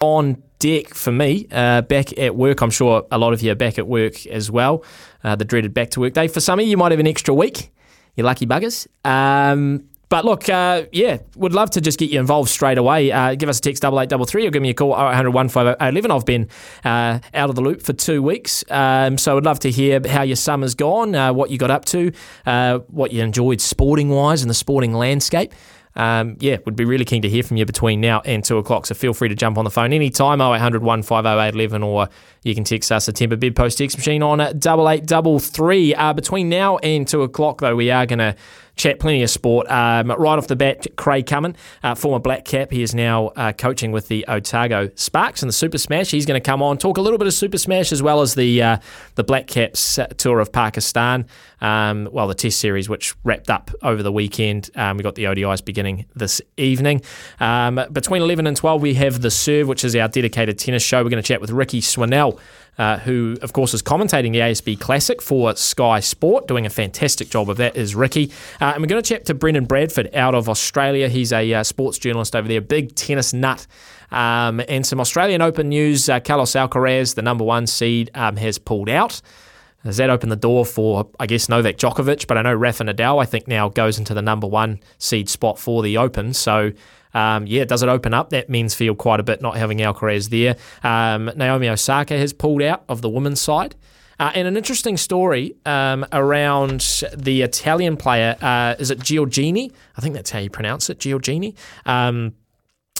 on deck for me. Uh, back at work, I'm sure a lot of you are back at work as well. Uh, the dreaded back to work day. For some of you, you might have an extra week. You lucky buggers. Um, but look, uh, yeah, would love to just get you involved straight away. Uh, give us a text double eight double three or give me a call 0800 150 I've been uh, out of the loop for two weeks, um, so I'd love to hear how your summer's gone, uh, what you got up to, what you enjoyed sporting wise in the sporting landscape um, yeah, would be really keen to hear from you between now and two o'clock. So feel free to jump on the phone anytime, 0800 150 or you can text us a Timber Bid Post text machine on 8833. Uh, between now and two o'clock, though, we are going to chat plenty of sport. Um, right off the bat, Craig Cumming, uh, former Black Cap, he is now uh, coaching with the Otago Sparks in the Super Smash. He's going to come on, talk a little bit of Super Smash as well as the uh, the Black Caps tour of Pakistan. Um, well, the Test series, which wrapped up over the weekend. Um, we got the ODIs beginning this evening. Um, between 11 and 12, we have the Serve, which is our dedicated tennis show. We're going to chat with Ricky Swannell uh, who, of course, is commentating the ASB Classic for Sky Sport, doing a fantastic job of that, is Ricky. Uh, and we're going to chat to Brendan Bradford out of Australia. He's a uh, sports journalist over there, big tennis nut. Um, and some Australian Open news. Uh, Carlos Alcaraz, the number one seed, um, has pulled out. Has that opened the door for, I guess, Novak Djokovic? But I know Rafa Nadal, I think, now goes into the number one seed spot for the Open. So um, yeah, does it open up that men's field quite a bit, not having Alcaraz there? Um, Naomi Osaka has pulled out of the women's side. Uh, and an interesting story um, around the Italian player, uh, is it Giorgini? I think that's how you pronounce it, Giorgini. Um,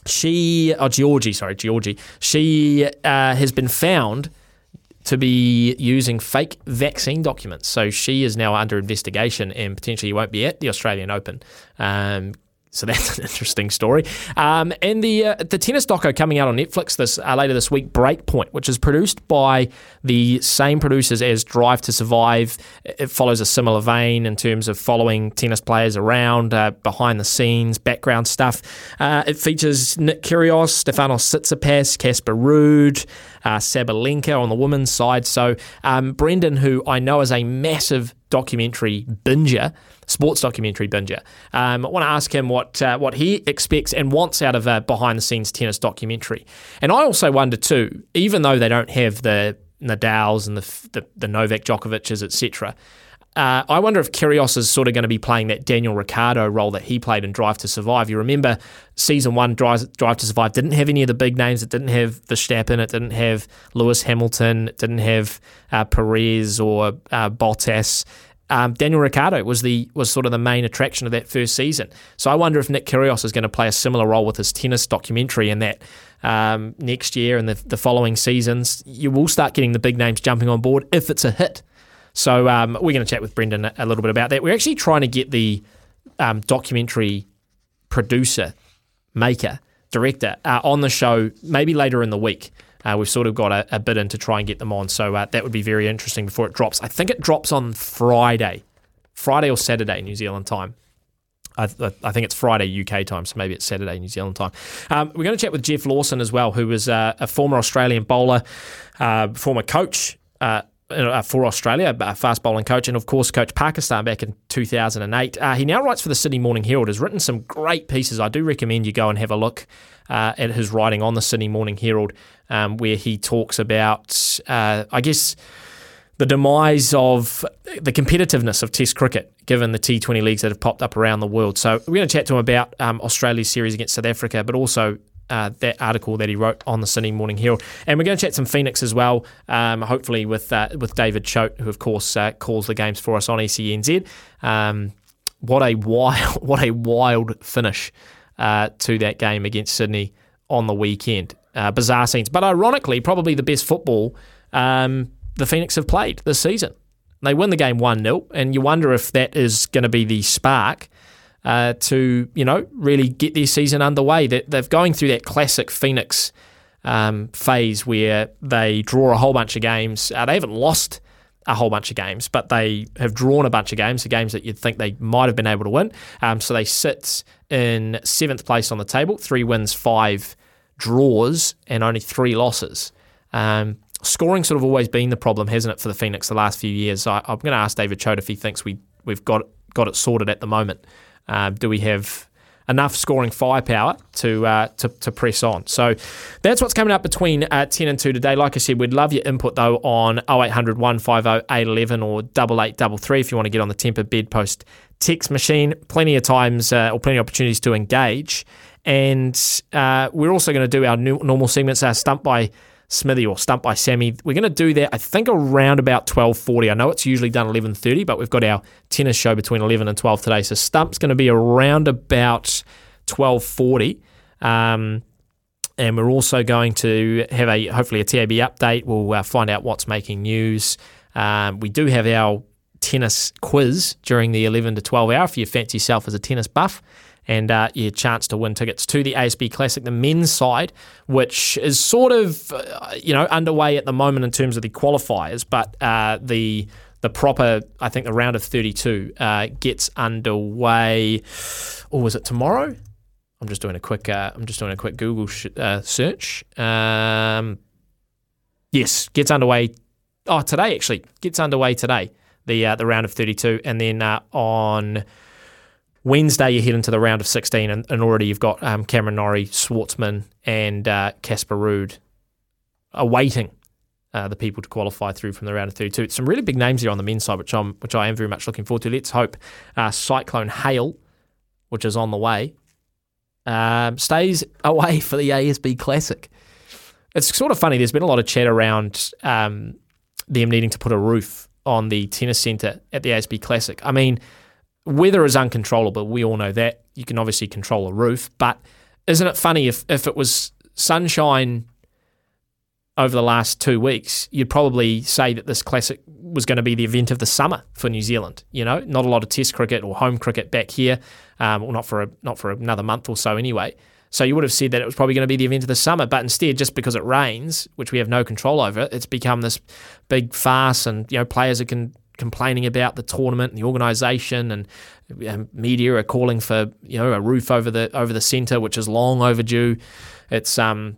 she, oh, Giorgi, sorry, Giorgi. She uh, has been found to be using fake vaccine documents. So she is now under investigation and potentially won't be at the Australian Open. Um, so that's an interesting story. Um, and the uh, the tennis doco coming out on Netflix this uh, later this week, Breakpoint, which is produced by the same producers as Drive to Survive. It follows a similar vein in terms of following tennis players around, uh, behind the scenes, background stuff. Uh, it features Nick Kyrgios, Stefanos Tsitsipas, Casper Ruud, uh, Sabalenka on the women's side. So um, Brendan, who I know is a massive documentary binger, sports documentary binger. Um, I want to ask him what uh, what he expects and wants out of a behind the scenes tennis documentary. And I also wonder too, even though they don't have the Nadals and the the, the Novak Djokovic's, etc. Uh, I wonder if Kyrgios is sort of going to be playing that Daniel Ricciardo role that he played in Drive to Survive. You remember season one, Drive, Drive to Survive didn't have any of the big names. It didn't have Verstappen. It didn't have Lewis Hamilton. It didn't have uh, Perez or uh, Bottas um, Daniel Ricciardo was the was sort of the main attraction of that first season. So I wonder if Nick Kyrgios is going to play a similar role with his tennis documentary, in that um, next year and the, the following seasons you will start getting the big names jumping on board if it's a hit. So um, we're going to chat with Brendan a, a, little bit about that. We're actually trying to get the um, documentary producer, maker, director uh, on the show maybe later in the week. Uh, we've sort of got a, a, bit in to try and get them on. So uh, that would be very interesting before it drops. I think it drops on Friday, Friday or Saturday, New Zealand time. I, I, think it's Friday UK time, so maybe it's Saturday New Zealand time. Um, we're going to chat with Geoff Lawson as well, who was uh, a former Australian bowler, uh, former coach uh, uh, for Australia, a fast bowling coach, and of course coached Pakistan back in 2008. Uh, he now writes for the Sydney Morning Herald. Has written some great pieces. I do recommend you go and have a look uh, at his writing on the Sydney Morning Herald, um, where he talks about, uh, I guess, the demise of the competitiveness of Test cricket, given the T20 leagues that have popped up around the world. So we're going to chat to him about um, Australia's series against South Africa, but also uh, that article that he wrote on the Sydney Morning Herald. And we're going to chat some Phoenix as well, um, hopefully with uh, with David Choate, who of course uh, calls the games for us on SENZ. Um, what a wild, what a wild finish uh, to that game against Sydney on the weekend. Uh, bizarre scenes, but ironically, probably the best football um, the Phoenix have played this season. They win the game 1 0, and you wonder if that is going to be the spark uh, to, you know, really get their season underway. They, they're going through that classic Phoenix um, phase where they draw a whole bunch of games. Uh, they haven't lost a whole bunch of games, but they have drawn a bunch of games, the games that you'd think they might have been able to win. Um, so they sit in seventh place on the table, three wins, five draws, and only three losses. Um, scoring sort of always been the problem, hasn't it, for the Phoenix the last few years? I, am going to ask David Choate if he thinks we we've got got it sorted at the moment. Uh, do we have enough scoring firepower to, uh, to to press on. So that's what's coming up between uh, 10 and 2 today. Like I said, we'd love your input though on 0800 150 811 or 8833 if you want to get on the Temper Bedpost text machine. Plenty of times uh, or plenty of opportunities to engage. And uh, we're also going to do our normal segments, our Stump by Smithy or Stump by Sammy. We're going to do that, I think, around about 12.40. I know it's usually done 11.30, but we've got our tennis show between 11 and 12 today. So Stump's going to be around about 12.40. Um, and we're also going to have a hopefully a TAB update. We'll uh, find out what's making news. Um, we do have our tennis quiz during the 11 to 12 hour if you fancy yourself as a tennis buff and uh, your chance to win tickets to the ASB Classic, the men's side, which is sort of uh, you know underway at the moment in terms of the qualifiers, but uh, the the proper I think the round of 32 uh, gets underway. Or was it tomorrow? I'm just doing a quick uh, I'm just doing a quick Google sh- uh, search. Um, yes, gets underway. Oh, today actually gets underway today. The the round of 32, and then on Wednesday, you head into the round of 16, and, and already you've got um, Cameron Norrie, Schwartzman, and uh, Casper Ruud awaiting uh, the people to qualify through from the round of 32. It's some really big names here on the men's side, which I'm which I am very much looking forward to. Let's hope uh, Cyclone Hale, which is on the way, um, stays away for the ASB Classic. It's sort of funny. There's been a lot of chat around um, them needing to put a roof on the tennis centre at the ASB Classic. I mean Weather is uncontrollable. We all know that. You can obviously control a roof, but isn't it funny if, if it was sunshine over the last two weeks, you'd probably say that this classic was going to be the event of the summer for New Zealand. You know, not a lot of Test cricket or home cricket back here, um, or not for a, not for another month or so anyway. So you would have said that it was probably going to be the event of the summer, but instead, just because it rains, which we have no control over, it's become this big farce, and you know players are can complaining about the tournament and the organisation, and um, media are calling for you know a roof over the over the centre, which is long overdue. It's um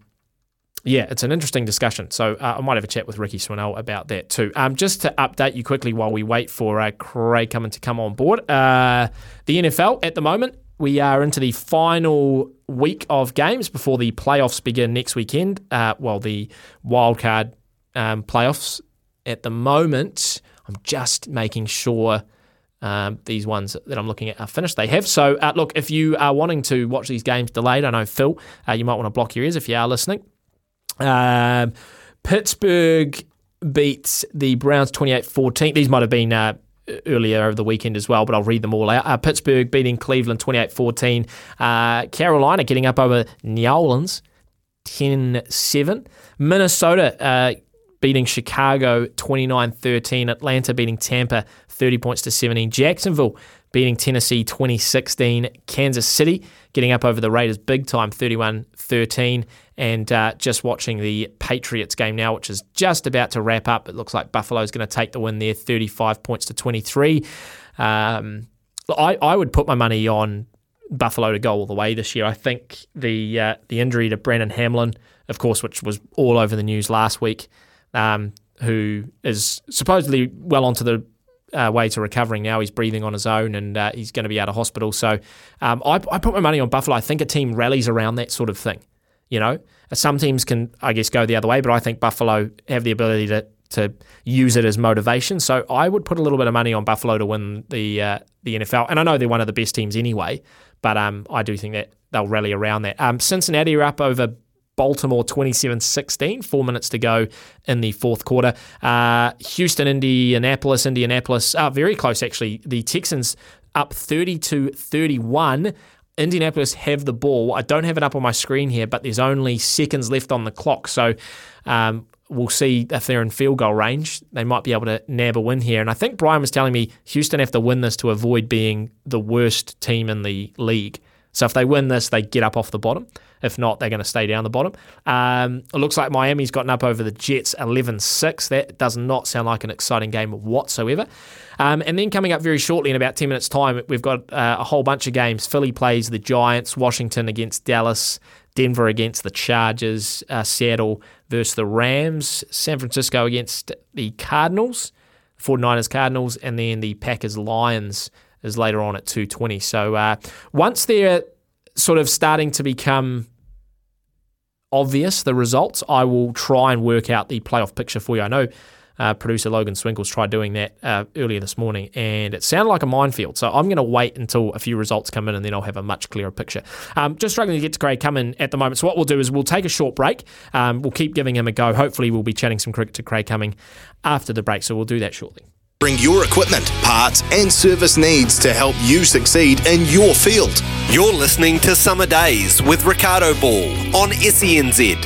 yeah, it's an interesting discussion. So uh, I might have a chat with Ricky Swannell about that too. Um, just to update you quickly while we wait for uh, Craig Cumming to come on board. Uh, the NFL at the moment, we are into the final week of games before the playoffs begin next weekend. Uh, well, the wildcard um, playoffs at the moment I'm just making sure um, these ones that I'm looking at are finished. They have. So, uh, look, if you are wanting to watch these games delayed, I know, Phil, uh, you might want to block your ears if you are listening. Um, Pittsburgh beats the Browns 28 14. These might have been. Uh, earlier over the weekend as well, but I'll read them all out. Uh, Pittsburgh beating Cleveland 28 14. Uh, Carolina getting up over New Orleans 10 7. Minnesota uh, beating Chicago 29 13. Atlanta beating Tampa 30 points to 17. Jacksonville beating Tennessee 2016. Kansas City getting up over the Raiders big time 31 13. And uh, just watching the Patriots game now, which is just about to wrap up. It looks like Buffalo's going to take the win there 35 points to 23. Um, I, I would put my money on Buffalo to go all the way this year. I think the uh, the injury to Brandon Hamlin, of course, which was all over the news last week, um, who is supposedly well onto the uh, way to recovering now. He's breathing on his own and uh, he's going to be out of hospital. So um, I, I, put my money on Buffalo. I think a team rallies around that sort of thing. You know, some teams can, I guess, go the other way, but I think Buffalo have the ability to to use it as motivation. So I would put a little bit of money on Buffalo to win the uh, the NFL. And I know they're one of the best teams anyway, but um, I do think that they'll rally around that. Um, Cincinnati are up over Baltimore 27 16, four minutes to go in the fourth quarter. Uh, Houston, Indianapolis, Indianapolis, uh, very close actually. The Texans up 32 31. Indianapolis have the ball. I don't have it up on my screen here, but there's only seconds left on the clock. So um, we'll see if they're in field goal range. They might be able to nab a win here. And I think Brian was telling me Houston have to win this to avoid being the worst team in the league. So if they win this, they get up off the bottom. If not, they're going to stay down the bottom. Um, it looks like Miami's gotten up over the Jets 11 6. That does not sound like an exciting game whatsoever. Um, and then coming up very shortly, in about 10 minutes' time, we've got uh, a whole bunch of games. Philly plays the Giants, Washington against Dallas, Denver against the Chargers, uh, Seattle versus the Rams, San Francisco against the Cardinals, 49ers Cardinals, and then the Packers Lions is later on at 2:20. So uh, once they're sort of starting to become obvious, the results, I will try and work out the playoff picture for you. I know uh, producer Logan Swinkles tried doing that uh, earlier this morning, and it sounded like a minefield. So I'm going to wait until a few results come in, and then I'll have a much clearer picture. Um, just struggling to get to Craig Cumming at the moment. So what we'll do is we'll take a short break. Um, we'll keep giving him a go. Hopefully, we'll be chatting some cricket to Craig Cumming after the break. So we'll do that shortly. Bring your equipment, parts, and service needs to help you succeed in your field. You're listening to Summer Days with Ricardo Ball on SENZ.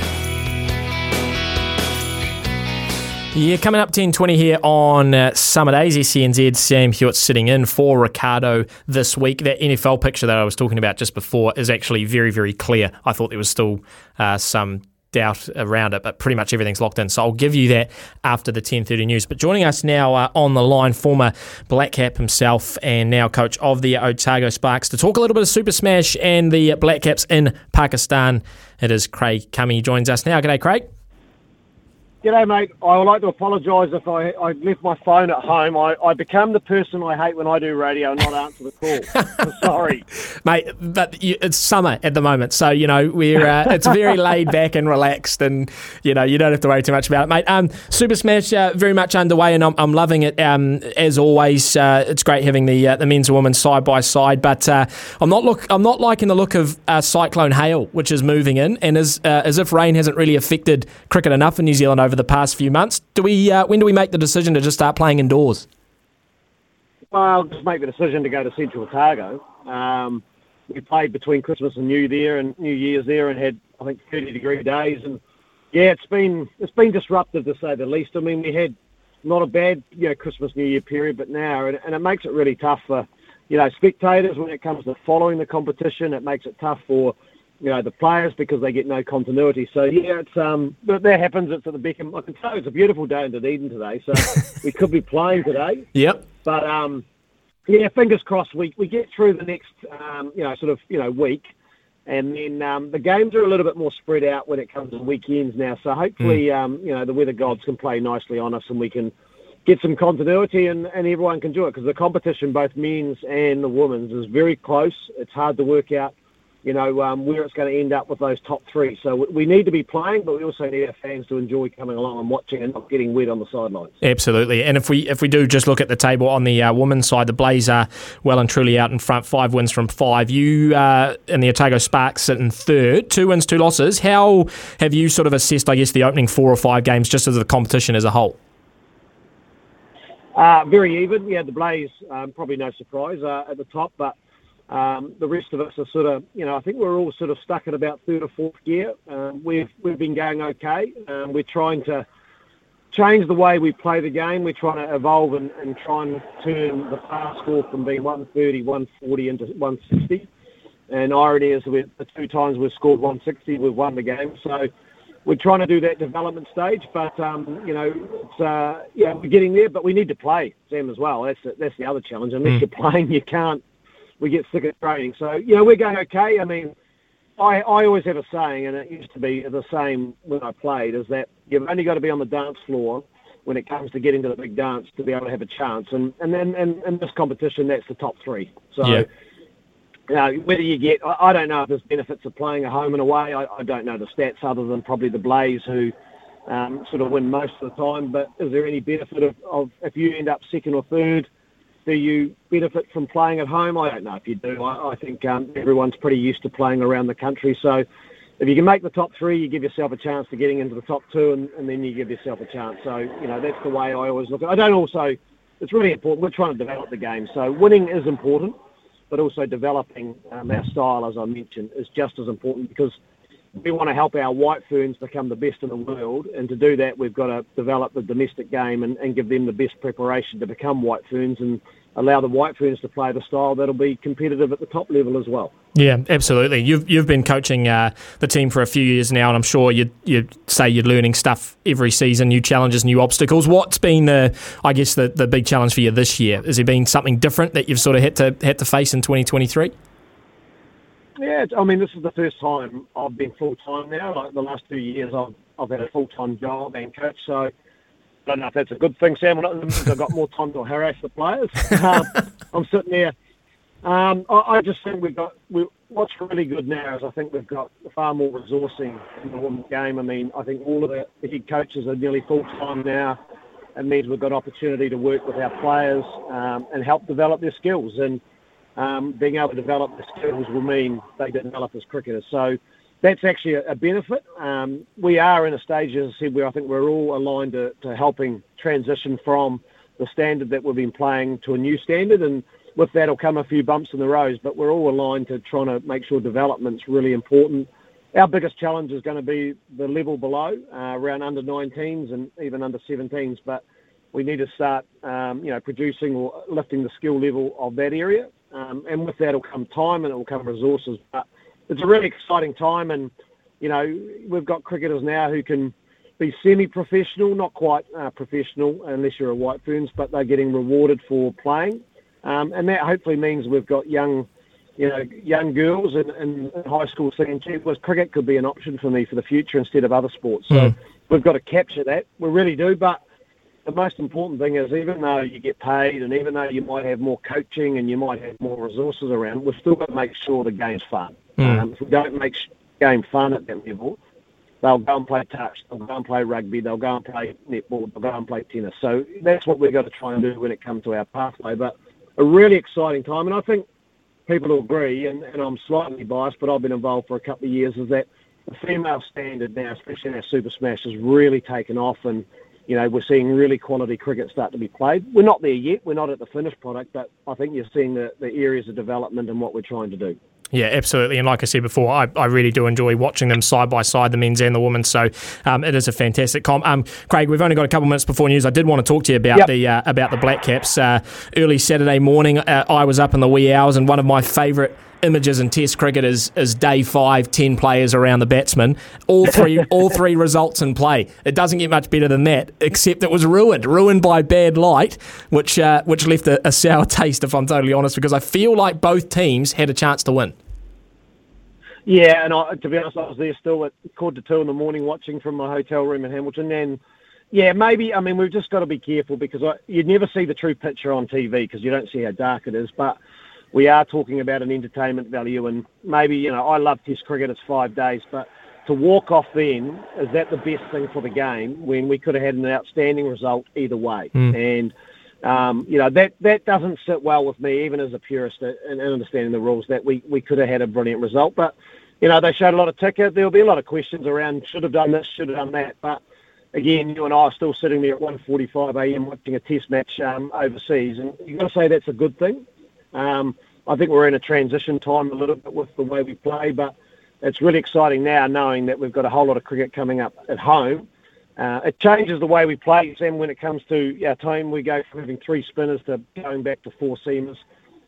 Yeah, coming up 10.20 here on uh, Summer Days, SENZ, Sam Hewitt sitting in for Ricardo this week. That NFL picture that I was talking about just before is actually very, very clear. I thought there was still uh, some doubt around it, but pretty much everything's locked in. So I'll give you that after the 10.30 news. But joining us now uh, on the line, former Black Cap himself and now coach of the Otago Sparks to talk a little bit of Super Smash and the Black Caps in Pakistan. It is Craig. He joins us now. G'day, Craig. G'day, mate. I would like to apologise if I, I left my phone at home. I, I become the person I hate when I do radio and not answer the call. sorry, mate. But you, it's summer at the moment, so you know we're uh, it's very laid back and relaxed, and you know you don't have to worry too much about it, mate. Um, Super Smash uh, very much underway, and I'm, I'm loving it. Um, as always, uh, it's great having the uh, the men's and women's side by side. But uh, I'm not look I'm not liking the look of uh, Cyclone Hale, which is moving in, and as as if rain hasn't really affected cricket enough in New Zealand over the past few months. Do we? Uh, when do we make the decision to just start playing indoors? Well, I'll just make the decision to go to Central Otago. Um, we played between Christmas and New Year and New Year's there, and had I think 30 degree days. And yeah, it's been it's been disruptive to say the least. I mean, we had not a bad you know Christmas New Year period, but now and, and it makes it really tough for you know spectators when it comes to following the competition. It makes it tough for you know the players because they get no continuity. So yeah, it's um, but that happens. It's at the Beckham. I can tell it's a beautiful day in Dunedin today, so we could be playing today. Yep. But um, yeah, fingers crossed. We we get through the next um, you know sort of you know week, and then um, the games are a little bit more spread out when it comes to weekends now. So hopefully mm. um, you know the weather gods can play nicely on us, and we can get some continuity and, and everyone can do it because the competition, both men's and the women's, is very close. It's hard to work out you know, um, where it's going to end up with those top three. So we need to be playing, but we also need our fans to enjoy coming along and watching and not getting wet on the sidelines. Absolutely. And if we if we do just look at the table on the uh, women's side, the Blaze are well and truly out in front, five wins from five. You uh, and the Otago Sparks sit in third, two wins, two losses. How have you sort of assessed, I guess, the opening four or five games just as the competition as a whole? Uh, very even. Yeah, the Blaze, um, probably no surprise uh, at the top, but um, the rest of us are sort of, you know, I think we're all sort of stuck at about third or fourth gear. Um, we've we've been going okay. Um, we're trying to change the way we play the game. We're trying to evolve and, and try and turn the fast score from being 130, 140 into 160. And irony is, the two times we've scored 160, we've won the game. So we're trying to do that development stage, but um, you know, it's, uh, yeah, we're getting there. But we need to play, Sam, as well. That's the, that's the other challenge. Unless mm. you're playing, you can't we get sick of training. So, you know, we're going okay. I mean, I, I always have a saying, and it used to be the same when I played, is that you've only got to be on the dance floor when it comes to getting to the big dance to be able to have a chance. And and then and, in this competition, that's the top three. So, yeah. you know, whether you get, I, I, don't know if there's benefits of playing a home and away. I, I don't know the stats other than probably the Blaze who um, sort of win most of the time. But is there any benefit of, of if you end up second or third? Do you benefit from playing at home? I don't know if you do. I, I think um, everyone's pretty used to playing around the country. So if you can make the top three, you give yourself a chance to getting into the top two, and, and then you give yourself a chance. So, you know, that's the way I always look at it. I don't also, it's really important. We're trying to develop the game. So winning is important, but also developing um, our style, as I mentioned, is just as important because we want to help our white ferns become the best in the world, and to do that, we've got to develop the domestic game and, and give them the best preparation to become white ferns and allow the White Ferns to play the style that'll be competitive at the top level as well. Yeah, absolutely. You've you've been coaching uh, the team for a few years now, and I'm sure you you say you're learning stuff every season, new challenges, new obstacles. What's been the I guess the, the big challenge for you this year? Has there been something different that you've sort of had to had to face in 2023? Yeah, I mean, this is the first time I've been full time now. Like the last two years, I've I've had a full time job and coach, so I don't know if that's a good thing, Sam. I've got more time to harass the players. Um, I'm sitting there Um, I, I, just think we've got we, what's really good now is I think we've got far more resourcing in the women's game. I mean, I think all of the, the head coaches are nearly full time now. It means we've got opportunity to work with our players um, and help develop their skills. And um, being able to develop the skills will mean they develop as cricketers. So that's actually a, a benefit. Um, we are in a stage, as I said, where I think we're all aligned to, to helping transition from the standard that we've been playing to a new standard. And with that will come a few bumps in the road, but we're all aligned to trying to make sure development's really important. Our biggest challenge is going to be the level below, uh, around under 19s and even under 17s, but we need to start, um, you know, producing or lifting the skill level of that area. Um, and with that will come time and it will come resources. But it's a really exciting time, and you know, we've got cricketers now who can be semi-professional, not quite uh, professional unless you're a White Ferns, but they're getting rewarded for playing. Um, and that hopefully means we've got young, you know, young girls in, in, high school saying, gee, well, cricket could be an option for me for the future instead of other sports. So mm. we've got to capture that. We really do. But the most important thing is even though you get paid and even though you might have more coaching and you might have more resources around, we've still got to make sure the game's fun. Mm. Um, if we don't make game fun at that level, they'll go and play touch, they'll go and play rugby, they'll go and play netball, they'll go and play tennis. So that's what we've got to try and do when it comes to our pathway. But a really exciting time. And I think people will agree, and, and I'm slightly biased, but I've been involved for a couple of years, is that the female standard now, especially in our Super Smash, has really taken off. And, you know, we're seeing really quality cricket start to be played. We're not there yet. We're not at the finished product, but I think you're seeing the, the areas of development and what we're trying to do. Yeah, absolutely. And like I said before, I, I really do enjoy watching them side by side, the men's and the women's. So um, it is a fantastic comp. Um, Craig, we've only got a couple minutes before news. I did want to talk to you about yep. the uh, about the Black Caps. Uh, early Saturday morning, uh, I was up in the wee hours, and one of my favourite images in Test cricket is, is day five, ten players around the batsman, all three all three results in play. It doesn't get much better than that, except it was ruined, ruined by bad light, which uh, which left a, a sour taste, if I'm totally honest, because I feel like both teams had a chance to win. Yeah, and I, to be honest, I was there still at quarter to two in the morning watching from my hotel room in Hamilton. And yeah, maybe, I mean, we've just got to be careful because I, you'd never see the true picture on TV because you don't see how dark it is. But we are talking about an entertainment value, and maybe you know I love Test cricket. It's five days, but to walk off then is that the best thing for the game when we could have had an outstanding result either way, mm. and. Um, you know that that doesn't sit well with me, even as a purist and understanding the rules. That we, we could have had a brilliant result, but you know they showed a lot of ticket. There'll be a lot of questions around should have done this, should have done that. But again, you and I are still sitting there at 1:45 a.m. watching a Test match um, overseas, and you've got to say that's a good thing. Um, I think we're in a transition time a little bit with the way we play, but it's really exciting now knowing that we've got a whole lot of cricket coming up at home. Uh, it changes the way we play, Sam, when it comes to our team. We go from having three spinners to going back to four seamers.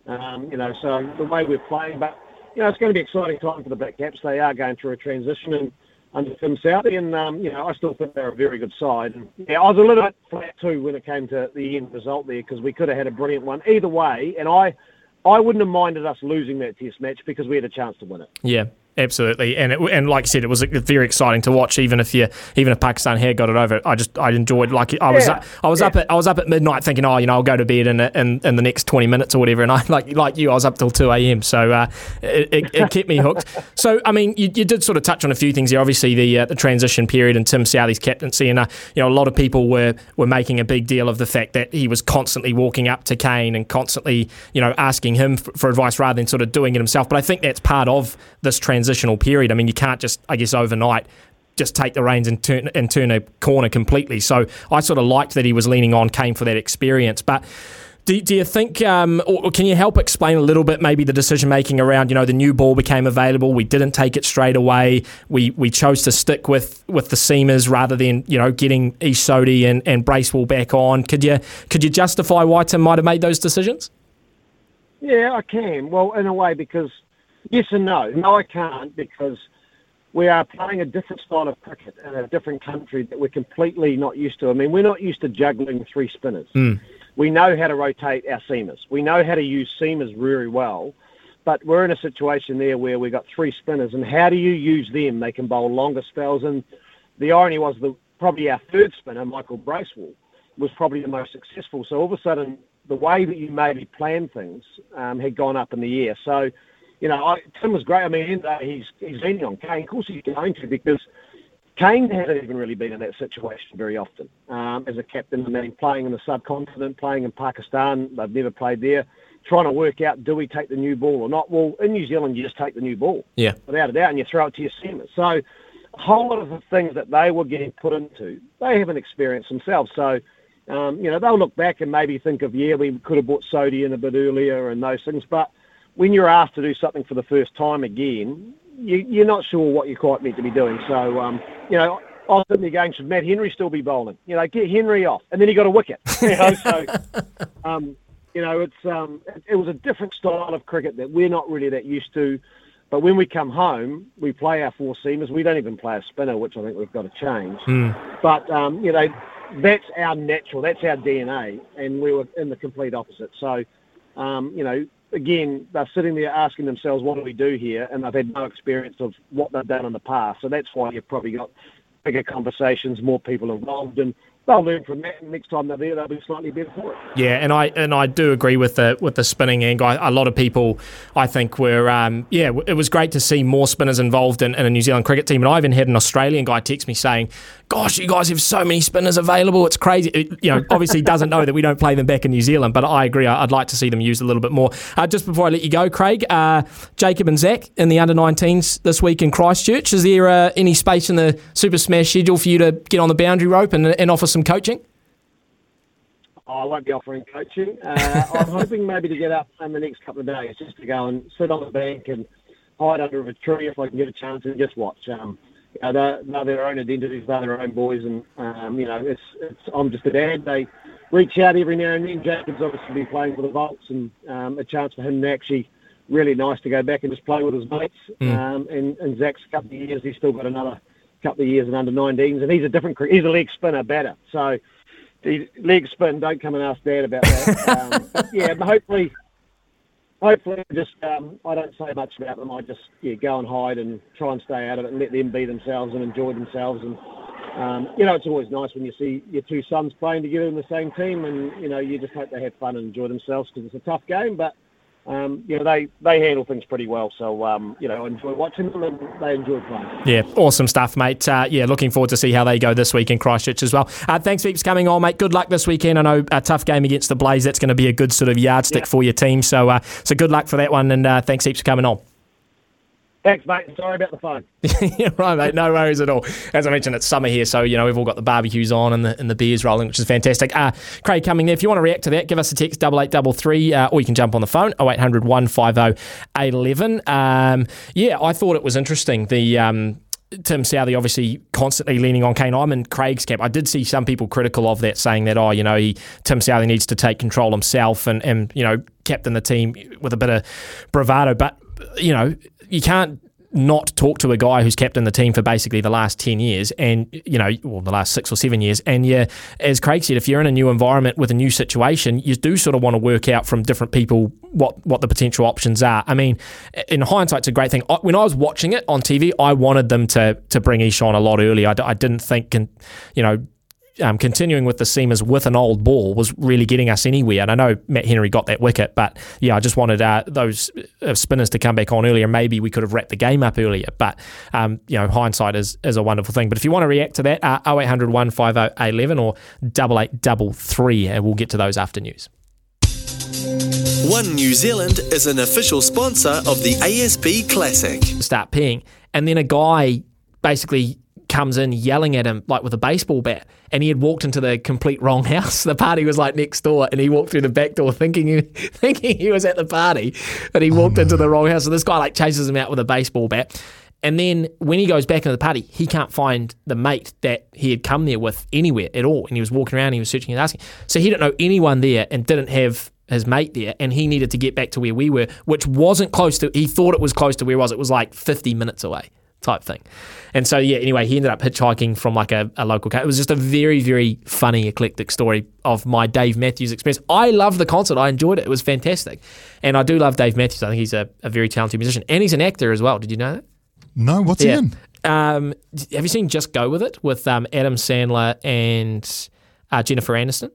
Um, you know, so the way we're playing, but you know, it's going to be an exciting time for the Black Caps. They are going through a transition and under Tim Southee, and um, you know, I still think they're a very good side. And yeah, I was a little bit flat too when it came to the end result there because we could have had a brilliant one either way. And I, I wouldn't have minded us losing that test match because we had a chance to win it. Yeah, absolutely. And it, and like I said, it was very exciting to watch. Even if you even if Pakistan had got it over, I just I enjoyed. Like I was yeah. I was yeah. up at I was up at midnight thinking, oh, you know, I'll go to bed in in, in the next twenty minutes or whatever. And I like like you, I was up till two a.m. So uh, it, it, it, kept me hooked. so I mean, you, you did sort of touch on a few things here. Obviously, the uh, the transition period and Tim Southee's captaincy, and uh, you know, a lot of people were were making a big deal of the fact that he was constantly walking up to Kane and constantly, you know, asking him for, for advice rather than sort of doing it himself. But I think that's part of this transitional period. I mean you can't just, I guess, overnight just take the reins and turn and turn a corner completely. So I sort of liked that he was leaning on Kane for that experience, but. Do, do you think, um, or can you help explain a little bit maybe the decision making around, you know, the new ball became available, we didn't take it straight away, we we chose to stick with, with the seamers rather than, you know, getting Ish Sodhi and, and Bracewell back on. Could you could you justify why Tim might have made those decisions? Yeah, I can. Well, in a way, because yes and no. No, I can't because – we are playing a different style of cricket in a different country that we're completely not used to. I mean, we're not used to juggling three spinners. Mm. We know how to rotate our seamers. We know how to use seamers very well, but we're in a situation there where we've got three spinners, and how do you use them? They can bowl longer spells, and the irony was that probably our third spinner, Michael Bracewell, was probably the most successful. So all of a sudden, the way that you maybe plan things um, had gone up in the air. So, you know, I, Tim was great. I mean, he's he's leaning on Kane. Of course, he's going to because Kane hasn't even really been in that situation very often um, as a captain. I mean, playing in the subcontinent, playing in Pakistan, they've never played there. Trying to work out, do we take the new ball or not? Well, in New Zealand, you just take the new ball, yeah, without a doubt, and you throw it to your seamers. So, a whole lot of the things that they were getting put into, they haven't experienced themselves. So, um, you know, they'll look back and maybe think of, yeah, we could have bought Sodhi in a bit earlier and those things. But when you're asked to do something for the first time again, you, are not sure what you're quite meant to be doing. So, um, you know, often the game should Matt Henry still be bowling? You know, get Henry off, and then he got a wicket. You know, so um, you know, it's um, it was a different style of cricket that we're not really that used to. But when we come home, we play our four seamers. We don't even play a spinner, which I think we've got to change. Mm. But um, you know, that's our natural, that's our DNA, and we were in the complete opposite. So, um, you know, again, they're sitting there asking themselves, what do we do here? And they've had no experience of what they've done in the past. So that's why you've probably got bigger conversations, more people involved, and they'll learn from that. And next time they're there, they'll be slightly better for it. Yeah, and I and I do agree with the with the spinning angle. A lot of people, I think, were um, yeah. It was great to see more spinners involved in, in, a New Zealand cricket team. And I even had an Australian guy text me saying, "Gosh, you guys have so many spinners available. It's crazy." It, you know, obviously doesn't know that we don't play them back in New Zealand, but I agree. I'd like to see them used a little bit more. Uh, just before I let you go, Craig, uh, Jacob and Zach in the under 19s this week in Christchurch. Is there uh, any space in the Super Smash schedule for you to get on the boundary rope and, and offer some coaching? I won't be offering coaching. Uh, I'm hoping maybe to get up in the next couple of days just to go and sit on the bank and hide under a tree if I can get a chance and just watch. Um, you know, they're, they're their own identities, they're their own boys, and um, you know, it's, it's I'm just a dad. They reach out every now and then. Jacob's obviously been playing for the Volts, and um, a chance for him to actually really nice to go back and just play with his mates. Mm. Um, and, and Zach's a couple of years, he's still got another couple of years in under 19s, and he's a different, he's a leg spinner batter. So the leg spin. Don't come and ask Dad about that. um, yeah, but hopefully, hopefully, just um, I don't say much about them. I just yeah go and hide and try and stay out of it and let them be themselves and enjoy themselves. And um, you know, it's always nice when you see your two sons playing together in the same team, and you know, you just hope they have fun and enjoy themselves because it's a tough game, but um, you know, they, they handle things pretty well. So, um, you know, I enjoy watching them and they enjoy playing. Yeah, awesome stuff, mate. Uh, yeah, looking forward to see how they go this week in Christchurch as well. Uh, thanks for coming on, mate. Good luck this weekend. I know a tough game against the Blaze. That's going to be a good sort of yardstick yeah. for your team. So, uh, so good luck for that one. And uh, thanks heaps for coming on. Thanks, mate. Sorry about the phone. yeah, right, mate. No worries at all. As I mentioned, it's summer here, so you know we've all got the barbecues on and the and the beers rolling, which is fantastic. Uh, Craig Cumming there. If you want to react to that, give us a text double eight double three, uh, or you can jump on the phone 0800 150 811. Um, yeah, I thought it was interesting. The um, Tim Southee obviously constantly leaning on Kane. I'm in Craig's camp. I did see some people critical of that, saying that, oh, you know, he, Tim Southee needs to take control himself and, and, you know, captain the team with a bit of bravado. But, you know, you can't not talk to a guy who's captained the team for basically the last 10 years and, you know, well, the last six or seven years. And yeah, as Craig said, if you're in a new environment with a new situation, you do sort of want to work out from different people what, what the potential options are. I mean, in hindsight, it's a great thing. When I was watching it on TV, I wanted them to, to bring Ishant a lot earlier. I, I didn't think, you know, um, continuing with the seamers with an old ball was really getting us anywhere. And I know Matt Henry got that wicket, but yeah, I just wanted uh, those uh, spinners to come back on earlier. Maybe we could have wrapped the game up earlier. But um, you know, hindsight is, is a wonderful thing. But if you want to react to that, uh, 0800 150 11 or double eight double three, and we'll get to those after news. One New Zealand is an official sponsor of the ASB Classic. Start peeing, and then a guy basically comes in yelling at him like with a baseball bat and he had walked into the complete wrong house. The party was like next door and he walked through the back door thinking he, thinking he was at the party but he oh, walked oh, no. into the wrong house. So this guy like chases him out with a baseball bat. And then when he goes back into the party, he can't find the mate that he had come there with anywhere at all. And he was walking around, he was searching and asking. So he didn't know anyone there and didn't have his mate there. And he needed to get back to where we were, which wasn't close to, he thought it was close to where he was. It was like 50 minutes away type thing. And so, yeah, anyway, he ended up hitchhiking from like a, a local car. It was just a very, very funny, eclectic story of my Dave Matthews experience. I loved the concert. I enjoyed it. It was fantastic. And I do love Dave Matthews. I think he's a, a very talented musician. And he's an actor as well. Did you know that? No, what's yeah. he in? Um, have you seen Just Go With It with um, Adam Sandler and uh, Jennifer Aniston?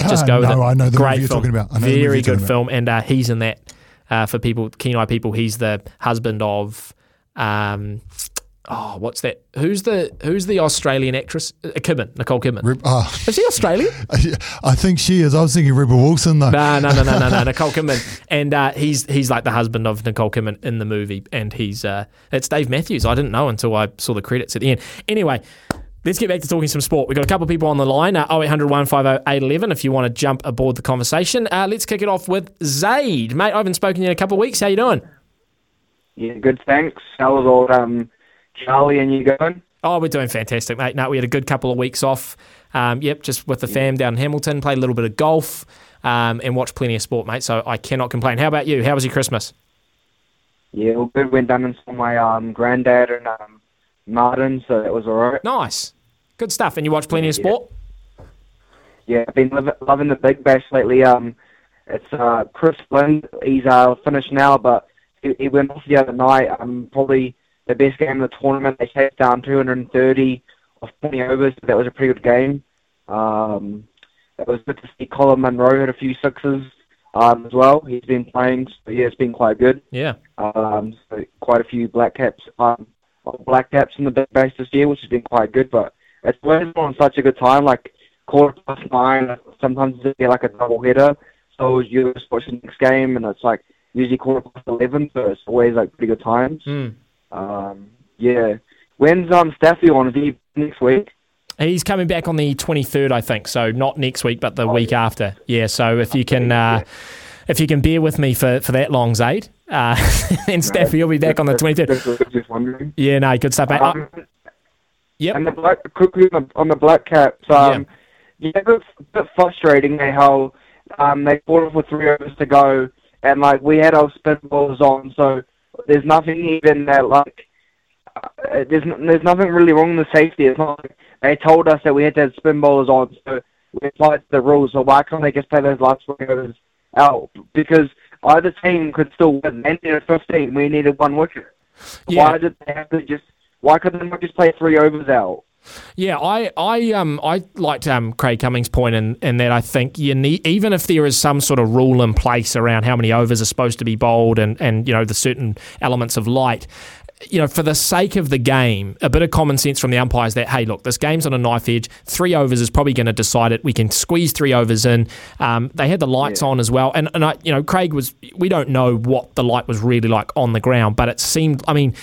Just go with no, it. I know the Great movie you're film. talking about. I know the movie Very good film, and uh, he's in that. Uh, for people, keen eye people, he's the husband of. Um, oh, what's that? Who's the Who's the Australian actress? Uh, Kidman, Nicole Kidman. Rib- ah, Is she Australian? I think she is. I was thinking Rebel Wilson though. No, no, no, no, no, no. Nicole Kidman, and uh, he's he's like the husband of Nicole Kidman in the movie, and he's uh, it's Dave Matthews. I didn't know until I saw the credits at the end. Anyway. Let's get back to talking some sport. We've got a couple of people on the line, uh, 0800 150 811, if you want to jump aboard the conversation. Uh, let's kick it off with Zaid. Mate, I haven't spoken to you in a couple of weeks. How you doing? Yeah, good, thanks. How was all um, Charlie and you going? Oh, we're doing fantastic, mate. No, we had a good couple of weeks off. Um, yep, just with the fam down in Hamilton, played a little bit of golf, um, and watched plenty of sport, mate. So I cannot complain. How about you? How was your Christmas? Yeah, all good. Went down and saw my um, granddad and um, Martin, so that was all right. Nice. Good stuff. And you watched plenty of sport? Yeah, I've been loving the Big Bash lately. Um, it's uh, Chris Flynn. He's uh, finished now, but he, he went off the other night. Um, probably the best game of the tournament. They chased down 230 off 20 overs. That was a pretty good game. Um, it was good to see Colin Munro hit a few sixes um, as well. He's been playing, so yeah, it's been quite good. Yeah. Um, so quite a few black caps, um, black caps in the Big Bash this year, which has been quite good. But it's always on such a good time, like quarter past nine. Sometimes it's like a double header, so you just watch the next game, and it's like usually quarter past eleven, so it's always like pretty good times. Mm. Um, yeah. When's um Staffy on? Is he next week? He's coming back on the 23rd, I think. So not next week, but the week after. Yeah. So if you can, uh, if you can bear with me for, for that long, Zaid, uh, and Staffy will be back on the 23rd. Just, just wondering. Yeah, no, good stuff, mate. Oh, Um, yep. And the black quickly on the, on the black caps, um, yeah, it's a bit, bit frustrating eh, how um, they fought off with three overs to go, and like we had our spin balls on, so there's nothing even that like uh, there's n- there's nothing really wrong with the safety. It's not like they told us that we had to have spin bowlers on, so we applied the rules. So why can't they just play those last overs out? Because either team could still win. They needed 15. We needed one wicket. Yeah. Why did they have to just? Why couldn't they not just play three overs out? Yeah, I, I, um, I liked um, Craig Cummings' point in, in that I think you need, even if there is some sort of rule in place around how many overs are supposed to be bowled and, and you know the certain elements of light, you know, for the sake of the game, a bit of common sense from the umpires that hey, look, this game's on a knife edge. Three overs is probably going to decide it. We can squeeze three overs in. Um, they had the lights on as well, and and I, you know, Craig was. We don't know what the light was really like on the ground, but it seemed. I mean,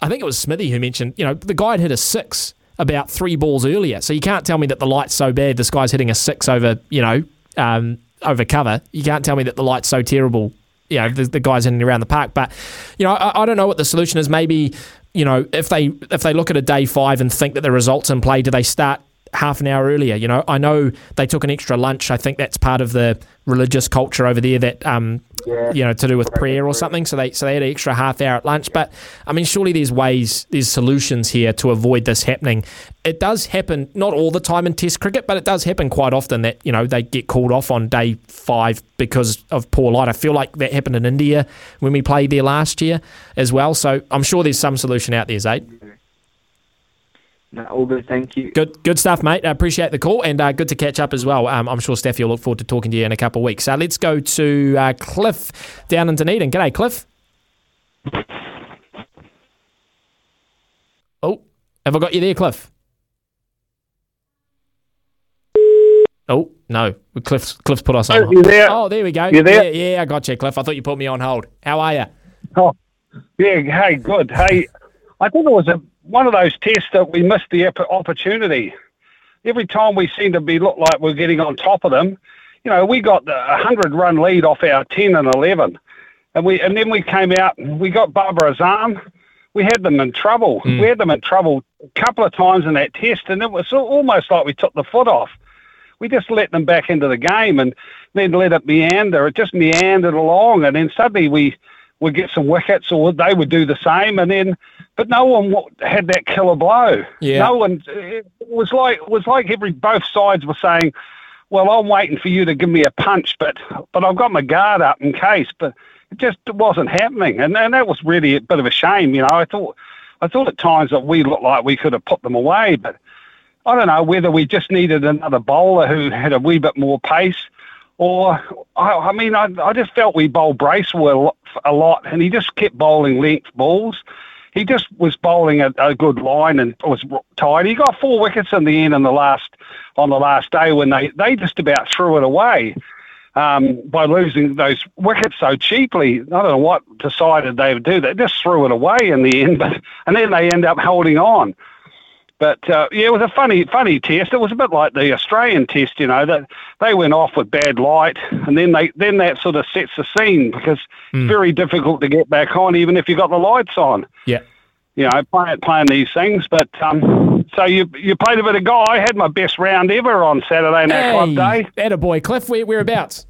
I think it was Smithy who mentioned, you know, the guy had hit a six about three balls earlier. So you can't tell me that the light's so bad. This guy's hitting a six over, you know, um, over cover. You can't tell me that the light's so terrible. You know, the, the guy's hitting around the park. But you know, I, I don't know what the solution is. Maybe you know, if they if they look at a day five and think that the results in play, do they start half an hour earlier? You know, I know they took an extra lunch. I think that's part of the religious culture over there that um, Yeah. you know, to do with prayer or something. So they so they had an extra half hour at lunch. But I mean, surely there's ways, there's solutions here to avoid this happening. It does happen, not all the time in Test cricket, but it does happen quite often that you know they get called off on day five because of poor light. I feel like that happened in India when we played there last year as well. So I'm sure there's some solution out there, Zaid. No, all good, thank you. Good, good stuff, mate. I appreciate the call and uh, good to catch up as well. Um, I'm sure Staffy will look forward to talking to you in a couple of weeks. Uh, let's go to uh, Cliff down in Dunedin. G'day, Cliff. Oh, have I got you there, Cliff? Oh no, Cliff's Cliff's put us on. Oh, there? Oh, there we go. You there? Yeah, yeah, I got you, Cliff. I thought you put me on hold. How are you? Oh, yeah. Hey, good. Hey, I think it was a, one of those tests that we missed the opportunity. Every time we seem to be look like we're getting on top of them, you know, we got a hundred run lead off our ten and eleven, and we and then we came out and we got Babar Azam. We had them in trouble. Hmm. We had them in trouble a couple of times in that test, and it was almost like we took the foot off. We just let them back into the game and then let it meander. It just meandered along, and then suddenly we would get some wickets, or they would do the same, and then, but no one had that killer blow. Yeah. No one. It was like it was like every both sides were saying, "Well, I'm waiting for you to give me a punch, but but I've got my guard up in case." But it just wasn't happening, and and that was really a bit of a shame. You know, I thought I thought at times that we looked like we could have put them away, but I don't know whether we just needed another bowler who had a wee bit more pace, or I, I mean, I, I just felt we bowled Bracewell a lot, and he just kept bowling length balls. He just was bowling a, a good line and was tired. He got four wickets in the end in the last on the last day when they they just about threw it away um, by losing those wickets so cheaply. I don't know what decided they would do. They just threw it away in the end, but and then they end up holding on. But uh, yeah, it was a funny, funny test. It was a bit like the Australian test, you know, that they went off with bad light, and then they then that sort of sets the scene because mm. it's very difficult to get back on, even if you got the lights on. Yeah, you know, playing playing these things. But um, so you you played a bit of guy. I had my best round ever on Saturday night hey, club day. Atta boy, Cliff. Where, whereabouts?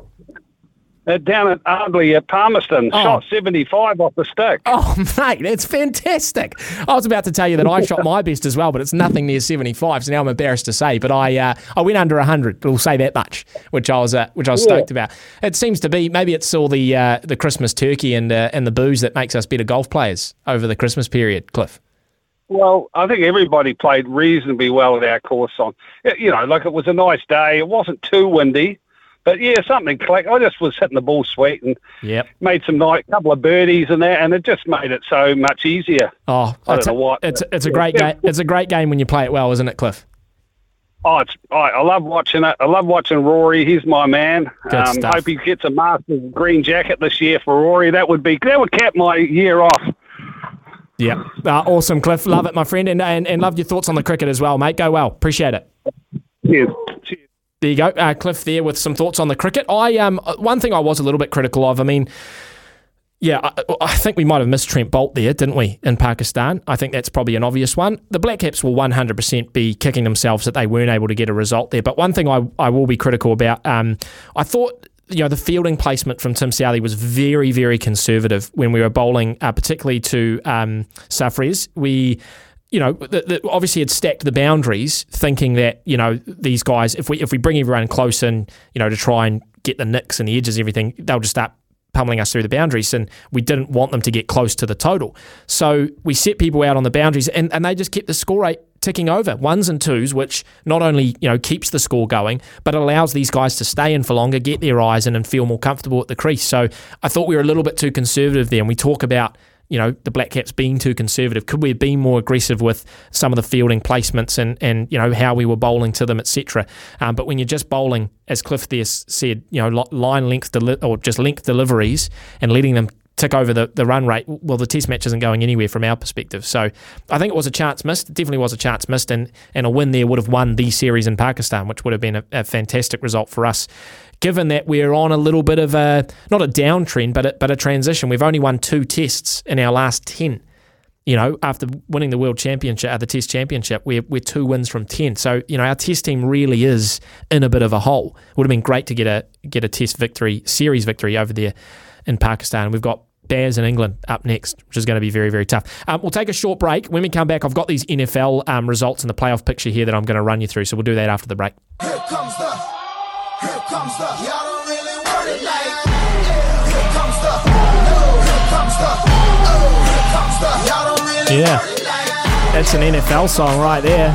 Uh, down at Ardley at Palmerston, oh. shot 75 off the stick. Oh, mate, it's fantastic. I was about to tell you that I shot my best as well, but it's nothing near 75, so now I'm embarrassed to say. But I uh, I went under 100, we'll say that much, which I was uh, which I was yeah. stoked about. It seems to be, maybe it's all the uh, the Christmas turkey and, uh, and the booze that makes us better golf players over the Christmas period, Cliff. Well, I think everybody played reasonably well at our course on. You know, like it was a nice day. It wasn't too windy. But yeah, something clicked. I just was hitting the ball sweet and yep. made some nice couple of birdies and that, and it just made it so much easier. Oh, I don't know what. It's it's a great game. It's a great game when you play it well, isn't it, Cliff? Oh, it's I, I love watching it. I love watching Rory. He's my man. Good um, stuff. Hope he gets a Masters green jacket this year for Rory. That would be that would cap my year off. Yeah, uh, awesome, Cliff. Love it, my friend, and, and and love your thoughts on the cricket as well, mate. Go well. Appreciate it. Cheers. There you go, uh, Cliff. There with some thoughts on the cricket. I um one thing I was a little bit critical of. I mean, yeah, I, I, think we might have missed Trent Boult there, didn't we, in Pakistan? I think that's probably an obvious one. The Black Caps will 100% be kicking themselves that they weren't able to get a result there. But one thing I, I will be critical about, um, I thought you know the fielding placement from Tim Southee was very very conservative when we were bowling, uh, particularly to um. We you know, the, the, obviously had stacked the boundaries, thinking that you know these guys, if we if we bring everyone close and you know to try and get the nicks and the edges, and everything, they'll just start pummeling us through the boundaries, and we didn't want them to get close to the total. So we set people out on the boundaries, and, and they just kept the score rate ticking over ones and twos, which not only you know keeps the score going, but allows these guys to stay in for longer, get their eyes in, and feel more comfortable at the crease. So I thought we were a little bit too conservative there, and we talk about you know, the Black Caps being too conservative? Could we have been more aggressive with some of the fielding placements and, and you know, how we were bowling to them, etc.? Um, but when you're just bowling, as Cliff there said, you know, line length deli- or just length deliveries and letting them tick over the, the run rate, well, the test match isn't going anywhere from our perspective. So I think it was a chance missed. It definitely was a chance missed, and, and a win there would have won the series in Pakistan, which would have been a, a fantastic result for us given that we're on a little bit of a not a downtrend, but a, but a transition. We've only won two tests in our last ten. You know, after winning the world championship, uh, the Test championship, we're we're two wins from ten. So you know, our Test team really is in a bit of a hole. It would have been great to get a get a Test victory, series victory over there in Pakistan. We've got Bears in England up next, which is going to be very, very tough. Um, we'll take a short break. When we come back, I've got these NFL um, results in the playoff picture here that I'm going to run you through. So we'll do that after the break. Comes the here comes the. Y'all don't really want it like. Yeah. Here comes the. Here comes the. Oh. Here comes the. Y'all don't really yeah. That's an NFL song right there.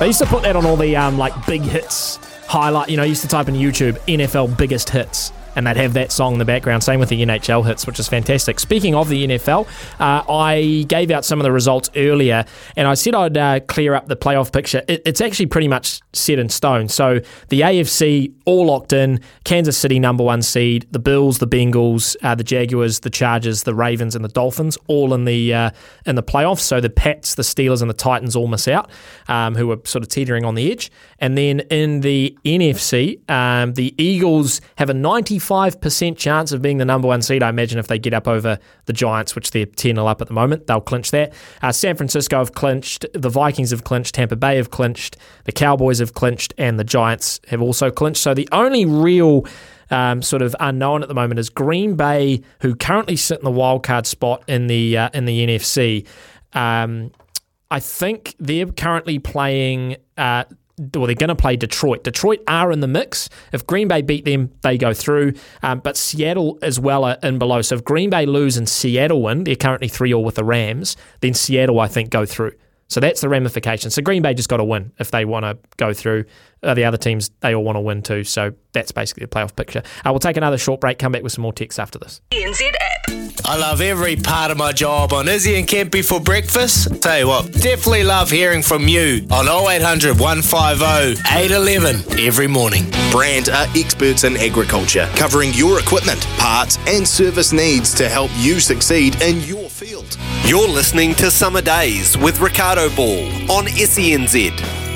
They used to put that on all the um, like big hits highlight. You know, I used to type in YouTube NFL biggest hits and they'd have that song in the background. Same with the NHL hits, which is fantastic. Speaking of the NFL, uh, I gave out some of the results earlier, and I said I'd uh, clear up the playoff picture. It, it's actually pretty much set in stone. So the AFC all locked in. Kansas City number one seed. The Bills, the Bengals, uh, the Jaguars, the Chargers, the Ravens, and the Dolphins all in the uh, in the playoffs. So the Pats, the Steelers, and the Titans all miss out, um, who are sort of teetering on the edge. And then in the NFC, um, the Eagles have a 95% chance of being the number one seed. I imagine if they get up over the Giants, which they're 10 0 up at the moment, they'll clinch that. Uh, San Francisco have clinched, the Vikings have clinched, Tampa Bay have clinched, the Cowboys have clinched, and the Giants have also clinched. So the only real um, sort of unknown at the moment is Green Bay, who currently sit in the wild card spot in the uh, in the NFC. Um, I think they're currently playing. Uh, well, they're going to play Detroit. Detroit are in the mix. If Green Bay beat them, they go through. Um, but Seattle as well are in below. So if Green Bay lose and Seattle win, they're currently 3 all with the Rams, then Seattle, I think, go through. So that's the ramification. So Green Bay just got to win if they want to go through. Uh, the other teams, they all want to win too. So that's basically the playoff picture. Uh, we'll take another short break, come back with some more text after this. NZ app. I love every part of my job on Izzy and Kempy for breakfast. Tell you what, definitely love hearing from you on 0800 150 811 every morning. Brandt are experts in agriculture, covering your equipment, parts, and service needs to help you succeed in your field. You're listening to Summer Days with Ricardo Ball on SENZ.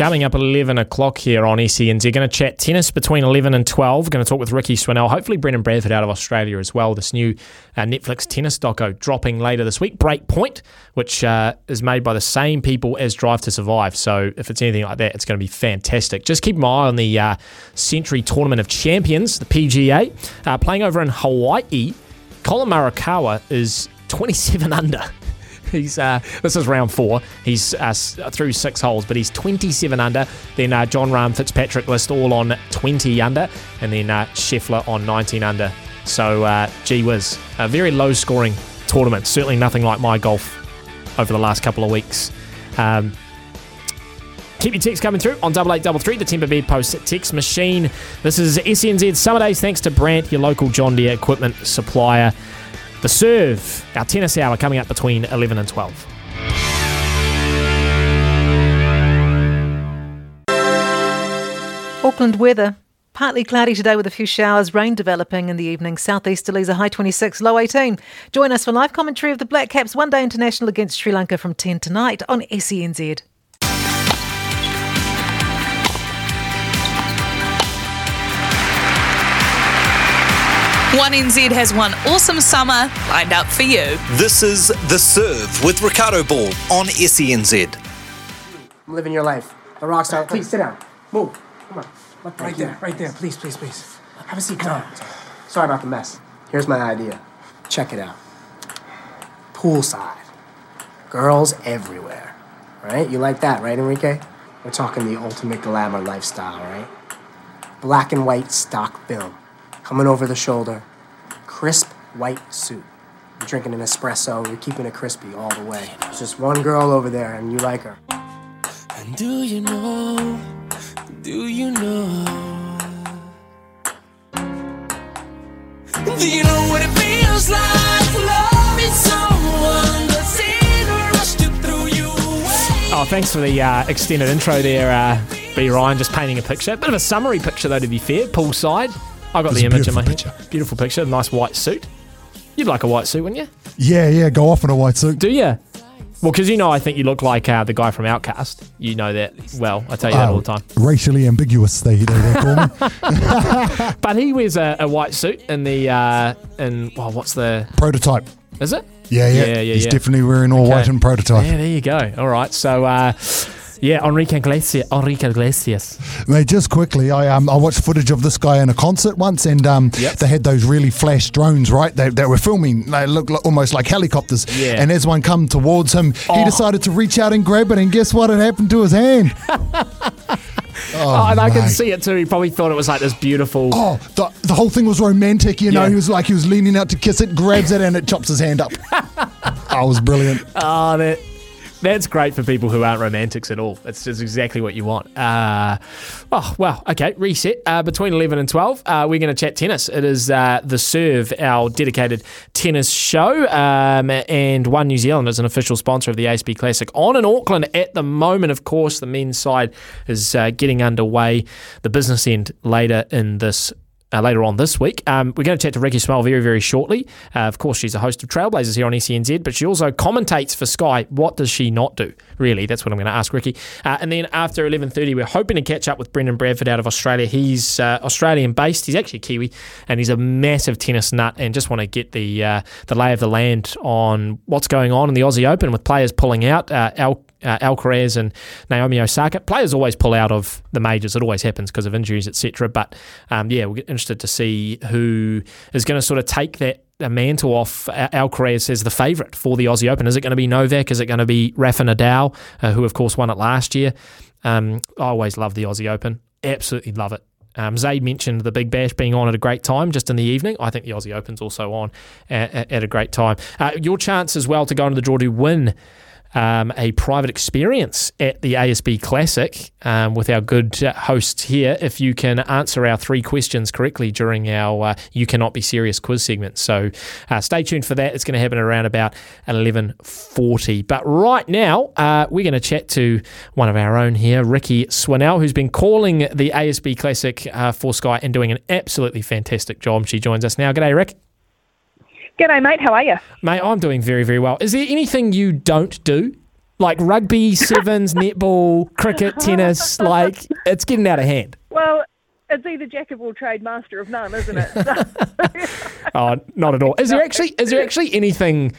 Coming up at 11 o'clock here on SENZ, you're going to chat tennis between 11 and 12. Going to talk with Rikki Swannell, hopefully Brendan Bradford out of Australia as well. This new uh, Netflix tennis doco dropping later this week. Breakpoint, which uh, is made by the same people as Drive to Survive. So if it's anything like that, it's going to be fantastic. Just keep an eye on the uh, Sentry Tournament of Champions, the PGA, uh, playing over in Hawaii. Collin Morikawa is 27 under. He's uh, this is round four. He's uh, through six holes, but he's 27 under. Then uh, Jon Rahm, Fitzpatrick list all on 20 under, and then uh, Scheffler on 19 under. So, uh, gee whiz, a very low scoring tournament. Certainly nothing like my golf over the last couple of weeks. Um, Keep your texts coming through on double eight double three, the Timber Bed Post text machine. This is SNZ Summer Days, thanks to Brandt, your local John Deere equipment supplier. The Serve, our tennis hour coming up between 11 and 12. Auckland weather. Partly cloudy today with a few showers, rain developing in the evening. Southeasterlies a high 26, low 18. Join us for live commentary of the Black Caps One Day International against Sri Lanka from 10 tonight on SENZ. One NZ has one awesome summer lined up for you. This is The Serve with Ricardo Ball on SENZ. I'm living your life. The rock star. Please sit down. Move. Come on. Look right there. Right there. Please, please, please. Have a seat. Come on. Sorry about the mess. Here's my idea. Check it out. Poolside. Girls everywhere. Right? You like that, right, Enrique? We're talking the ultimate glamour lifestyle, right? Black and white stock film coming over the shoulder, crisp white suit. You're drinking an espresso, you're keeping it crispy all the way. There's just one girl over there, and you like her. And do you know? Do you know? Do you know what it feels like? Loving someone that's in a rush to throw you away. Oh, thanks for the uh, extended intro there, uh, B. Ryan, just painting a picture. Bit of a summary picture, though, to be fair. Poolside. I got It's the image in my head. picture. Beautiful picture. Nice white suit. You'd like a white suit, wouldn't you? Yeah, yeah, go off in a white suit. Do you? Well, because you know, I think you look like uh, the guy from OutKast. You know that well. I tell you that Oh, all the time. Racially ambiguous, they, they, call me. But he wears a, a white suit in the uh, in well, what's the prototype. is it? Yeah, yeah. Yeah, yeah, He's yeah. definitely wearing all Okay. white and prototype. Yeah, there you go. All right, so uh, yeah, Enrique Iglesias. Enrique Iglesias. Mate, just quickly, I um I watched footage of this guy in a concert once, and um Yep. they had those really flash drones, right? They, they were filming. They looked like, almost like helicopters. Yeah. And as one come towards him, he Oh. decided to reach out and grab it, and guess what? It happened to his hand. Oh, and I can see it too. He probably thought it was like this beautiful. Oh, the, the whole thing was romantic, you know. Yeah. He was like he was leaning out to kiss it, grabs it, and it chops his hand up. oh, it was brilliant. Oh, that that's great for people who aren't romantics at all. That's just exactly what you want. Uh, oh well, okay. Reset uh, between eleven and twelve. Uh, we're going to chat tennis. It is uh, the Serve, our dedicated tennis show, um, and One New Zealand is an official sponsor of the ASB Classic on in Auckland at the moment. Of course, the men's side is uh, getting underway. The business end later in this uh, later on this week. Um, we're going to chat to Rikki Swannell very, very shortly. Uh, of course, she's a host of Trailblazers here on SENZ, but she also commentates for Sky. What does she not do? Really, that's what I'm going to ask Ricky. Uh, and then after 11:30, we're hoping to catch up with Brendan Bradford out of Australia. He's uh, Australian based. He's actually Kiwi, and he's a massive tennis nut. And just want to get the uh, the lay of the land on what's going on in the Aussie Open with players pulling out. Uh, Al uh, Alcaraz and Naomi Osaka. Players always pull out of the majors. It always happens because of injuries, etc. But um, yeah, we're interested to see who is going to sort of take that uh, mantle off Al- Alcaraz as the favourite for the Aussie Open. Is it going to be Novak? Is it going to be Rafa Nadal, uh, who of course won it last year? Um, I always love the Aussie Open. Absolutely love it. Um, Zaid mentioned the Big Bash being on at a great time just in the evening. I think the Aussie Open's also on at, at a great time. Uh, your chance as well to go into the draw to win um, a private experience at the ASB Classic um, with our good uh, hosts here if you can answer our three questions correctly during our uh, You Cannot Be Serious quiz segment. So uh, stay tuned for that. It's going to happen around about 11.40. But right now, uh, we're going to chat to one of our own here, Rikki Swannell, who's been calling the ASB Classic uh, for Sky and doing an absolutely fantastic job. She joins us now. G'day, Rick. G'day, mate. How are you? Mate, I'm doing very, very well. Is there anything you don't do? Like rugby, sevens, netball, cricket, tennis? Like, it's getting out of hand. Well, it's either jack of all trade, master of none, isn't it? Oh, not at all. Is there actually is there actually anything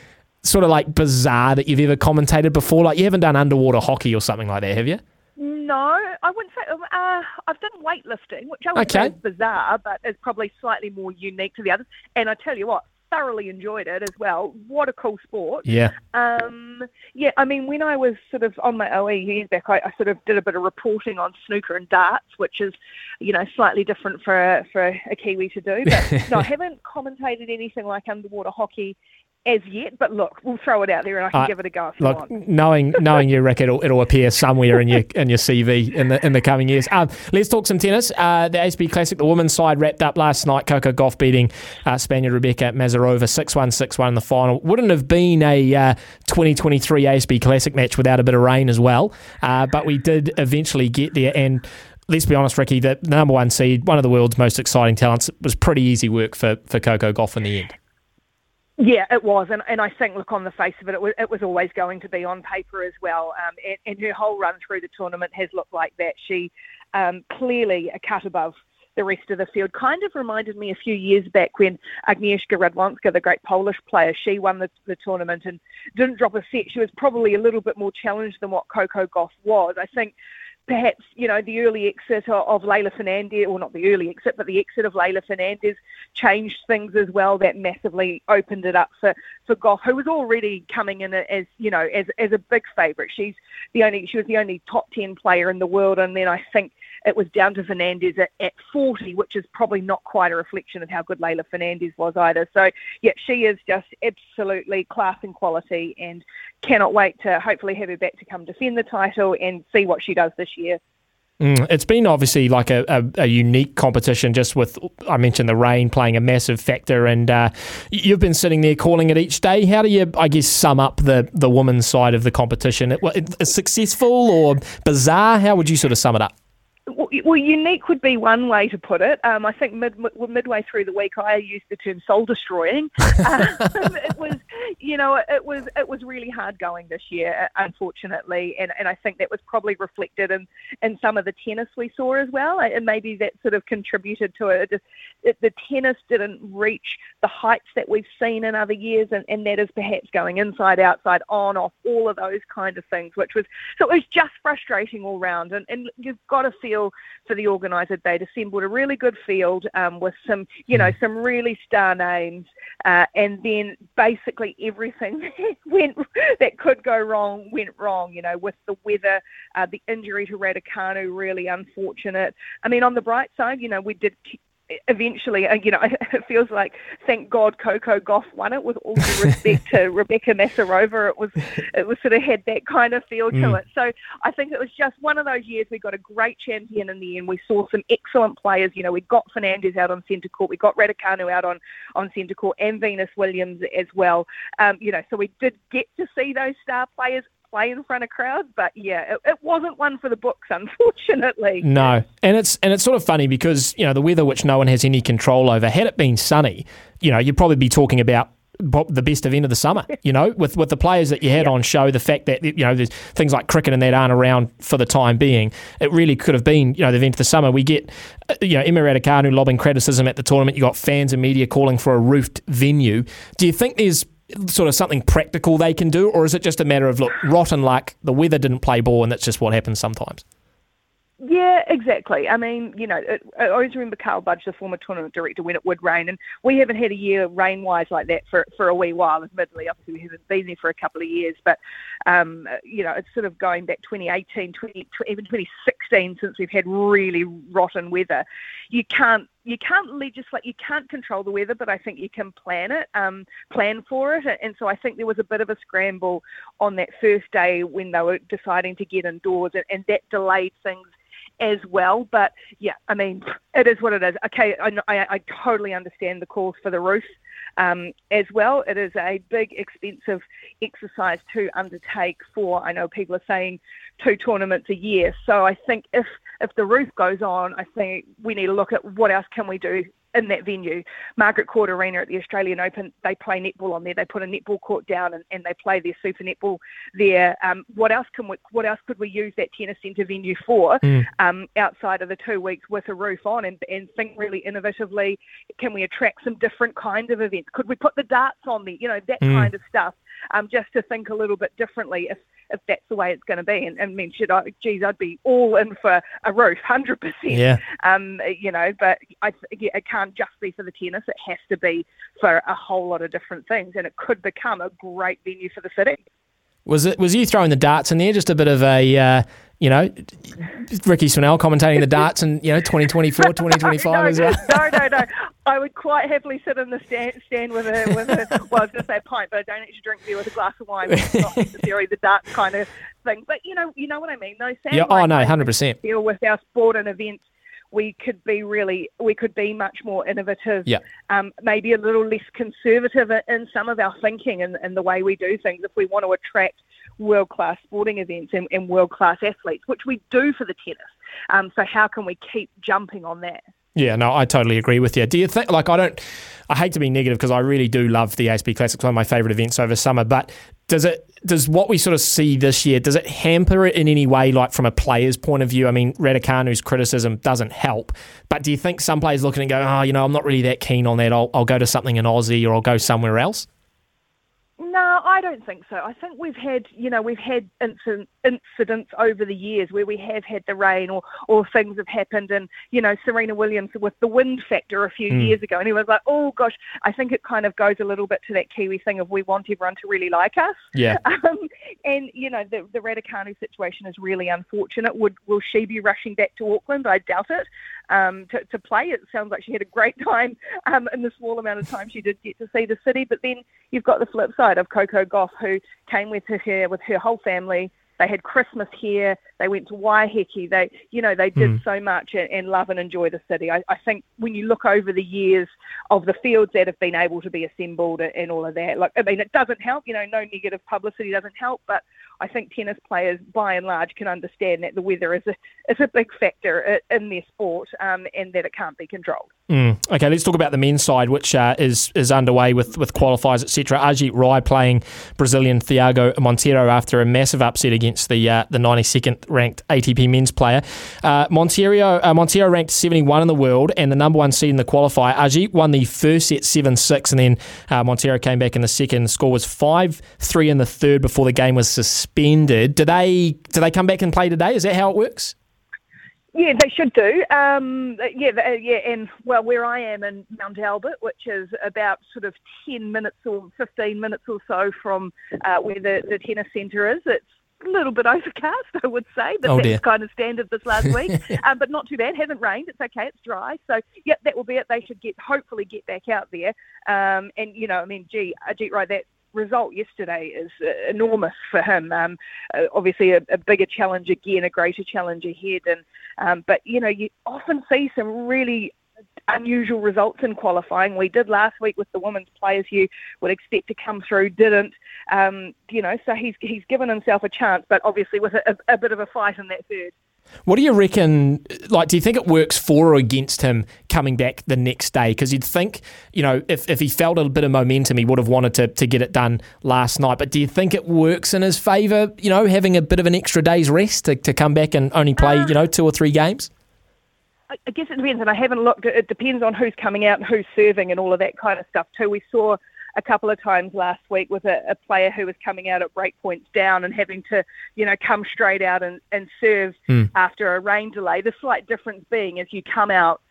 sort of like bizarre that you've ever commentated before? Like you haven't done underwater hockey or something like that, have you? no, I wouldn't say. Uh, I've done weightlifting, which I would Okay. say is bizarre, but it's probably slightly more unique to the others. And I tell you what, thoroughly enjoyed it as well. What a cool sport. Yeah. Um, yeah, I mean, when I was sort of on my OE years back, I, I sort of did a bit of reporting on snooker and darts, which is, you know, slightly different for a, for a Kiwi to do. But no, I haven't commentated anything like underwater hockey as yet. But look, we'll throw it out there and I can Uh, give it a go if you Look, want. knowing knowing you, Rick, it'll, it'll appear somewhere in your in your CV in the in the coming years. Um, let's talk some tennis. Uh, the ASB Classic, the women's side wrapped up last night. Coco Gauff beating uh, Spaniard Rebeka Masarova 6-1, 6-1 in the final. Wouldn't have been a uh, 2023 ASB Classic match without a bit of rain as well. Uh, but we did eventually get there and. Let's be honest, Ricky. The number one seed, one of the world's most exciting talents, was pretty easy work for, for Coco Gauff in the end. Yeah, it was, and, and I think, look, on the face of it, it was, it was always going to be on paper as well. Um, and, and her whole run through the tournament has looked like that. She um, clearly a cut above the rest of the field. Kind of reminded me a few years back when Agnieszka Radwanska, the great Polish player, she won the, the tournament and didn't drop a set. She was probably a little bit more challenged than what Coco Gauff was. I think perhaps you know the early exit of, Leylah Fernandez, or not the early exit, but the exit of Leylah Fernandez changed things as well. That massively opened it up for for Gauff, who was already coming in as you know as as a big favourite. She's the only she was the only top ten player in the world, and then I think it was down to Fernandez at, at 40, which is probably not quite a reflection of how good Leylah Fernandez was either. So, yeah, she is just absolutely class and quality and cannot wait to hopefully have her back to come defend the title and see what she does this year. Mm, it's been obviously like a, a, a unique competition, just with I mentioned the rain playing a massive factor, and uh, you've been sitting there calling it each day. How do you, I guess, sum up the the women's side of the competition? It, it, successful or bizarre? How would you sort of sum it up? Well, unique would be one way to put it. Um, I think mid, mid, midway through the week, I used the term soul destroying. um, it was, you know, it was it was really hard going this year, uh, unfortunately, and, and I think that was probably reflected in, in some of the tennis we saw as well, and maybe that sort of contributed to it. Just, it the tennis didn't reach the heights that we've seen in other years, and, and that is perhaps going inside, outside, on, off, all of those kind of things, which was so it was just frustrating all round, and, and you've got to feel for the organiser they'd assembled a really good field um, with some, you know, some really star names, uh, and then basically everything that went that could go wrong went wrong. You know, with the weather, uh, the injury to Raducanu really unfortunate. I mean, on the bright side, you know, we did. Eventually, uh, you know, it feels like thank God Coco Gauff won it. With all due respect to Rebeka Masarova, it was it was sort of had that kind of feel to Mm. it. So I think it was just one of those years we got a great champion in the end. We saw some excellent players. You know, we got Fernandez out on centre court, we got Raducanu out on on centre court, and Venus Williams as well. Um, you know, so we did get to see those star players play in front of crowds, but yeah, it, it wasn't one for the books, unfortunately. No, and it's and it's sort of funny because you know the weather, which no one has any control over. Had it been sunny, you know, you'd probably be talking about the best event of the summer. You know, with with the players that you had on show, the fact that you know there's things like cricket and that aren't around for the time being, it really could have been you know the event of the summer. We get uh, you know Emma Raducanu lobbing criticism at the tournament. You got fans and media calling for a roofed venue. Do you think there's sort of something practical they can do, or is it just a matter of look, rotten luck, the weather didn't play ball, and that's just what happens sometimes? Yeah, exactly. I mean, you know, it, I always remember Karl Budge, the former tournament director, when it would rain, and we haven't had a year rain-wise like that for for a wee while. Admittedly, obviously we haven't been there for a couple of years, but um, you know, it's sort of going back 2018, 20, even 2016 since we've had really rotten weather. You can't you can't legislate, you can't control the weather, but I think you can plan it, um, plan for it. And so I think there was a bit of a scramble on that first day when they were deciding to get indoors, and, and that delayed things as well. But yeah, I mean, it is what it is. Okay, I, I, I totally understand the calls for the roof um, as well. It is a big, expensive exercise to undertake for, I know people are saying two tournaments a year. So I think if, if the roof goes on, I think we need to look at what else can we do in that venue. Margaret Court Arena at the Australian Open, they play netball on there. They put a netball court down and, and they play their super netball there. Um, what else can we, what else could we use that tennis centre venue for Mm. um, outside of the two weeks with a roof on and, and think really innovatively? Can we attract some different kind of events? Could we put the darts on there? You know, that Mm. kind of stuff. Um, just to think a little bit differently if if that's the way it's going to be. And, and I mean, should I, geez, I'd be all in for a roof, hundred percent. Yeah. Um, you know, but I yeah, it can't just be for the tennis. It has to be for a whole lot of different things, and it could become a great venue for the city. Was it was you throwing the darts in there? Just a bit of a uh, you know, Rikki Swannell commentating the darts and you know 2024, 2025 no, as well. no, no, no. I would quite happily sit in the stand, stand with a with a well, I was going to say a pint, but I don't actually drink beer with a glass of wine. It's not necessarily the dark kind of thing, but you know, you know what I mean. Those sound Yeah. Oh no, 100%. deal with our sport and events. We could be really, we could be much more innovative. Yeah. Um, maybe a little less conservative in- in some of our thinking and, and the way we do things. If we want to attract world class sporting events and, and world class athletes, which we do for the tennis. Um, so how can we keep jumping on that? Yeah, no, I totally agree with you. Do you think, like, I don't, I hate to be negative because I really do love the ASB Classics, one of my favourite events over summer, but does it, does what we sort of see this year, does it hamper it in any way, like from a player's point of view? I mean, Raducanu's criticism doesn't help, but do you think some players looking and go, oh, you know, I'm not really that keen on that. I'll, I'll go to something in Aussie or I'll go somewhere else? No, I don't think so. I think we've had, you know, we've had incident, incidents over the years where we have had the rain or, or things have happened. And, you know, Serena Williams with the wind factor a few Mm. years ago. And he was like, oh, gosh, I think it kind of goes a little bit to that Kiwi thing of we want everyone to really like us. Yeah. Um, and, you know, the, the Raducanu situation is really unfortunate. Would Will she be rushing back to Auckland? I doubt it. Um, to, to play, it sounds like she had a great time um, in the small amount of time she did get to see the city. But then you've got the flip side of Coco Gauff, who came with her here with her whole family. They had Christmas here. They went to Waiheke. They, you know, they did Mm. so much and, and love and enjoy the city. I, I think when you look over the years of the fields that have been able to be assembled and, and all of that, like I mean, it doesn't help. You know, no negative publicity doesn't help, but I think tennis players, by and large, can understand that the weather is a is a big factor in their sport, um, and that it can't be controlled. Mm. Okay, let's talk about the men's side, which uh, is is underway with with qualifiers, etc. Ajeet Rai playing Brazilian Thiago Monteiro after a massive upset against the uh, the 92nd ranked ATP men's player. Uh, Monteiro uh, Monteiro ranked 71 in the world and the number one seed in the qualifier. Ajeet won the first set 7 6, and then uh, Monteiro came back in the second. The score was 5 3 in the third before the game was suspended. Do they do they come back and play today? Is that how it works? Yeah, they should do. Um, yeah, uh, yeah, and well, where I am in Mount Albert, which is about sort of ten minutes or fifteen minutes or so from uh, where the, the tennis centre is, it's a little bit overcast, I would say, but Oh, that's dear. kind of standard this last week. um, but not too bad. Hasn't rained. It's okay. It's dry. So, yep, that will be it. They should get hopefully get back out there. Um, and you know, I mean, gee, Ajeet Rai, that result yesterday is uh, enormous for him. Um, uh, obviously, a, a bigger challenge again, a greater challenge ahead, and um, but you know, you often see some really unusual results in qualifying. We did last week with the women's players you would expect to come through, didn't. Um, you know, so he's he's given himself a chance, but obviously with a, a, a bit of a fight in that third. What do you reckon? Like, do you think it works for or against him coming back the next day? Because you'd think, you know, if, if he felt a bit of momentum, he would have wanted to, to get it done last night. But do you think it works in his favour, you know, having a bit of an extra day's rest to, to come back and only play, uh. you know, two or three games? I I guess it depends, and I haven't looked. It depends on who's coming out and who's serving and all of that kind of stuff too. We saw a couple of times last week with a, a player who was coming out at break points down and having to, you know, come straight out and, and serve Hmm. after a rain delay. The slight difference being is you come out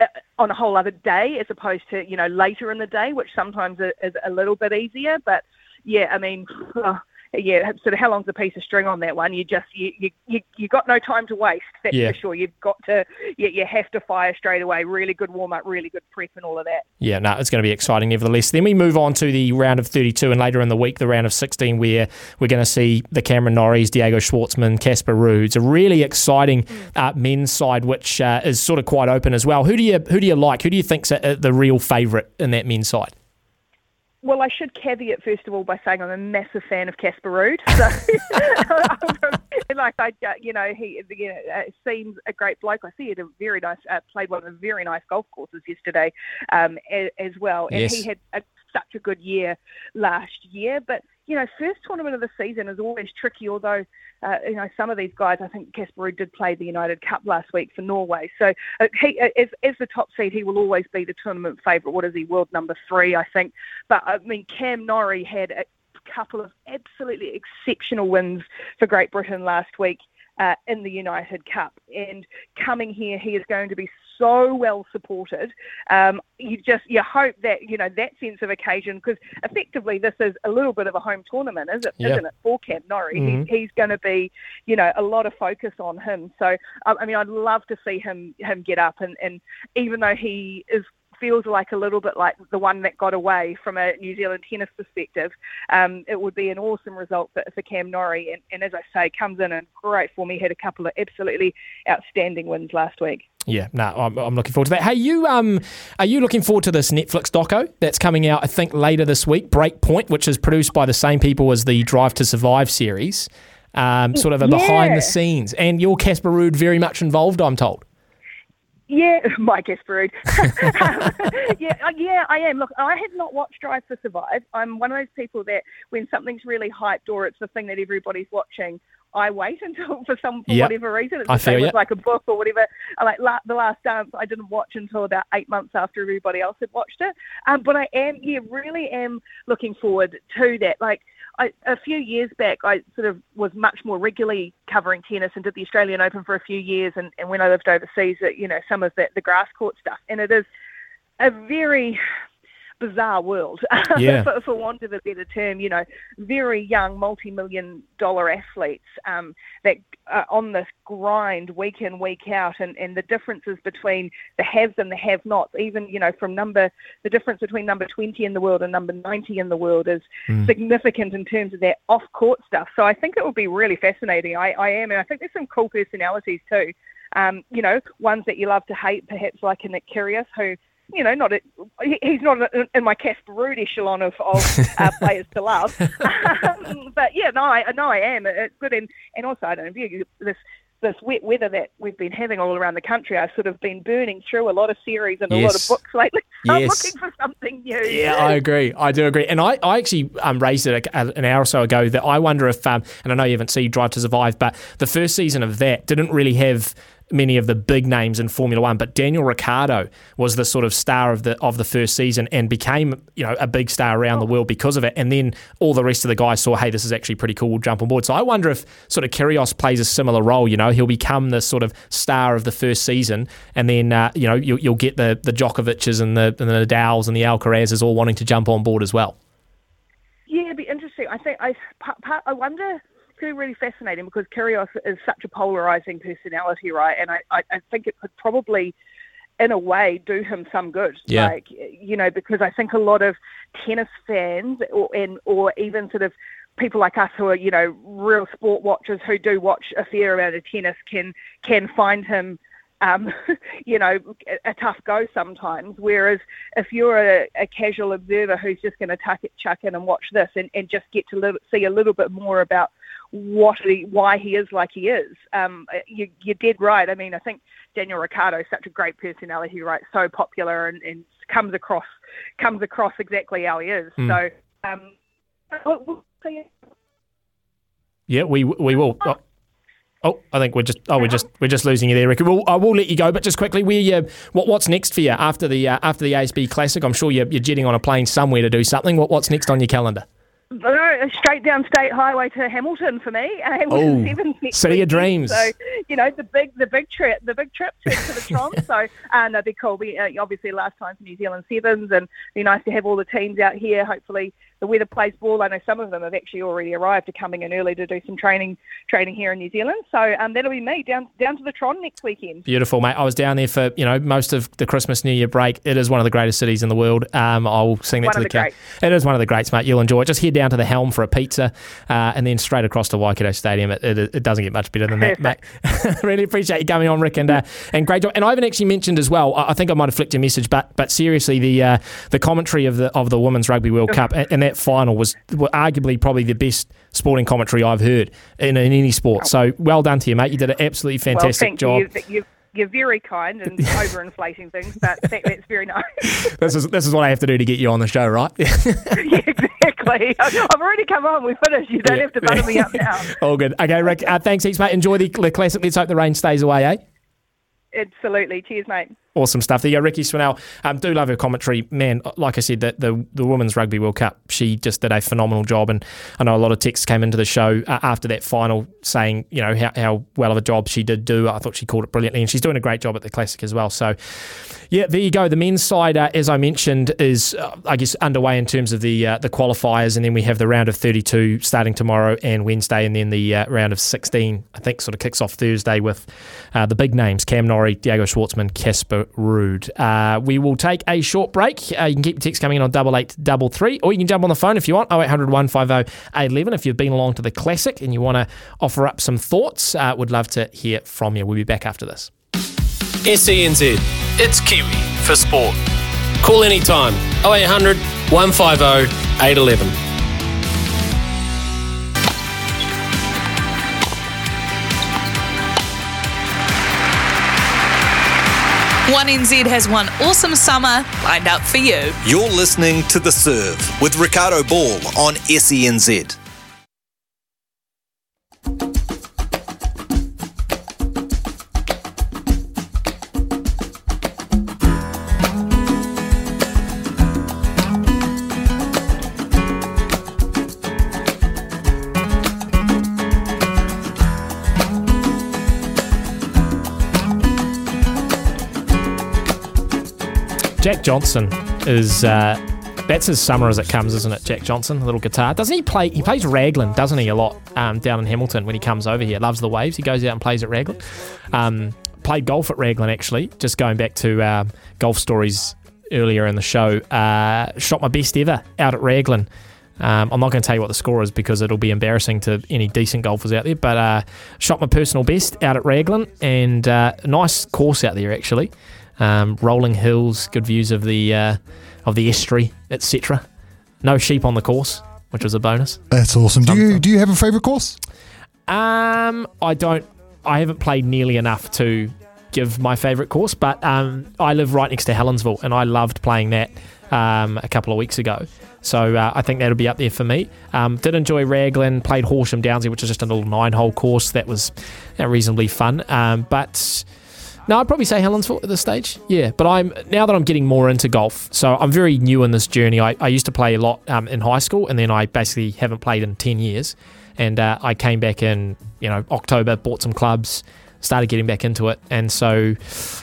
uh, on a whole other day as opposed to, you know, later in the day, which sometimes is a little bit easier. But yeah, I mean, yeah, sort of how long's a piece of string on that one? You just you you you, you got no time to waste. That's Yeah. for sure. You've got to you, you have to fire straight away. Really good warm up, really good prep, and all of that. Yeah, no, it's going to be exciting nevertheless. Then we move on to the round of 32 and later in the week, the round of 16, where we're going to see the Cameron Norries, Diego Schwartzman, Casper Ruud. It's a really exciting uh, men's side, which uh, is sort of quite open as well. Who do you who do you like? Who do you think's a, the real favourite in that men's side? Well, I should caveat first of all by saying I'm a massive fan of Casper Ruud. So, like I, uh, you know, he you know, uh, seems a great bloke. I see he had a very nice, uh, played one of the very nice golf courses yesterday, um, as, as well. And Yes. he had a, such a good year last year. But you know, first tournament of the season is always tricky. Although, uh, you know, some of these guys, I think Ruud did play the United Cup last week for Norway. So uh, he, uh, as, as the top seed, he will always be the tournament favourite. What is he? World number three, I think. But I mean, Cam Norrie had a couple of absolutely exceptional wins for Great Britain last week. Uh, in the United Cup, and coming here, he is going to be so well supported. Um, you just you hope that you know that sense of occasion because effectively this is a little bit of a home tournament, is it? Yeah. Isn't it for Cam Norrie? Mhm. He's, he's going to be, you know, a lot of focus on him. So I I mean, I'd love to see him him get up and and even though he is feels like a little bit like the one that got away from a New Zealand tennis perspective. Um, it would be an awesome result for, for Cam Norrie, and, and as I say, comes in in great form. He had a couple of absolutely outstanding wins last week. Yeah, no, I'm, I'm looking forward to that. Hey, you um, are you looking forward to this Netflix doco that's coming out? I think later this week, Breakpoint, which is produced by the same people as the Drive to Survive series. Um, sort of a behind the scenes, and your Casper Ruud very much involved. I'm told. Yeah, my Casper Ruud. yeah, uh, yeah, I am. Look, I have not watched Drive to Survive. I'm one of those people that when something's really hyped or it's the thing that everybody's watching, I wait until for some for Yep. whatever reason. It's I feel ya. like a book or whatever. I like la- the Last Dance. I didn't watch until about eight months after everybody else had watched it. Um, but I am, yeah, really am looking forward to that. Like. I, a few years back, I sort of was much more regularly covering tennis and did the Australian Open for a few years. And, and when I lived overseas, you know, some of the, the grass court stuff. And it is a very bizarre world, Yeah. for, for want of a better term. You know, very young, multi-million dollar athletes um, that are on this grind week in, week out, and, and the differences between the haves and the have-nots, even you know, from number the difference between number 20 in the world and number 90 in the world is Mm. significant in terms of their off-court stuff. So I think it will be really fascinating. I, I am, and I think there's some cool personalities too. Um, you know, ones that you love to hate, perhaps like a Nick Kyrgios, who you know, not a, he- he's not in- in my Casper Ruud echelon of, of uh, players to love. um, but yeah, no, I no, I am. It's good, and and also I don't know you this this wet weather that we've been having all around the country. I've sort of been burning through a lot of series and a lot of books lately. I'm Yes. looking for something new. Yeah, I agree. I do agree. And I, I actually um, raised it a, an hour or so ago that I wonder if, um, and I know you haven't seen Drive to Survive, but the first season of that didn't really have many of the big names in Formula One, but Daniel Ricciardo was the sort of star of the of the first season and became you know a big star around the world because of it. And then all the rest of the guys saw, hey, this is actually pretty cool. We'll jump on board. So I wonder if sort of Kyrgios plays a similar role. You know, he'll become the sort of star of the first season, and then uh, you know you'll, you'll get the the Djokovic's and the and the Nadal's and the Alcarazes all wanting to jump on board as well. Yeah, it'd be interesting. I think I part, part, I wonder. It's going to be really fascinating because Kyrgios is such a polarizing personality, right? And I, I, I think it could probably, in a way, do him some good. Yeah. Like you know, because I think a lot of tennis fans, or and or even sort of people like us who are you know real sport watchers who do watch a fair amount of tennis can can find him um, you know, a, a tough go sometimes. Whereas if you're a, a casual observer who's just going to tuck it, chuck in and watch this and, and just get to little, see a little bit more about what he, why he is like he is, um, you, you're dead right. I mean, I think Daniel Ricciardo is such a great personality, right? So popular and, and comes across comes across exactly how he is. Mm. So. Um, we'll. Yeah, we we will. Oh, oh, I think we're just oh we're just we're just losing you there, Ricky. We'll, I will let you go, but just quickly, we uh, what what's next for you after the uh, after the ASB Classic? I'm sure you're, you're jetting on a plane somewhere to do something. What what's next on your calendar? No, straight down State Highway to Hamilton for me. Uh, Hamilton Oh, Sevens next city of dreams. So you know the big, the big trip, the big trip trip to the Tron. so uh, no, be cool. We uh, obviously last time for New Zealand Sevens, and it'd be nice to have all the teams out here. Hopefully the weather plays ball. I know some of them have actually already arrived, are coming in early to do some training training here in New Zealand. So um, that'll be me down down to the Tron next weekend. Beautiful, mate. I was down there for you know most of the Christmas New Year break. It is one of the greatest cities in the world. Um, I'll sing that One to the, the ca- It is one of the greats, mate. You'll enjoy it. Just head down to the Helm for a pizza, uh, and then straight across to Waikato Stadium. It, it, it doesn't get much better than that, mate. really appreciate you coming on, Rick, and uh, and great job. And I haven't actually mentioned as well. I I think I might have flicked your message, but but seriously, the uh, the commentary of the of the Women's Rugby World Cup and, and that final was arguably probably the best sporting commentary I've heard in, in any sport. So well done to you, mate. You did an absolutely fantastic well, thank job. you. You- You're, you're very kind and overinflating things, but that, that's very nice. This is this is what I have to do to get you on the show, right? yeah, exactly. I've already come on. We finished. You don't Yeah. have to butter me up now. All good. Okay, Rick. Uh, thanks heaps, mate. Enjoy the, the classic. Let's hope the rain stays away, eh? Absolutely. Cheers, mate. Awesome stuff. There you go, Rikki Swannell. Um, do love her commentary. Man, like I said, the, the, the Women's Rugby World Cup, she just did a phenomenal job. And I know a lot of texts came into the show uh, after that final saying, you know, how, how well of a job she did do. I thought she called it brilliantly. And she's doing a great job at the Classic as well. So, yeah, there you go. The men's side, uh, as I mentioned, is, uh, I guess, underway in terms of the uh, the qualifiers. And then we have the round of 32 starting tomorrow and Wednesday. And then the uh, round of 16, I think, sort of kicks off Thursday with uh, the big names Cam Norrie, Diego Schwartzman, Casper Ruud. Uh, we will take a short break. Uh, you can keep your texts coming in on double eight double three, or you can jump on the phone if you want 0800 150 811 if you've been along to the classic and you want to offer up some thoughts. Uh, would love to hear from you. We'll be back after this. SENZ. It's Kiwi for sport. Call anytime 0800 150 811. One NZ has one awesome summer lined up for you. You're listening to The Serve with Ricardo Ball on SENZ. Jack Johnson is. Uh, that's his summer as it comes, isn't it? Jack Johnson, a little guitar. Doesn't he play? He plays Raglan, doesn't he? A lot um, down in Hamilton when he comes over here. Loves the waves. He goes out and plays at Raglan. Um, played golf at Raglan actually. Just going back to uh, golf stories earlier in the show. Uh, shot my best ever out at Raglan. Um, I'm not going to tell you what the score is because it'll be embarrassing to any decent golfers out there. But uh, shot my personal best out at Raglan and uh, nice course out there actually. Um, rolling hills, good views of the uh, of the estuary, etc. No sheep on the course, which was a bonus. That's awesome. Do you do you have a favourite course? Um, I don't. I haven't played nearly enough to give my favourite course, but um, I live right next to Helensville, and I loved playing that um, a couple of weeks ago. So uh, I think that'll be up there for me. Um, did enjoy Raglan, played Horsham Downsy, which is just a little nine-hole course that was uh, reasonably fun. Um, but no, I'd probably say Helensville at this stage. Yeah, but I'm now that I'm getting more into golf, so I'm very new in this journey. I, I used to play a lot um, in high school, and then I basically haven't played in ten years. And uh, I came back in, you know, October, bought some clubs, started getting back into it, and so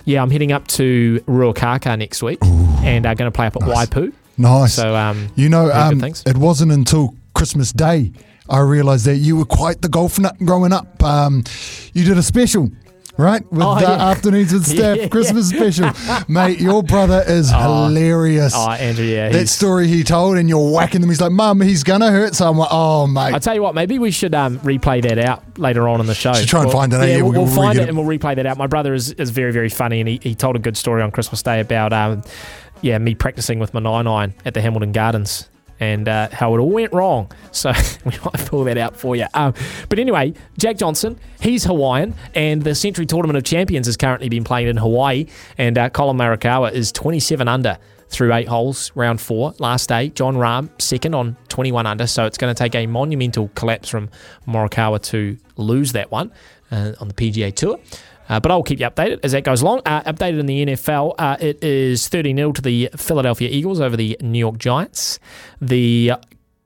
yeah, I'm heading up to Ruakaka next week, and I'm going to play up at Waipu. Nice. So um, You know, um, it wasn't until Christmas Day I realised that you were quite the golf nut growing up. Um, you did a special. Right with Oh, uh, yeah. afternoons with Steph Yeah. Christmas special, mate. Your brother is Oh. hilarious. Oh, Andrew, yeah, that story he told, and you're whacking them. He's like, "Mum, he's gonna hurt someone." Oh, mate. I tell you what, maybe we should um, replay that out later on in the show. Should try and We'll- find it, eh? Yeah, Yeah, we'll, we'll we'll find it it. and we'll replay that out. My brother is, is very very funny, and he, he told a good story on Christmas Day about um, yeah me practicing with my nine iron at the Hamilton Gardens. And uh, how it all went wrong. So we might pull that out for you. Um, but anyway, Jack Johnson, he's Hawaiian, and the Sentry Tournament of Champions has currently been playing in Hawaii. And uh, Collin Morikawa is 27 under through eight holes, round four, last day. Jon Rahm, second on 21 under. So it's going to take a monumental collapse from Morikawa to lose that one uh, on the PGA Tour. Uh, but I'll keep you updated as that goes along. Uh, updated in the NFL, uh, it is 30 0 to the Philadelphia Eagles over the New York Giants. The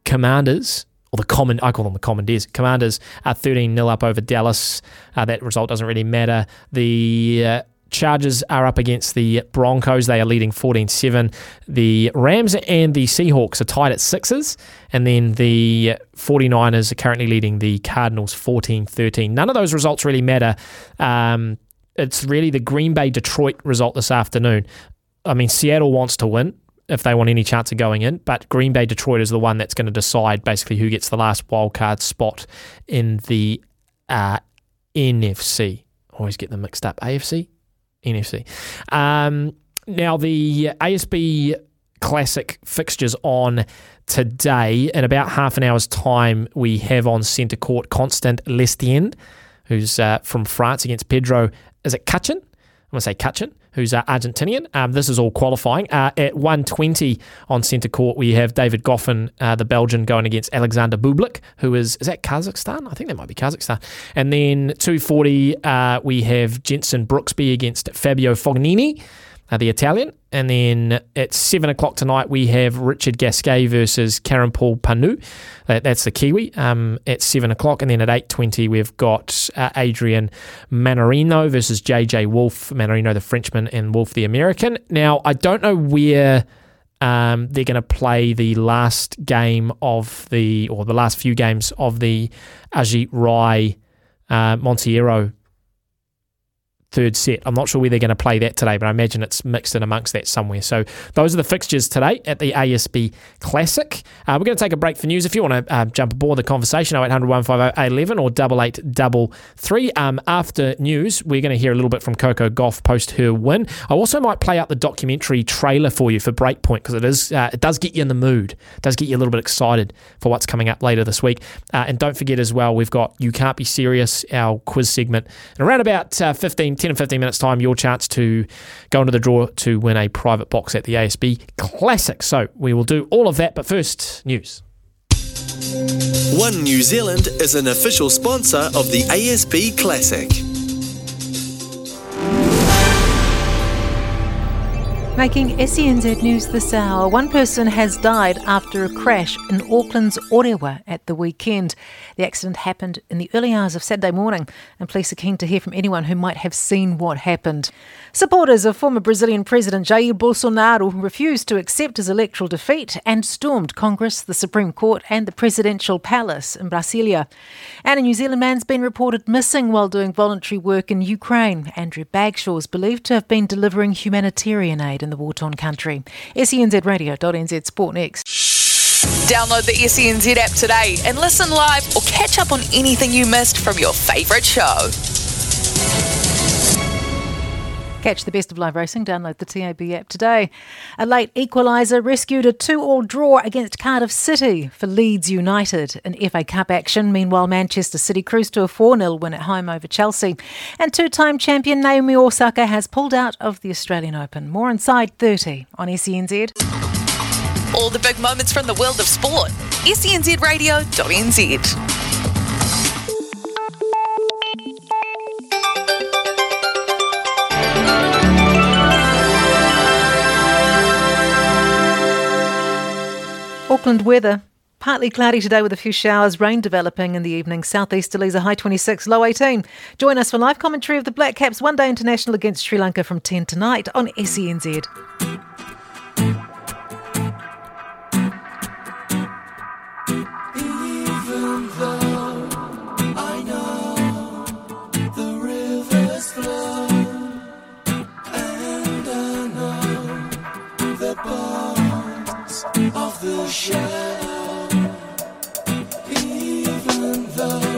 Commanders, or the common, I call them the Commanders. Commanders are 13 0 up over Dallas. Uh, that result doesn't really matter. The uh, Chargers are up against the Broncos. They are leading 14 7. The Rams and the Seahawks are tied at sixes. And then the 49ers are currently leading the Cardinals 14 13. None of those results really matter. Um, it's really the Green Bay Detroit result this afternoon. I mean, Seattle wants to win if they want any chance of going in, but Green Bay Detroit is the one that's going to decide basically who gets the last wild card spot in the uh, NFC. Always get them mixed up. AFC, NFC. Um, now the ASB Classic fixtures on today. In about half an hour's time, we have on centre court Constant Lestienne, who's uh, from France against Pedro. Is it Cachin? I'm going to say Cachin, who's uh, Argentinian. Um, this is all qualifying. Uh, at 120 on centre court, we have David Goffin, uh, the Belgian, going against Alexander Bublik, who is, is that Kazakhstan? I think that might be Kazakhstan. And then 240, uh, we have Jenson Brooksby against Fabio Fognini, uh, the Italian. And then at 7 o'clock tonight, we have Richard Gasquet versus Kiranpal Pannu. That, that's the Kiwi um, at 7 o'clock. And then at 8.20, we've got uh, Adrian Mannarino versus JJ Wolf. Mannarino, the Frenchman, and Wolf, the American. Now, I don't know where um, they're going to play the last game of the, or the last few games of the Ajeet Rai uh, third set. I'm not sure where they're going to play that today, but I imagine it's mixed in amongst that somewhere. So those are the fixtures today at the ASB Classic. Uh, we're going to take a break for news. If you want to uh, jump aboard the conversation, 0800 150 811 or 8833. Um, after news, we're going to hear a little bit from Coco Gauff post her win. I also might play out the documentary trailer for you for Breakpoint because it is uh, it does get you in the mood. It does get you a little bit excited for what's coming up later this week. Uh, and don't forget as well, we've got You Can't Be Serious, our quiz segment. And around about uh, 15, 10 and 15 minutes time, your chance to go into the draw to win a private box at the ASB Classic. So we will do all of that, but first, news. One New Zealand is an official sponsor of the ASB Classic. Making SENZ news this hour, one person has died after a crash in Auckland's Orewa at the weekend. The accident happened in the early hours of Saturday morning, and police are keen to hear from anyone who might have seen what happened. Supporters of former Brazilian President Jair Bolsonaro refused to accept his electoral defeat and stormed Congress, the Supreme Court, and the presidential palace in Brasilia. And a New Zealand man's been reported missing while doing voluntary work in Ukraine. Andrew Bagshaw is believed to have been delivering humanitarian aid in the war torn country. E SENZradio.nz Sport next. Download the SENZ app today and listen live or catch up on anything you missed from your favourite show. Catch the best of live racing. Download the TAB app today. A late equaliser rescued a two-all draw against Cardiff City for Leeds United in FA Cup action. Meanwhile, Manchester City cruised to a 4-0 win at home over Chelsea. And two-time champion Naomi Osaka has pulled out of the Australian Open. More inside 30 on SENZ. All the big moments from the world of sport. SENZradio.nz. Auckland weather. Partly cloudy today with a few showers, rain developing in the evening. Southeasterlies a high 26, low 18. Join us for live commentary of the Black Caps one day international against Sri Lanka from 10 tonight on SENZ. The shadow. Even though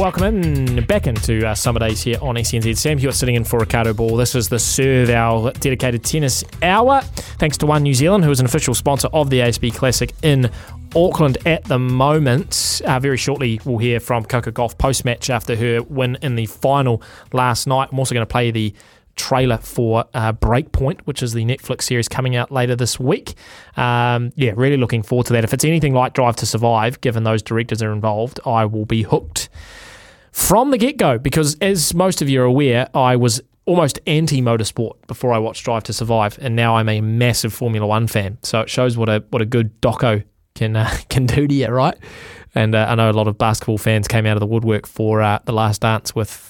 Welcome in, back into uh, Summer Days here on SENZ. Sam Hewitt sitting in for Ricardo Ball. This is the Serve, our dedicated tennis hour. Thanks to One New Zealand, who is an official sponsor of the ASB Classic in Auckland at the moment. Uh, very shortly, we'll hear from Coco Gauff post match after her win in the final last night. I'm also going to play the trailer for uh, Breakpoint, which is the Netflix series coming out later this week. Um, yeah, really looking forward to that. If it's anything like Drive to Survive, given those directors are involved, I will be hooked. From the get go because, as most of you are aware, I was almost anti motorsport before I watched Drive to Survive, and now I'm a massive Formula One fan. So it shows what a what a good doco can uh, can do to you, right? And uh, I know a lot of basketball fans came out of the woodwork for uh, the Last Dance with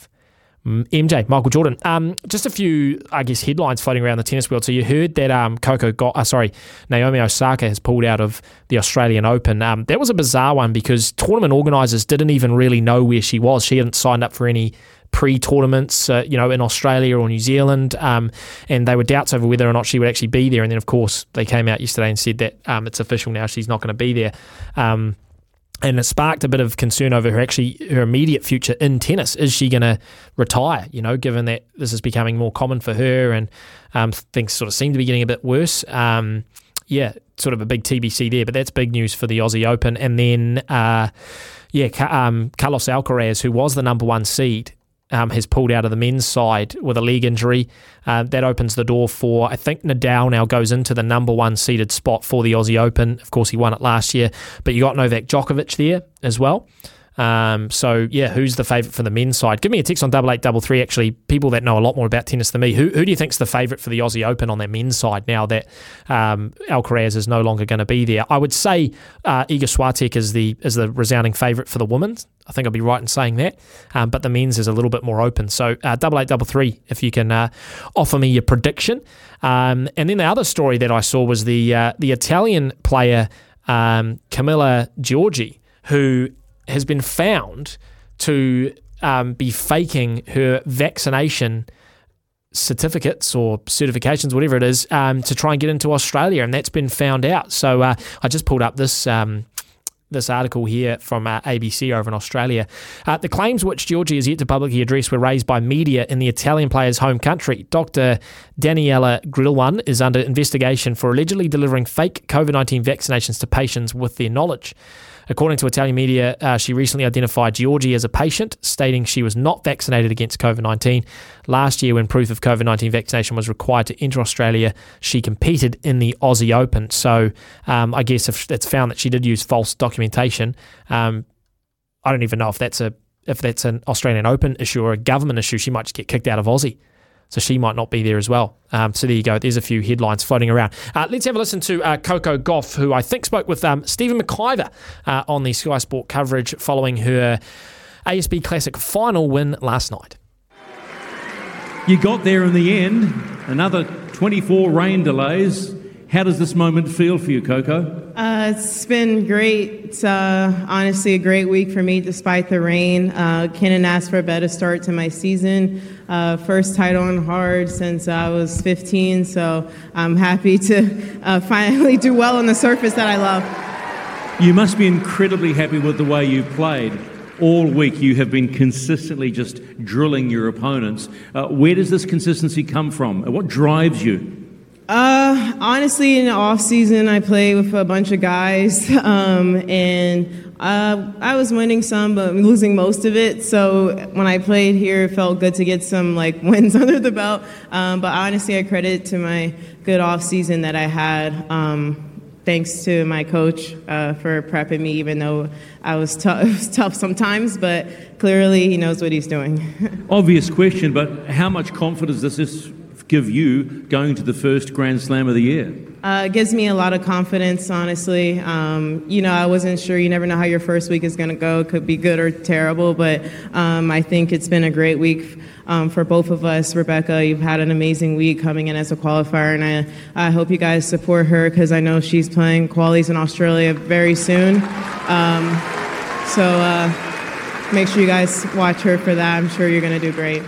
MJ, Michael Jordan. Um, just a few, I guess, headlines floating around the tennis world. So you heard that um, Coco got, uh, sorry, Naomi Osaka has pulled out of the Australian Open. Um, that was a bizarre one because tournament organisers didn't even really know where she was. She hadn't signed up for any pre-tournaments, uh, you know, in Australia or New Zealand, um, and they were doubts over whether or not she would actually be there. And then, of course, they came out yesterday and said that um, it's official now; she's not going to be there. Um, and it sparked a bit of concern over her actually her immediate future in tennis. Is she going to retire? You know, given that this is becoming more common for her, and um, things sort of seem to be getting a bit worse. Um, yeah, sort of a big TBC there, but that's big news for the Aussie Open. And then, uh, yeah, um, Carlos Alcaraz, who was the number one seed, um, has pulled out of the men's side with a leg injury. Uh, that opens the door for, I think Nadal now goes into the number one seeded spot for the Aussie Open. Of course, he won it last year, but you got Novak Djokovic there as well. Um, so yeah, who's the favourite for the men's side? Give me a text on double eight double three. Actually, people that know a lot more about tennis than me, who, who do you think's the favourite for the Aussie Open on their men's side now that um, Alcaraz is no longer going to be there? I would say uh, Iga Swiatek is the is the resounding favourite for the women's. I think I'll be right in saying that, um, but the men's is a little bit more open. So uh, double eight double three, if you can uh, offer me your prediction. Um, and then the other story that I saw was the uh, the Italian player um, Camila Giorgi, who has been found to um, be faking her vaccination certificates or certifications, whatever it is, um, to try and get into Australia, and that's been found out. So uh, I just pulled up this. Um, this article here from uh, ABC over in Australia. Uh, the claims which Giorgi has yet to publicly address were raised by media in the Italian player's home country. Dr. Daniela Grillone is under investigation for allegedly delivering fake COVID 19 vaccinations to patients with their knowledge. According to Italian media, uh, she recently identified Giorgi as a patient, stating she was not vaccinated against COVID 19. Last year, when proof of COVID 19 vaccination was required to enter Australia, she competed in the Aussie Open. So um, I guess if it's found that she did use false documentation, um, I don't even know if that's a if that's an Australian Open issue or a government issue. She might just get kicked out of Aussie so she might not be there as well. Um, so there you go. There's a few headlines floating around. Uh, let's have a listen to uh, Coco Gauff, who I think spoke with um, Stephen McIver uh, on the Sky Sport coverage following her ASB Classic final win last night. You got there in the end. Another 24 rain delays. How does this moment feel for you, Coco? Uh, it's been great. It's uh, honestly a great week for me despite the rain. Uh, couldn't ask for a better start to my season. Uh, first title on hard since I was 15, so I'm happy to uh, finally do well on the surface that I love. You must be incredibly happy with the way you played. All week you have been consistently just drilling your opponents. Uh, where does this consistency come from? What drives you? Uh, honestly, in the off season, I play with a bunch of guys, um, and uh, I was winning some, but losing most of it. So when I played here, it felt good to get some like wins under the belt. Um, but honestly, I credit to my good off season that I had. Um, thanks to my coach uh, for prepping me, even though I was, t- was tough sometimes. But clearly, he knows what he's doing. Obvious question, but how much confidence does this give you going to the first Grand Slam of the year? Uh, it gives me a lot of confidence, honestly. Um, you know, I wasn't sure. You never know how your first week is going to go. It could be good or terrible, but um, I think it's been a great week um, for both of us. Rebeka, you've had an amazing week coming in as a qualifier, and I, I hope you guys support her because I know she's playing qualies in Australia very soon. Um, so uh, make sure you guys watch her for that. I'm sure you're going to do great.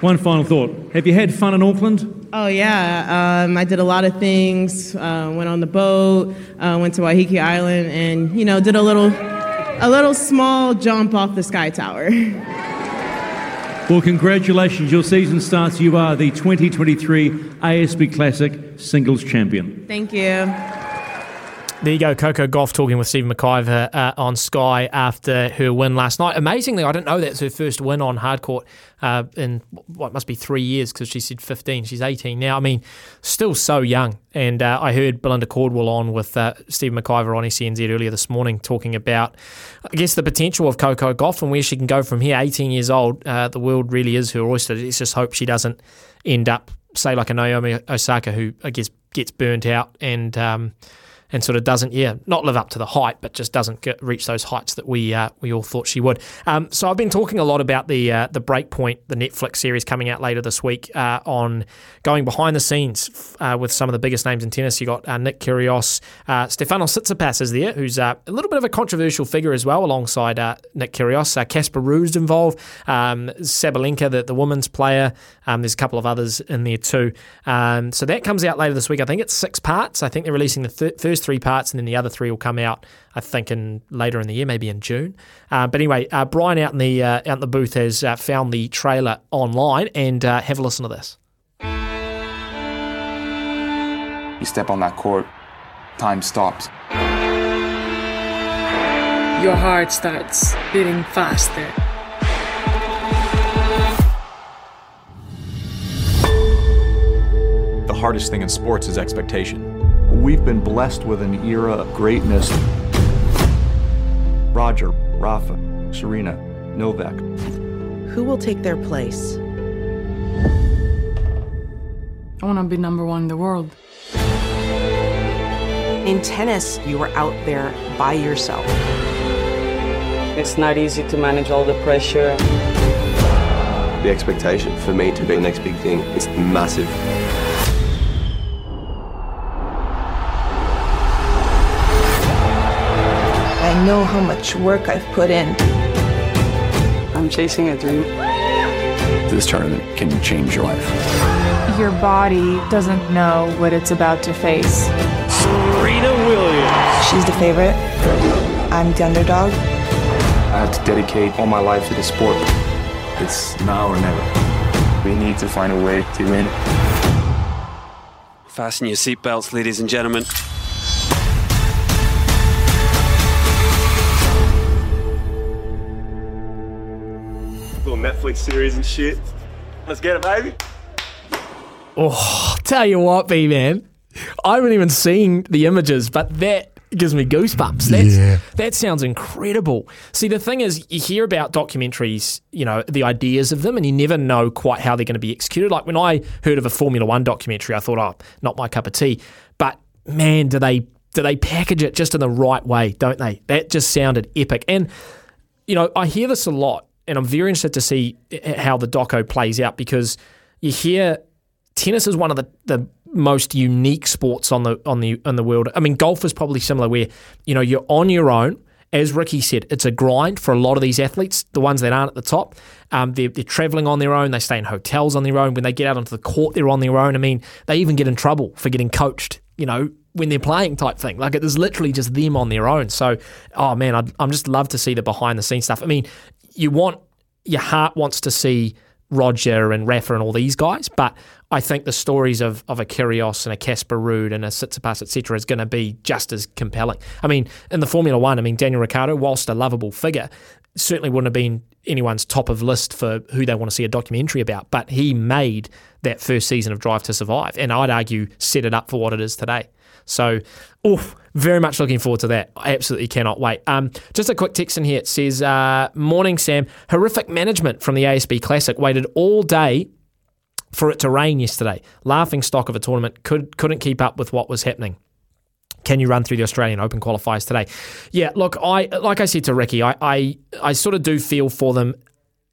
One final thought. Have you had fun in Auckland? Oh yeah, um, I did a lot of things. Uh, went on the boat, uh, went to Waiheke Island, and you know did a little, a little small jump off the sky tower. Well, congratulations. Your season starts. You are the 2023 ASB Classic Singles Champion. Thank you. There you go, Coco Gauff talking with Stephen McIver uh, on Sky after her win last night. Amazingly, I didn't know that's her first win on hardcourt uh, in what must be three years because she said 15. She's 18 now. I mean, still so young. And uh, I heard Belinda Cordwell on with uh, Stephen McIver on SENZ earlier this morning talking about, I guess, the potential of Coco Gauff and where she can go from here. 18 years old, uh, the world really is her oyster. Let's just hope she doesn't end up, say, like a Naomi Osaka who, I guess, gets burnt out and. Um, and sort of doesn't, yeah, not live up to the height, but just doesn't get, reach those heights that we uh, we all thought she would. Um, so I've been talking a lot about the uh, the Breakpoint, the Netflix series coming out later this week, uh, on going behind the scenes uh, with some of the biggest names in tennis. You got uh, Nick Kyrgios, uh, Stefanos Tsitsipas is there, who's uh, a little bit of a controversial figure as well, alongside uh, Nick Kyrgios. Uh, Casper Ruud's involved, um, Sabalenka, the, the women's player. Um, there's a couple of others in there too. Um, so that comes out later this week. I think it's six parts. I think they're releasing the th- first three parts, and then the other three will come out. I think in later in the year, maybe in June. Uh, but anyway, uh, Brian out in the uh, out in the booth has uh, found the trailer online, and uh, have a listen to this. You step on that court, time stops. Your heart starts beating faster. The hardest thing in sports is expectation. We've been blessed with an era of greatness. Roger, Rafa, Serena, Novak. Who will take their place? I want to be number one in the world. In tennis, you are out there by yourself. It's not easy to manage all the pressure. The expectation for me to be the next big thing is massive. I know how much work I've put in. I'm chasing a dream. This tournament can change your life. Your body doesn't know what it's about to face. Serena Williams. She's the favorite. I'm the underdog. I have to dedicate all my life to the sport. It's now or never. We need to find a way to win. Fasten your seatbelts, ladies and gentlemen. Little Netflix series and shit. Let's get it, baby. Oh, tell you what, B man, I haven't even seen the images, but that gives me goosebumps. That's, Yeah. That sounds incredible. See, the thing is, you hear about documentaries, you know, the ideas of them, and you never know quite how they're going to be executed. Like when I heard of a Formula One documentary, I thought, oh, not my cup of tea. But man, do they do they package it just in the right way, don't they? That just sounded epic. And you know, I hear this a lot, and I'm very interested to see eh, eh, how the doco plays out because you hear tennis is one of the, the most unique sports on the on the in the world. I mean, golf is probably similar, where you know you're on your own. As Rikki said, it's a grind for a lot of these athletes, the ones that aren't at the top. Um, they're, they're traveling on their own. They stay in hotels on their own. When they get out onto the court, they're on their own. I mean, they even get in trouble for getting coached. You know, when they're playing type thing. Like it is literally just them on their own. So, oh man, I'd, I'm just love to see the behind the scenes stuff. I mean, you want your heart wants to see Roger and Rafa and all these guys, but I think the stories of, of a Kyrgios and a Casper Ruud and a Tsitsipas, etc., is going to be just as compelling. I mean, in the Formula One, I mean, Daniel Ricciardo, whilst a lovable figure, certainly wouldn't have been anyone's top of list for who they want to see a documentary about, but he made that first season of Drive to Survive, and I'd argue set it up for what it is today. So, oof, very much looking forward to that. I absolutely cannot wait. Um, just a quick text in here. It says, uh, Morning, Sam. Horrific management from the ASB Classic. Waited all day for it to rain yesterday. Laughing stock of a tournament. Could, couldn't keep up with what was happening. Can you run through the Australian Open qualifiers today? Yeah, look, I like I said to Rikki, I, I, I sort of do feel for them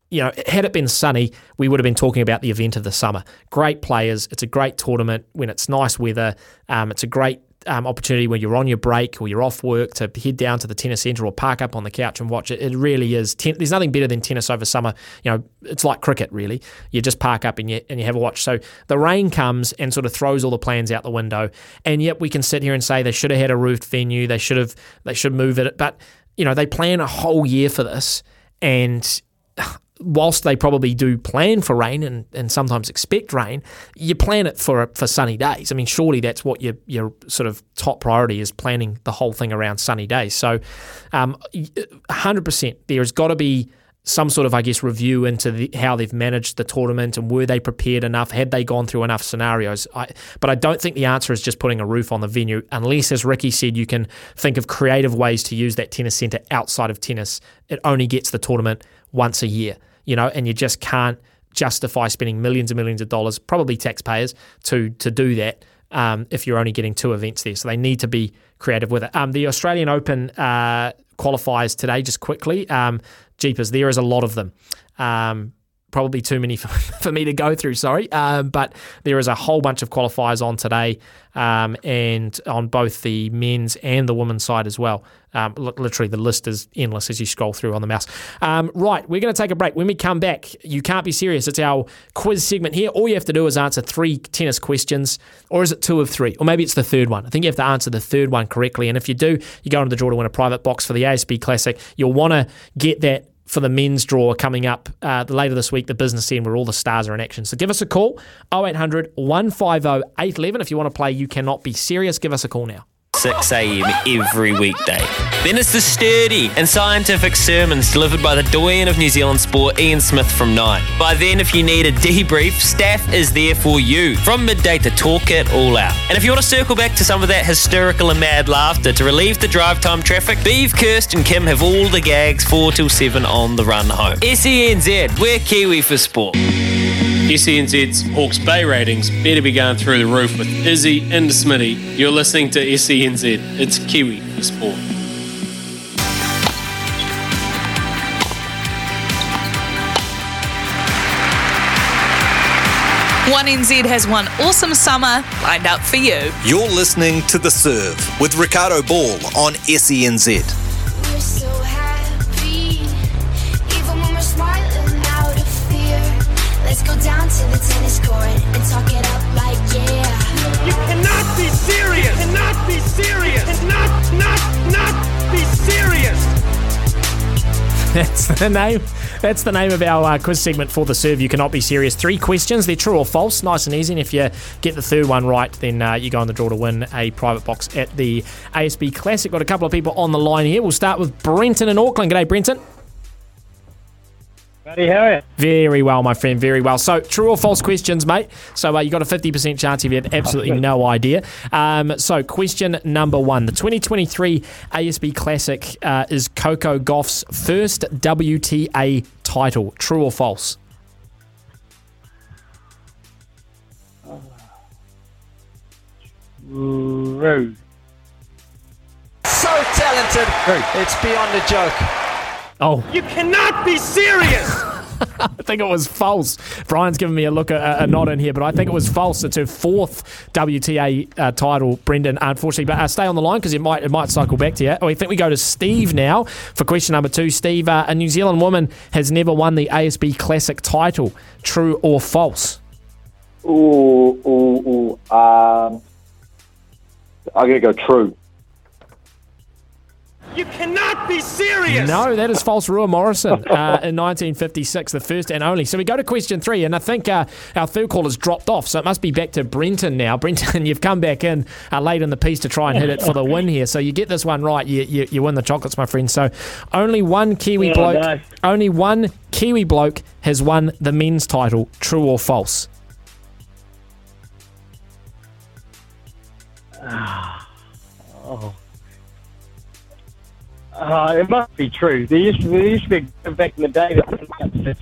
you know, had it been sunny, we would have been talking about the event of the summer. Great players. It's a great tournament when it's nice weather. Um, it's a great um, opportunity when you're on your break or you're off work to head down to the tennis centre or park up on the couch and watch it. It really is. Ten- there's nothing better than tennis over summer. You know, it's like cricket really. You just park up and you and you have a watch. So the rain comes and sort of throws all the plans out the window. And yet we can sit here and say they should have had a roofed venue. They should have. They should move it. But you know, they plan a whole year for this and. Whilst they probably do plan for rain and, and sometimes expect rain, you plan it for for sunny days. I mean, surely that's what your your sort of top priority is planning the whole thing around sunny days. So, um, 100%, there's got to be some sort of, I guess, review into the, how they've managed the tournament and were they prepared enough? Had they gone through enough scenarios? I, but I don't think the answer is just putting a roof on the venue, unless, as Rikki said, you can think of creative ways to use that tennis centre outside of tennis. It only gets the tournament once a year, you know, and you just can't justify spending millions and millions of dollars, probably taxpayers, to to do that. Um, if you're only getting two events there, so they need to be creative with it. Um, the Australian Open uh, qualifiers today, just quickly. Um, Jeepers, there is a lot of them. Um, probably too many for, for me to go through, sorry. Um, but there is a whole bunch of qualifiers on today um, and on both the men's and the women's side as well. Um, li- literally, the list is endless as you scroll through on the mouse. Um, right, we're going to take a break. When we come back, you can't be serious. It's our quiz segment here. All you have to do is answer three tennis questions, or is it two of three? Or maybe it's the third one. I think you have to answer the third one correctly. And if you do, you go into the draw to win a private box for the ASB Classic. You'll want to get that for the men's draw coming up uh, later this week, the business end where all the stars are in action. So give us a call, 0800 150 811. If you want to play You Cannot Be Serious, give us a call now. 6 a.m. every weekday. Then it's the sturdy and scientific sermons delivered by the doyen of New Zealand sport, Ian Smith, from 9. By then, if you need a debrief, staff is there for you from midday to talk it all out. And if you want to circle back to some of that hysterical and mad laughter to relieve the drive time traffic, Beeve, Kirst, and Kim have all the gags 4 till 7 on the run home. SENZ, we're Kiwi for sport. SENZ's Hawke's Bay ratings better be going through the roof with Izzy and Smitty. You're listening to SENZ. It's Kiwi for sport. One NZ has one awesome summer lined up for you. You're listening to The Serve with Ricardo Ball on SENZ. Go down to the tennis court and talk it up like yeah. You cannot be serious. You cannot be serious. You cannot not not be serious. That's the name. That's the name of our uh, quiz segment for the serve. You cannot be serious. Three questions. They're true or false. Nice and easy. And if you get the third one right, then uh, you go on the draw to win a private box at the ASB Classic. Got a couple of people on the line here. We'll start with Brenton in Auckland. G'day, Brenton. Buddy, how are you? Very well, my friend. Very well. So, true or false questions, mate. So, uh, you got a 50% chance if you have absolutely no idea. Um, so, question number one The 2023 ASB Classic uh, is Coco Gauff's first WTA title. True or false? True. So talented. It's beyond a joke. Oh. You cannot be serious. I think it was false. Brian's giving me a look, a, a nod in here, but I think it was false. It's her fourth WTA uh, title, Brendan. Unfortunately, but uh, stay on the line because it might it might cycle back to you. Oh, I think we go to Steve now for question number two. Steve, uh, a New Zealand woman has never won the ASB Classic title. True or false? Ooh, ooh, ooh. Um, I'm gonna go true. You cannot be serious. No, that is false. Ruia Morrison uh, in 1956, the first and only. So we go to question three, and I think uh, our third call has dropped off, so it must be back to Brenton now. Brenton, you've come back in uh, late in the piece to try and hit it for the win here. So you get this one right, you, you, you win the chocolates, my friend. So only one Kiwi Oh, bloke, nice. only one Kiwi bloke has won the men's title. True or false? Oh. Uh, it must be true. There used, there used to be a back in the day. That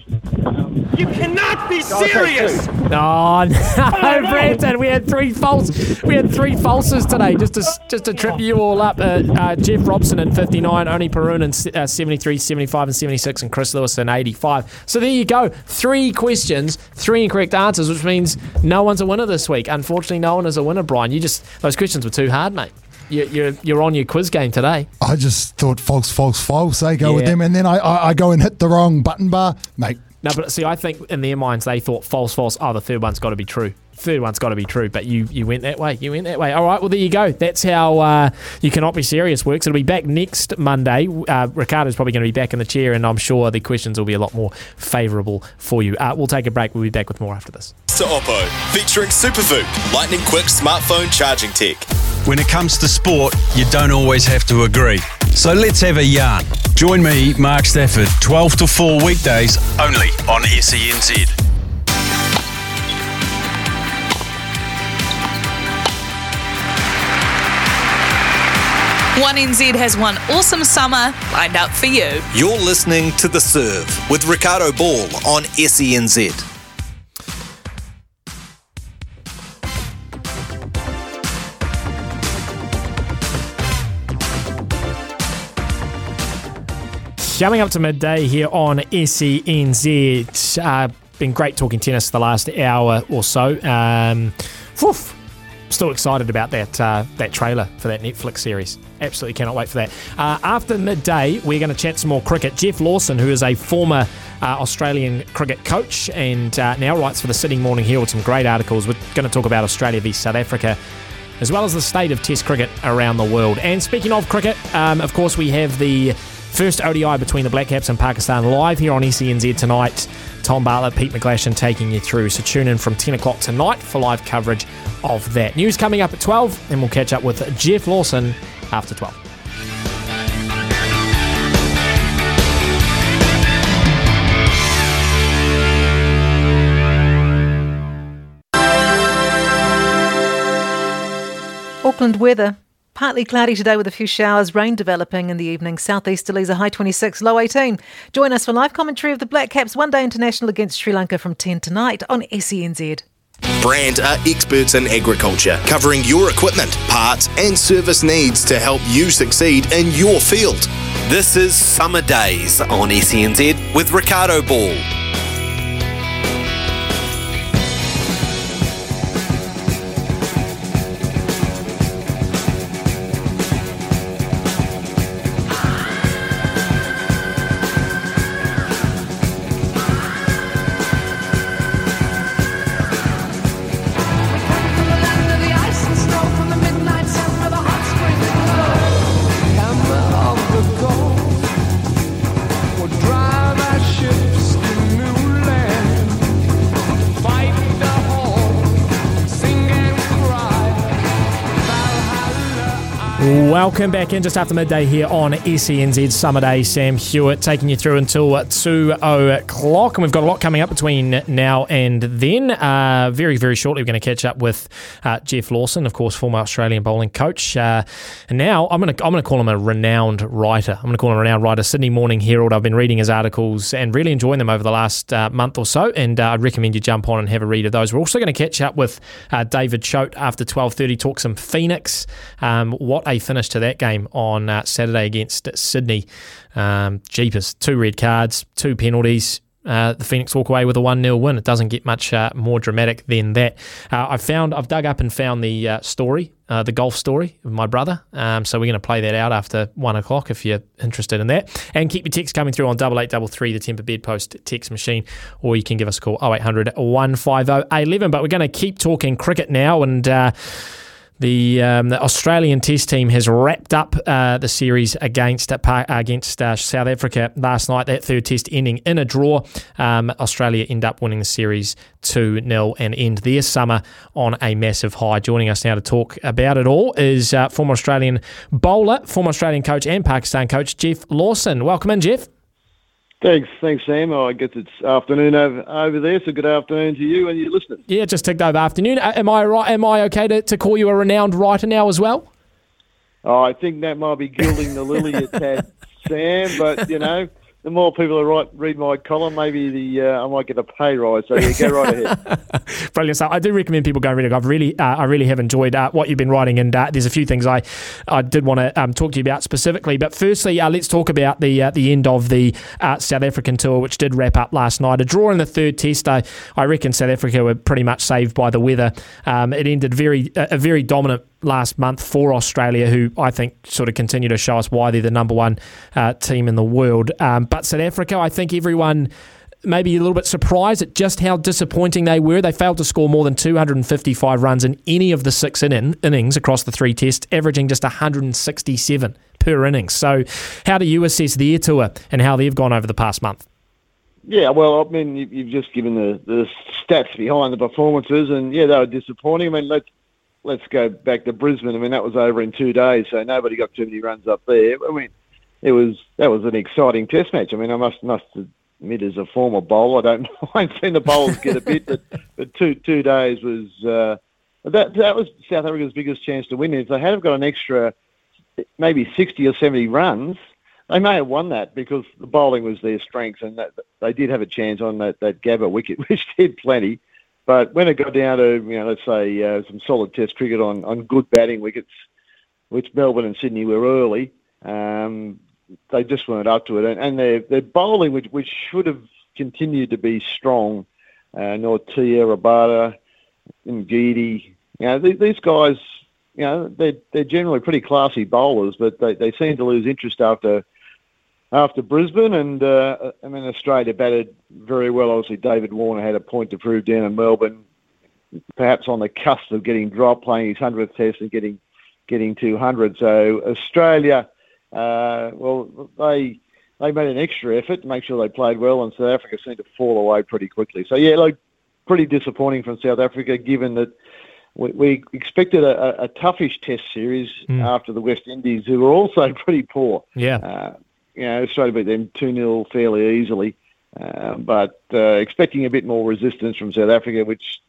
You cannot be serious. Oh no, Brenton! We had three false. We had three falses today, just to just to trip you all up. Uh, uh, Jeff Robson in fifty nine, Onny Parun in uh, 73, 75 and seventy six, and Chris Lewis in eighty five. So there you go. Three questions, three incorrect answers, which means no one's a winner this week. Unfortunately, no one is a winner. Brian, you just those questions were too hard, mate. You, you're you're on your quiz game today. I just thought false, false, false. They go with them, and then I, I, I go and hit the wrong button bar, mate. No, but see, I think in their minds they thought false, false. Oh, the third one's got to be true. Third one's got to be true. But you you went that way. You went that way. All right. Well, there you go. That's how uh, you cannot be serious works. It'll be back next Monday. Uh, Ricardo's probably going to be back in the chair, and I'm sure the questions will be a lot more favourable for you. Uh, we'll take a break. We'll be back with more after this. To Oppo, featuring SUPERVOOC, lightning quick smartphone charging tech. When it comes to sport, you don't always have to agree. So let's have a yarn. Join me, Mark Stafford, 12 to 4 weekdays only on E SENZ. One NZ has one awesome summer lined up for you. You're listening to The Serve with Ricardo Ball on SENZ. Coming up to midday here on SENZ. Uh, been great talking tennis the last hour or so. Um, whew, still excited about that uh, that trailer for that Netflix series. Absolutely cannot wait for that. Uh, after midday, we're going to chat some more cricket. Geoff Lawson, who is a former uh, Australian cricket coach and uh, now writes for the Sydney Morning Herald some great articles. We're going to talk about Australia v South Africa as well as the state of Test cricket around the world. And speaking of cricket, um, of course, we have the first ODI between the Black Caps and Pakistan live here on E SENZ tonight. Tom Bartlett, Pete McGlashan taking you through. So tune in from 10 o'clock tonight for live coverage of that. News coming up at 12, and we'll catch up with Geoff Lawson after 12. Auckland weather. Partly cloudy today with a few showers, rain developing in the evening. Southeasterlies a high 26, low 18. Join us for live commentary of the Black Caps one day international against Sri Lanka from 10 tonight on SENZ. Brand are experts in agriculture, covering your equipment, parts, and service needs to help you succeed in your field. This is Summer Days on SENZ with Ricardo Ball. Welcome back in just after midday here on SENZ Summer Day. Sam Hewitt taking you through until 2 o'clock. And we've got a lot coming up between now and then. Uh, very, very shortly, we're going to catch up with uh, Geoff Lawson, of course, former Australian bowling coach. Uh, and now I'm going to I'm to call him a renowned writer. I'm going to call him a renowned writer. Sydney Morning Herald. I've been reading his articles and really enjoying them over the last uh, month or so. And uh, I'd recommend you jump on and have a read of those. We're also going to catch up with uh, David Choate after 12.30, talk some Phoenix. Um, what a finish to that game on uh, Saturday against Sydney. Um, Jeepers, two red cards, two penalties. Uh, the Phoenix walk away with a 1 0 win. It doesn't get much uh, more dramatic than that. Uh, I've found, I've dug up and found the uh, story, uh, the golf story of my brother. Um, so we're going to play that out after one o'clock if you're interested in that. And keep your texts coming through on 8833, the Temper Bedpost text machine, or you can give us a call 0800 150 11. But we're going to keep talking cricket now and. The, um, the Australian Test team has wrapped up uh, the series against uh, against uh, South Africa last night. That third Test ending in a draw. Um, Australia end up winning the series two 0 and end their summer on a massive high. Joining us now to talk about it all is uh, former Australian bowler, former Australian coach, and Pakistan coach Geoff Lawson. Welcome in, Geoff. Thanks, thanks, Sam. Oh, I guess it's afternoon over over there, so good afternoon to you and your listeners. Yeah, just ticked over afternoon. Am I right? Am I okay to, to call you a renowned writer now as well? Oh, I think that might be gilding the lily a tad, Sam. But you know, the more people that write read my column, maybe the uh, I might get a pay rise. So yeah, go right ahead. Brilliant stuff. I do recommend people go and read it. I've really, uh, I really have enjoyed uh, what you've been writing, and uh, there's a few things I, I did want to um, talk to you about specifically. But firstly, uh, let's talk about the uh, the end of the South African tour, which did wrap up last night. A draw in the third test. I, I reckon South Africa were pretty much saved by the weather. Um, it ended very a very dominant last month for Australia, who I think sort of continue to show us why they're the number one uh, team in the world. Um, but South Africa, I think everyone maybe a little bit surprised at just how disappointing they were. They failed to score more than 255 runs in any of the six in- innings across the three tests, averaging just 167 per innings. So, how do you assess their tour and how they've gone over the past month? Yeah, well, I mean, you- you've just given the, the stats behind the performances, and yeah, they were disappointing. I mean, let's let's go back to Brisbane. I mean, that was over in two days, so nobody got too many runs up there. I mean, it was that was an exciting Test match. I mean, I must must admit, as a former bowler, I don't mind seeing the bowlers get a bit, but, but two two days was uh, that that was South Africa's biggest chance to win. If they had have got an extra, maybe sixty or seventy runs, they may have won that because the bowling was their strength, and that they did have a chance on that that Gabba wicket, which did plenty. But when it got down to you know, let's say uh, some solid Test cricket on on good batting wickets, which Melbourne and Sydney were early, um, they just weren't up to it. And, and their their bowling, which which should have continued to be strong, uh, Nortje, Rabada, Ngidi, you know, these, these guys, you know, they're they're generally pretty classy bowlers, but they, they seem to lose interest after after Brisbane, and uh, I mean Australia batted very well. Obviously, David Warner had a point to prove down in Melbourne, perhaps on the cusp of getting dropped, playing his hundredth test and getting getting 200. So Australia, uh, well, they they made an extra effort to make sure they played well, and South Africa seemed to fall away pretty quickly. So yeah, like pretty disappointing from South Africa, given that. We, we expected a, a, a toughish Test series Mm. after the West Indies, who were also pretty poor. Yeah. Uh, you know, Australia beat them 2 0 fairly easily. Uh, but uh, expecting a bit more resistance from South Africa, which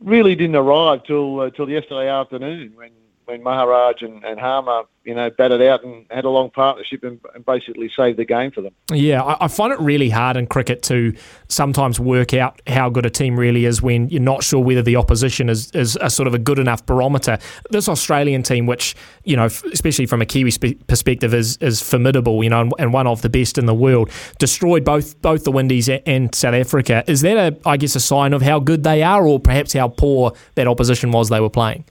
really didn't arrive till uh, till yesterday afternoon when, when Maharaj and, and Harmer, you know, batted out and had a long partnership and, and basically saved the game for them. Yeah, I, I find it really hard in cricket to sometimes work out how good a team really is when you're not sure whether the opposition is, is a sort of a good enough barometer. This Australian team, which, you know, especially from a Kiwi spe- perspective, is, is formidable, you know, and, and one of the best in the world, destroyed both both the Windies and South Africa. Is that, a, I guess, a sign of how good they are or perhaps how poor that opposition was they were playing?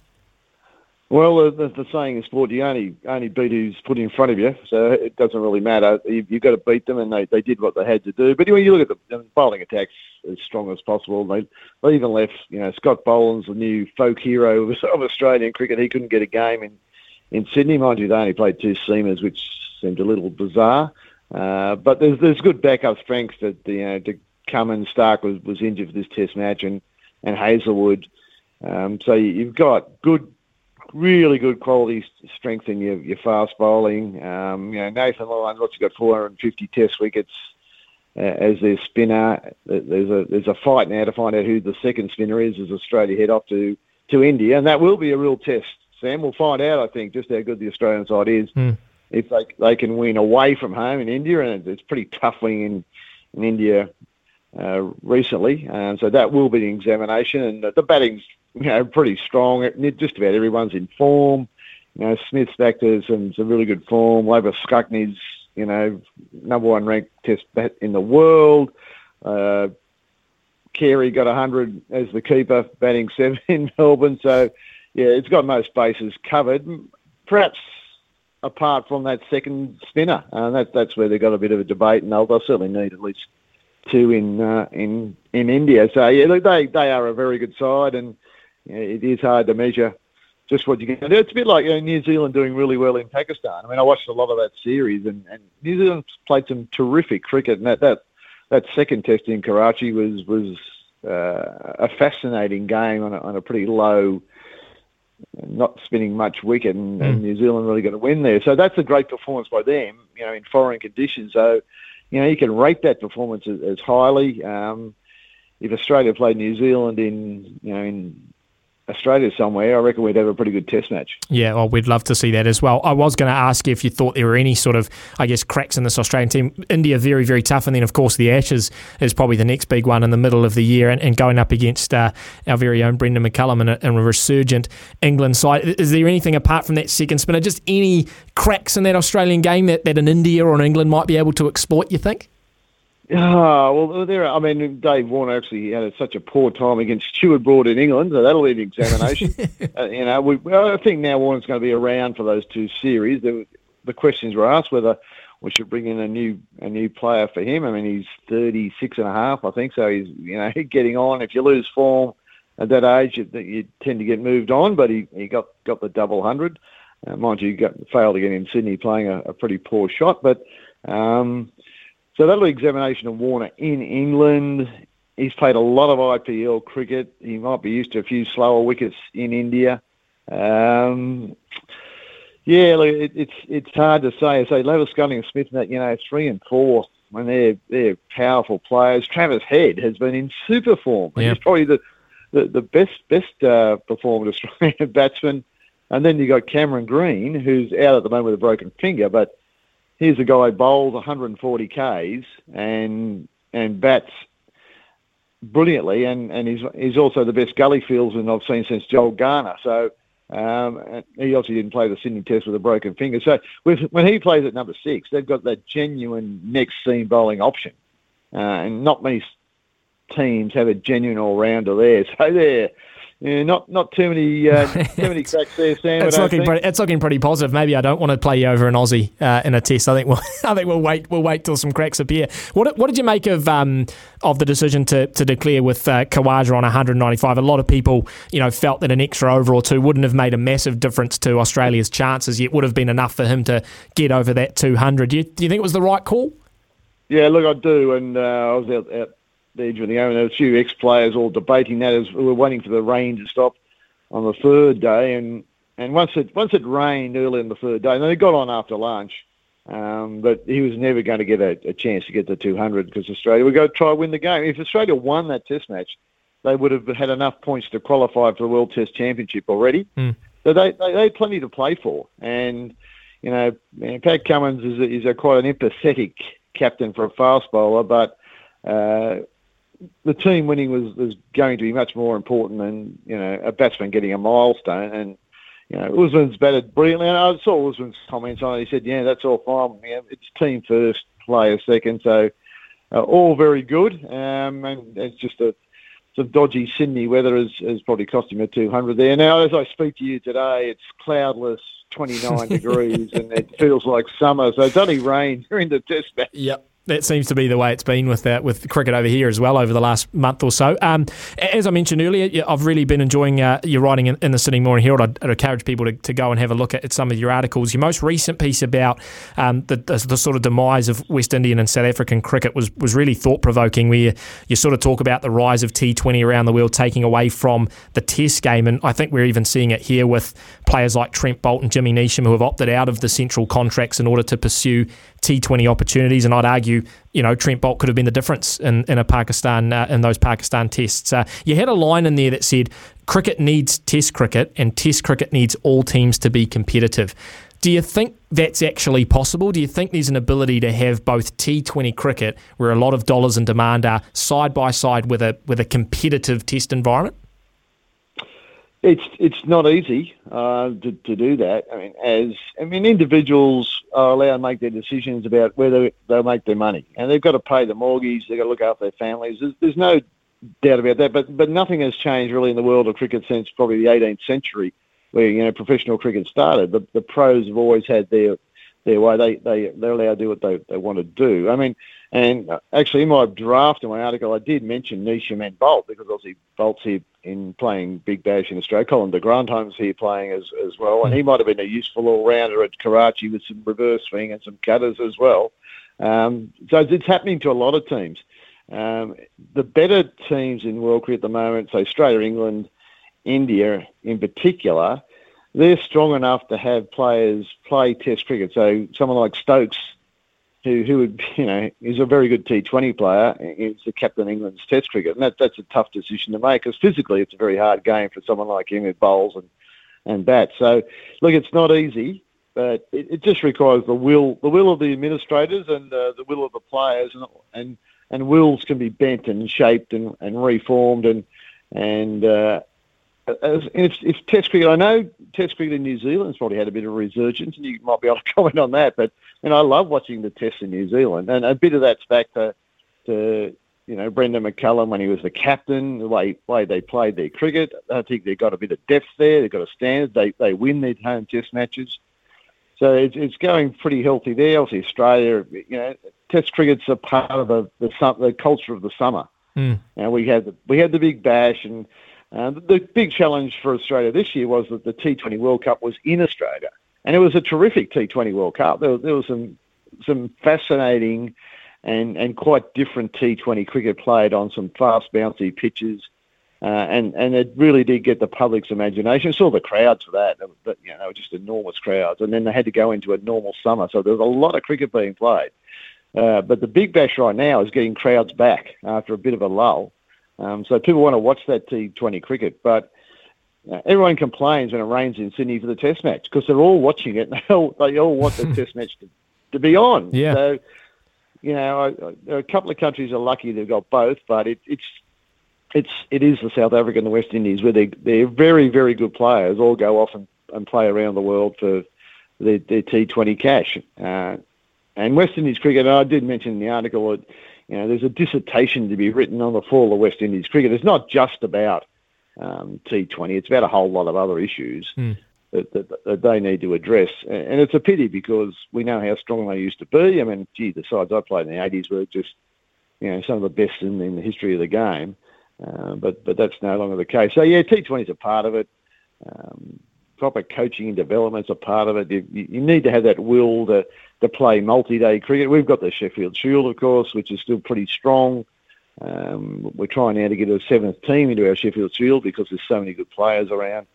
Well, the, the, saying in sport, you only only beat who's put in front of you, so it doesn't really matter. You, you've got to beat them, and they, they did what they had to do. But when you look at the, bowling attacks as strong as possible, they they even left, you know, Scott Boland's the new folk hero of, Australian cricket. He couldn't get a game in, in Sydney, mind you. They only played two seamers, which seemed a little bizarre. Uh, but there's there's good backup strength that you know to Cummins Starc was, was injured for this Test match, and and Hazlewood. Um, so you've got good really good quality strength in your, your fast bowling. Um, you know, Nathan Lyons, what's he got, 450 test wickets uh, as their spinner. There's a there's a fight now to find out who the second spinner is as Australia head off to, to India, and that will be a real test. Sam, we'll find out, I think, just how good the Australian side is. If they they can win away from home in India, and it's pretty tough winning in, in India uh, recently, and so that will be an examination. And the, the batting's you know pretty strong. Just about everyone's in form. You know, Smith's back to some, really good form. Labour Scuckney's you know number one ranked Test bat in the world. Uh, Carey got 100 as the keeper, batting seven in Melbourne. So, yeah, it's got most bases covered. Perhaps apart from that second spinner, and that, that's where they've got a bit of a debate, and they'll, they'll certainly need at least two in uh, in in India. So, yeah, look, they they are a very good side, and you know, it is hard to measure just what you can do. It's a bit like you know, New Zealand doing really well in Pakistan. I mean, I watched a lot of that series, and, and New Zealand played some terrific cricket, and that that, that second test in Karachi was was uh, a fascinating game on a, on a pretty low, not spinning much wicket, and, and New Zealand really got a win there. So that's a great performance by them, you know, in foreign conditions. So, you know, you can rate that performance as, as highly. Um, if Australia played New Zealand in, you know, in Australia somewhere, I reckon we'd have a pretty good test match. Yeah, well, we'd love to see that as well. I was going to ask you if you thought there were any sort of, I guess, cracks in this Australian team. India, very, very tough. And then, of course, the Ashes is probably the next big one in the middle of the year and, and going up against uh, our very own Brendon McCullum and a, and a resurgent England side. Is there anything apart from that second spinner, just any cracks in that Australian game that, that an India or an England might be able to exploit, you think? Ah, well, there. I mean, Dave Warner actually had such a poor time against Stuart Broad in England, so that'll be an examination. uh, you know, we, I think now Warner's going to be around for those two series. The, the questions were asked whether we should bring in a new a new player for him. I mean, he's 36 and a half, I think, so he's you know getting on. If you lose form at that age, you, you tend to get moved on. But he, he got got the double hundred. Uh, mind you, got, failed again in Sydney, playing a, a pretty poor shot. But um, so that little examination of Warner in England. He's played a lot of IPL cricket. He might be used to a few slower wickets in India. Um, yeah, look, it, it's it's hard to say. Say Labuschagne and Smith, that you know, three and four when they're they're powerful players. Travis Head has been in super form. He's probably the the, the best best uh, performed Australian batsman. And then you got Cameron Green, who's out at the moment with a broken finger, but here's a guy bowls 140 k's and and bats brilliantly, and, and he's he's also the best gully fieldsman I've seen since Joel Garner. So um, he obviously didn't play the Sydney Test with a broken finger. So with, when he plays at number six, they've got that genuine next seam bowling option, uh, and not many teams have a genuine all rounder there. So they're yeah, not not too many uh, too many cracks there, Sam. It's looking think. pretty, it's looking pretty positive. Maybe I don't want to play you over an Aussie uh, in a test. I think we'll I think we'll wait we'll wait till some cracks appear. What what did you make of um, of the decision to, to declare with uh, Khawaja on 195? A lot of people you know felt that an extra over or two wouldn't have made a massive difference to Australia's chances. Yet would have been enough for him to get over that 200. Do you, do you think it was the right call? Yeah, look, I do, and uh, I was out, out the game, and there were a few ex-players all debating that as we were waiting for the rain to stop on the third day, and and once it once it rained early in the third day, and then it got on after lunch, um, but he was never going to get a, a chance to get the 200 because Australia would go try to win the game. If Australia won that Test match, they would have had enough points to qualify for the World Test Championship already. Mm. So they, they they had plenty to play for, and you know, man, Pat Cummins is a, is a quite an empathetic captain for a fast bowler, but uh, the team winning was, was going to be much more important than you know a batsman getting a milestone. And you know, Usman's batted brilliantly. And I saw Usman's comments on it. He said, "Yeah, that's all fine. It's team first, player second. So uh, all very good. Um, and it's just a some dodgy Sydney weather has, has probably cost him a 200 there. Now, as I speak to you today, it's cloudless, 29 degrees, and it feels like summer. So it's only rain during the test match. Yep. That seems to be the way it's been with uh, with cricket over here as well over the last month or so. Um, as I mentioned earlier, I've really been enjoying uh, your writing in, in the Sydney Morning Herald. I'd, I'd encourage people to, to go and have a look at, at some of your articles. Your most recent piece about um, the, the, the sort of demise of West Indian and South African cricket was was really thought provoking. Where you, you sort of talk about the rise of T20 around the world taking away from the Test game, and I think we're even seeing it here with players like Trent Boult and Jimmy Neesham who have opted out of the central contracts in order to pursue T20 opportunities. And I'd argue, you know, Trent Boult could have been the difference in, in a Pakistan uh, in those Pakistan tests. Uh, you had a line in there that said, "Cricket needs Test cricket, and Test cricket needs all teams to be competitive." Do you think that's actually possible? Do you think there's an ability to have both T20 cricket, where a lot of dollars in demand are, side by side with a with a competitive Test environment? It's it's not easy uh, to, to do that. I mean, as I mean, individuals are allowed to make their decisions about whether they'll make their money, and they've got to pay the mortgage. They've got to look after their families. There's, there's no doubt about that. But but nothing has changed really in the world of cricket since probably the 18th century, where you know professional cricket started. The the pros have always had their their way. They they they're allowed to do what they, they want to do. I mean, and actually in my draft in my article, I did mention Neesham and Boult because obviously Boult's here in playing Big Bash in Australia. Colin de Grandhomme's here playing as as well, and he might have been a useful all rounder at Karachi with some reverse swing and some cutters as well. Um, so it's happening to a lot of teams. Um, the better teams in world cricket at the moment, so Australia, England, India in particular, they're strong enough to have players play Test cricket. So someone like Stokes, who who would you know is a very good T20 player, is the captain of England's Test cricket, and that that's a tough decision to make because physically it's a very hard game for someone like him who bowls and and bats. So look, it's not easy, but it, it just requires the will the will of the administrators and uh, the will of the players, and and and wills can be bent and shaped and, and reformed and and uh, if, if Test cricket, I know Test cricket in New Zealand's probably had a bit of a resurgence, and you might be able to comment on that. But I mean, I love watching the Tests in New Zealand, and a bit of that's back to, to you know Brendon McCullum when he was the captain, the way way they played their cricket. I think they've got a bit of depth there. They've got a standard. They they win their home Test matches. So it's, it's going pretty healthy there. Obviously, Australia, you know, Test cricket's a part of the the, the culture of the summer. Mm. And we had the, we had the big bash, and uh, the big challenge for Australia this year was that the T20 World Cup was in Australia, and it was a terrific T20 World Cup. There, there was some some fascinating and and quite different T20 cricket played on some fast bouncy pitches. Uh, and and it really did get the public's imagination. Saw the crowds for that, but you know, they were just enormous crowds. And then they had to go into a normal summer, so there was a lot of cricket being played. Uh, but the big bash right now is getting crowds back after a bit of a lull. Um, so people want to watch that T20 cricket, but uh, everyone complains when it rains in Sydney for the Test match because they're all watching it. And they all they all want the Test match to, to be on. Yeah. So you know, a, a couple of countries are lucky they've got both, but it, it's it's it is the South Africa and the West Indies where they they're very very good players all go off and, and play around the world for their, their T20 cash. Uh, and West Indies cricket, I did mention in the article that you know there's a dissertation to be written on the fall of West Indies cricket. It's not just about um, T20; it's about a whole lot of other issues Mm. that, that, that they need to address. And it's a pity because we know how strong they used to be. I mean, gee, the sides I played in the 80s were just you know some of the best in, in the history of the game. Uh, but but that's no longer the case. So yeah, T20 is a part of it. Um, proper coaching and development's a part of it. You, you need to have that will to to play multi-day cricket. We've got the Sheffield Shield, of course, which is still pretty strong. Um, we're trying now to get a seventh team into our Sheffield Shield because there's so many good players around.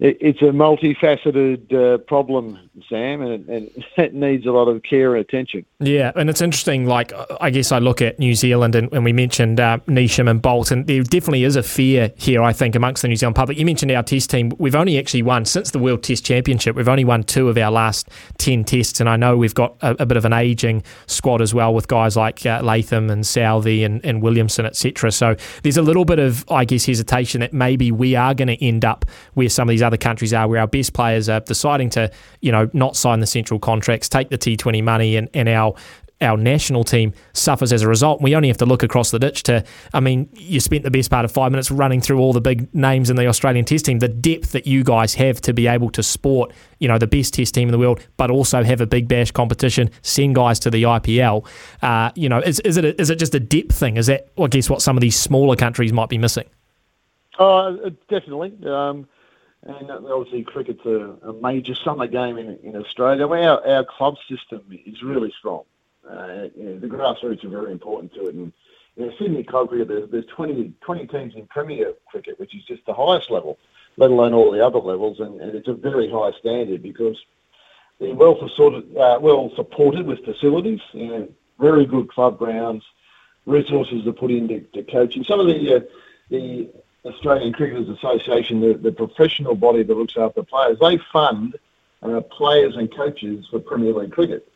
It, it's a multifaceted uh, problem, Sam, and, it- and it needs a lot of care and attention. Yeah, and it's interesting. Like, I guess I look at New Zealand, and, and we mentioned uh, and Boult, and there definitely is a fear here, I think, amongst the New Zealand public. You mentioned our Test team. We've only actually won since the World Test Championship. We've only won two of our last ten tests, and I know we've got a, a bit of an aging squad as well with guys like uh, Latham and Southey and, and Williamson, etc. So there's a little bit of, I guess, hesitation that maybe we are going to end up where some of these other countries are, where our best players are deciding to, you know, not sign the central contracts, take the T20 money, and, and our our national team suffers as a result. We only have to look across the ditch to, I mean, you spent the best part of five minutes running through all the big names in the Australian test team, the depth that you guys have to be able to sport, you know, the best test team in the world, but also have a big bash competition, send guys to the IPL. Uh, you know, is, is, it a, is it just a depth thing? Is that, I guess, what some of these smaller countries might be missing? Uh, definitely. Um, and obviously, cricket's a, a major summer game in, in Australia. Our, our club system is really strong. Uh, you know, the grassroots are very important to it. And you know, Sydney club cricket, there's, there's 20, 20 teams in Premier cricket, which is just the highest level, let alone all the other levels. And, and it's a very high standard because they're well supported, uh, well supported with facilities, you know, very good club grounds, resources are put into to coaching. Some of the uh, the Australian Cricketers Association, the, the professional body that looks after players, they fund uh, players and coaches for Premier League cricket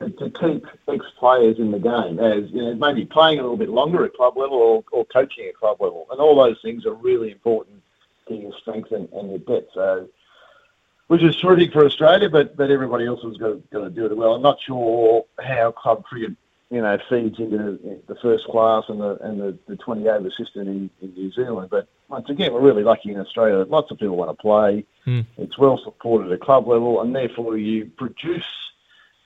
to keep ex-players in the game as you know maybe playing a little bit longer at club level or, or coaching at club level, and all those things are really important to your strength and, and your depth. So which is terrific for Australia, but but everybody else has got, got to do it well. I'm not sure how club cricket, you know, feeds into the first class and the and the, the 20 over system in, in New Zealand. But once again, we're really lucky in Australia that lots of people want to play. Mm. It's well supported at club level, and therefore you produce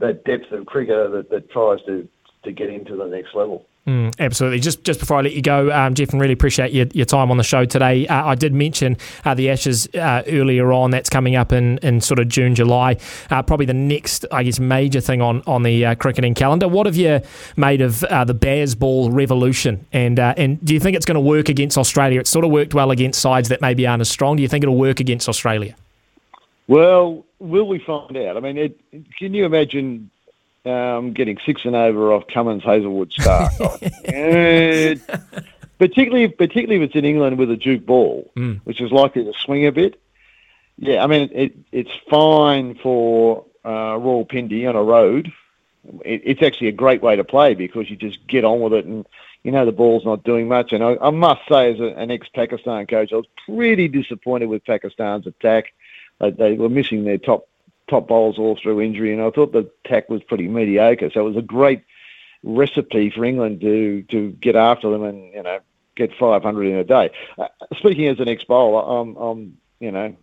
that depth of cricketer that, that tries to to get into the next level. Mm, absolutely. Just just before I let you go, um, Geoff, and really appreciate your, your time on the show today. Uh, I did mention uh, the Ashes uh, earlier on. That's coming up in, in sort of June, July. Uh, probably the next, I guess, major thing on on the uh, cricketing calendar. What have you made of uh, the Bazball revolution? And and do you think it's going to work against Australia? It's sort of worked well against sides that maybe aren't as strong. Do you think it'll work against Australia? Well, will we find out? I mean, it, can you imagine um, getting six and over off Cummins Hazlewood Starc? Eh, particularly, particularly if it's in England with a Duke ball, Mm. which is likely to swing a bit. Yeah, I mean, it, it's fine for uh, Rawalpindi on a road. It, it's actually a great way to play because you just get on with it and you know the ball's not doing much. And I, I must say, as a, an ex-Pakistan coach, I was pretty disappointed with Pakistan's attack. They, they were missing their top top bowls all through injury, and I thought the attack was pretty mediocre. So it was a great recipe for England to to get after them and you know get 500 in a day. Uh, speaking as an ex-bowler, I'm, I'm you know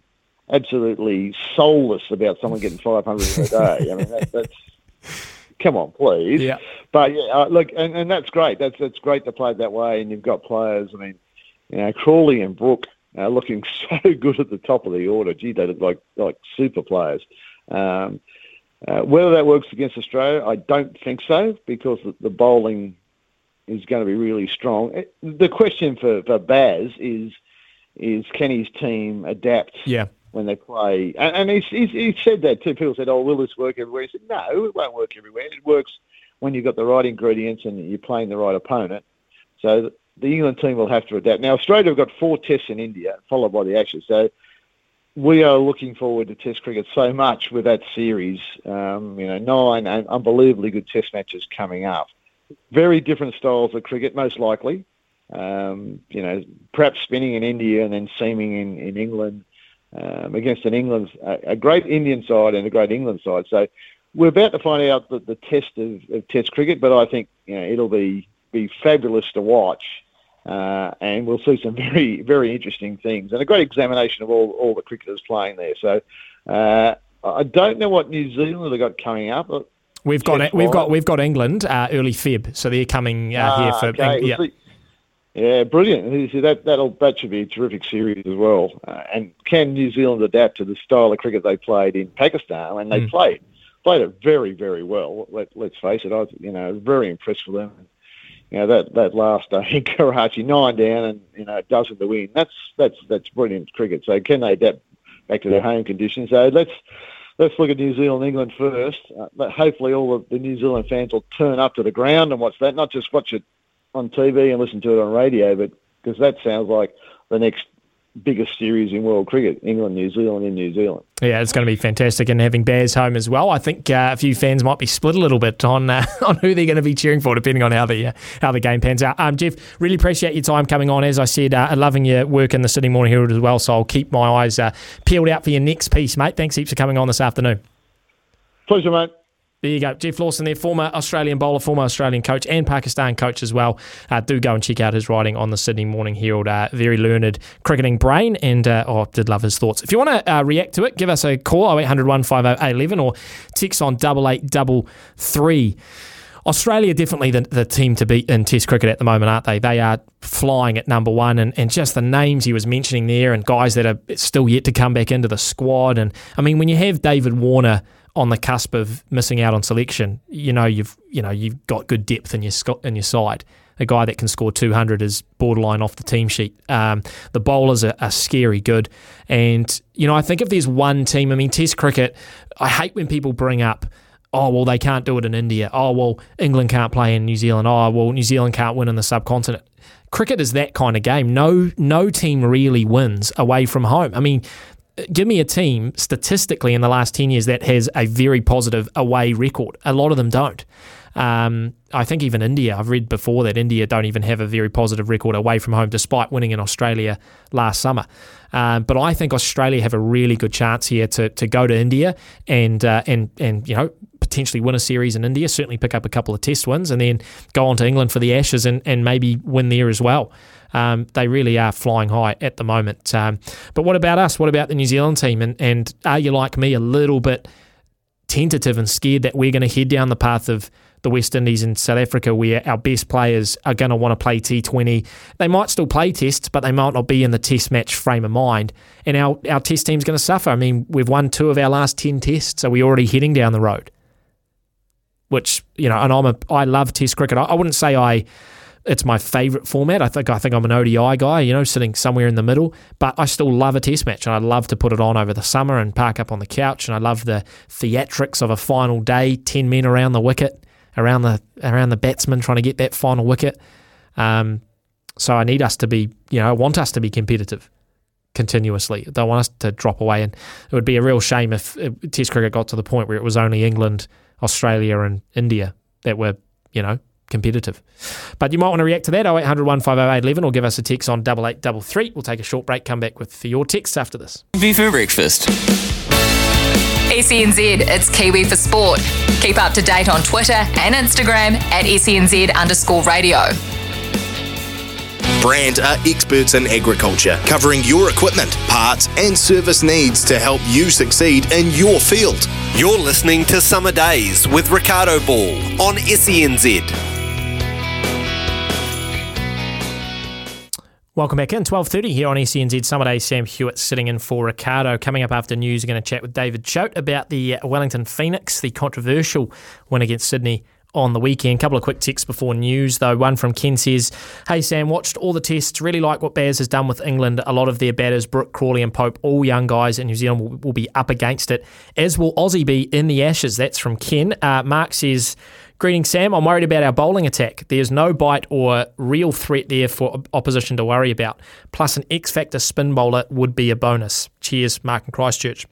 absolutely soulless about someone getting 500 in a day. I mean, that, that's come on, please. Yeah. But yeah, uh, look, and, and that's great. That's that's great to play that way, and you've got players. I mean, you know, Crawley and Brook uh, looking so good at the top of the order. Gee, they look like like super players. Um, uh, whether that works against Australia, I don't think so because the, the bowling is going to be really strong. It- The question for, for Baz is is can his team adapt Yeah. when they play? And, and he's, he's, he said that too. People said, "Oh, will this work everywhere?" He said, "No, it won't work everywhere. It works when you've got the right ingredients and you're playing the right opponent." So the England team will have to adapt. Now Australia have got four tests in India, followed by the Ashes. So we are looking forward to Test cricket so much with that series. Um, you know, nine un- unbelievably good Test matches coming up. Very different styles of cricket, most likely. Um, you know, perhaps spinning in India and then seaming in, in England um, against an England, a, a great Indian side and a great England side. So we're about to find out the, the test of, of Test cricket, but I think you know it'll be be fabulous to watch, uh, and we'll see some very very interesting things and a great examination of all all the cricketers playing there. So uh, I don't know what New Zealand have got coming up. We've got we've got we've got England uh, early Feb, so they're coming uh, here Ah, for okay. yeah. Yeah, brilliant. See, that that'll that should be a terrific series as well. Uh, and can New Zealand adapt to the style of cricket they played in Pakistan? And they Mm. played played it very very well. Let, let's face it, I was you know very impressed with them. You know that that last day in Karachi, nine down and you know a dozen to win. That's that's that's brilliant cricket. So can they adapt back to their home conditions? So let's. Let's look at New Zealand, England first. Uh, but hopefully, all of the New Zealand fans will turn up to the ground and watch that, not just watch it on TV and listen to it on radio, but because that sounds like the next biggest series in world cricket: England, New Zealand, in New Zealand. Yeah, it's going to be fantastic, and having Baz home as well. I think uh, a few fans might be split a little bit on uh, on who they're going to be cheering for, depending on how the uh, how the game pans out. Um, Geoff, really appreciate your time coming on. As I said, uh, loving your work in the Sydney Morning Herald as well. So I'll keep my eyes uh, peeled out for your next piece, mate. Thanks heaps for coming on this afternoon. Pleasure, mate. There you go. Geoff Lawson there, former Australian bowler, former Australian coach, and Pakistan coach as well. Uh, do go and check out his writing on the Sydney Morning Herald. Uh, very learned cricketing brain, and uh, oh, did love his thoughts. If you want to uh, react to it, give us a call 0800 150 or text on 8833. Australia definitely the, the team to beat in Test cricket at the moment, aren't they? They are flying at number one, and, and just the names he was mentioning there, and guys that are still yet to come back into the squad. And I mean, when you have David Warner on the cusp of missing out on selection, you know you've you know you've got good depth in your in your side. A guy that can score 200 is borderline off the team sheet. Um, the bowlers are, are scary good, and you know I think if there's one team, I mean Test cricket, I hate when people bring up oh well they can't do it in India. Oh well England can't play in New Zealand. Oh well New Zealand can't win in the subcontinent. Cricket is that kind of game. No no team really wins away from home. I mean give me a team statistically in the last 10 years that has a very positive away record. A lot of them don't. Um, I think even India, I've read before that India don't even have a very positive record away from home despite winning in Australia last summer. Um, but I think Australia have a really good chance here to, to go to India and uh, and and you know potentially win a series in India, certainly pick up a couple of test wins, and then go on to England for the Ashes and, and maybe win there as well. Um, they really are flying high at the moment. Um, but what about us? What about the New Zealand team? And, and are you like me a little bit tentative and scared that we're going to head down the path of the West Indies and South Africa where our best players are going to want to play T20? They might still play tests, but they might not be in the test match frame of mind. And our, our test team's going to suffer. I mean, we've won two of our last 10 tests. Are we already heading down the road? Which, you know, and I'm a, I love test cricket. I, I wouldn't say I it's my favourite format. I think I think I'm an ODI guy, you know, sitting somewhere in the middle. But I still love a test match, and I love to put it on over the summer and park up on the couch. And I love the theatrics of a final day, ten men around the wicket, around the around the batsman trying to get that final wicket. Um, so I need us to be, you know, I want us to be competitive continuously. Don't want us to drop away, and it would be a real shame if Test cricket got to the point where it was only England, Australia, and India that were, you know, competitive. But you might want to react to that 0800 150 or give us a text on 8833. We'll take a short break, come back with for your texts after this. Kiwi for breakfast. SENZ, it's Kiwi for Sport. Keep up to date on Twitter and Instagram at SENZ underscore radio. Brand are experts in agriculture, covering your equipment, parts, and service needs to help you succeed in your field. You're listening to Summer Days with Ricardo Ball on SENZ. Welcome back in, 12.30 here on SENZ Summer Day. Sam Hewitt sitting in for Ricardo. Coming up after news, we're going to chat with David Choate about the Wellington Phoenix, the controversial win against Sydney on the weekend. a couple of quick texts before news, though. One from Ken says, Hey Sam, watched all the tests. Really like what Baz has done with England. A lot of their batters, Brook, Crawley, and Pope, all young guys in New Zealand will, will be up against it, as will Aussie be in the Ashes. That's from Ken. Uh, Mark says, Greetings, Sam. I'm worried about our bowling attack. There's no bite or real threat there for opposition to worry about. Plus, an X Factor spin bowler would be a bonus. Cheers, Mark and Christchurch.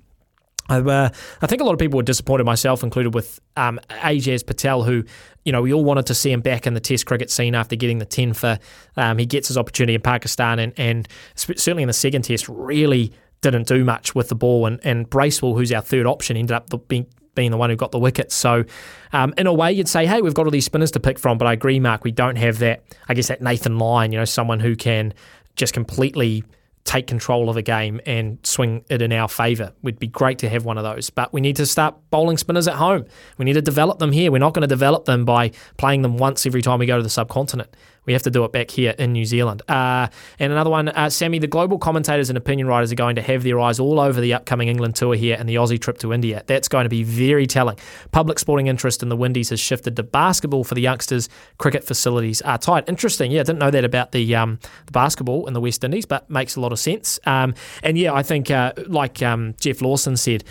Uh, I think a lot of people were disappointed, myself included, with um, Ajaz Patel, who, you know, we all wanted to see him back in the Test cricket scene after getting the 10 for. Um, he gets his opportunity in Pakistan, and, and certainly in the second Test, really didn't do much with the ball. And, and Bracewell, who's our third option, ended up being being the one who got the wickets. So, um, in a way, you'd say, hey, we've got all these spinners to pick from. But I agree, Mark, we don't have that, I guess, that Nathan Lyon, you know, someone who can just completely take control of a game and swing it in our favour. Would be great to have one of those. But we need to start bowling spinners at home. We need to develop them here. We're not going to develop them by playing them once every time we go to the subcontinent. We have to do it back here in New Zealand. Uh, and another one, uh, Sammy, the global commentators and opinion writers are going to have their eyes all over the upcoming England tour here and the Aussie trip to India. That's going to be very telling. Public sporting interest in the Windies has shifted to basketball for the youngsters. Cricket facilities are tight. Interesting. Yeah, I didn't know that about the, um, the basketball in the West Indies, but makes a lot of sense. Um, and yeah, I think, uh, like um, Geoff Lawson said,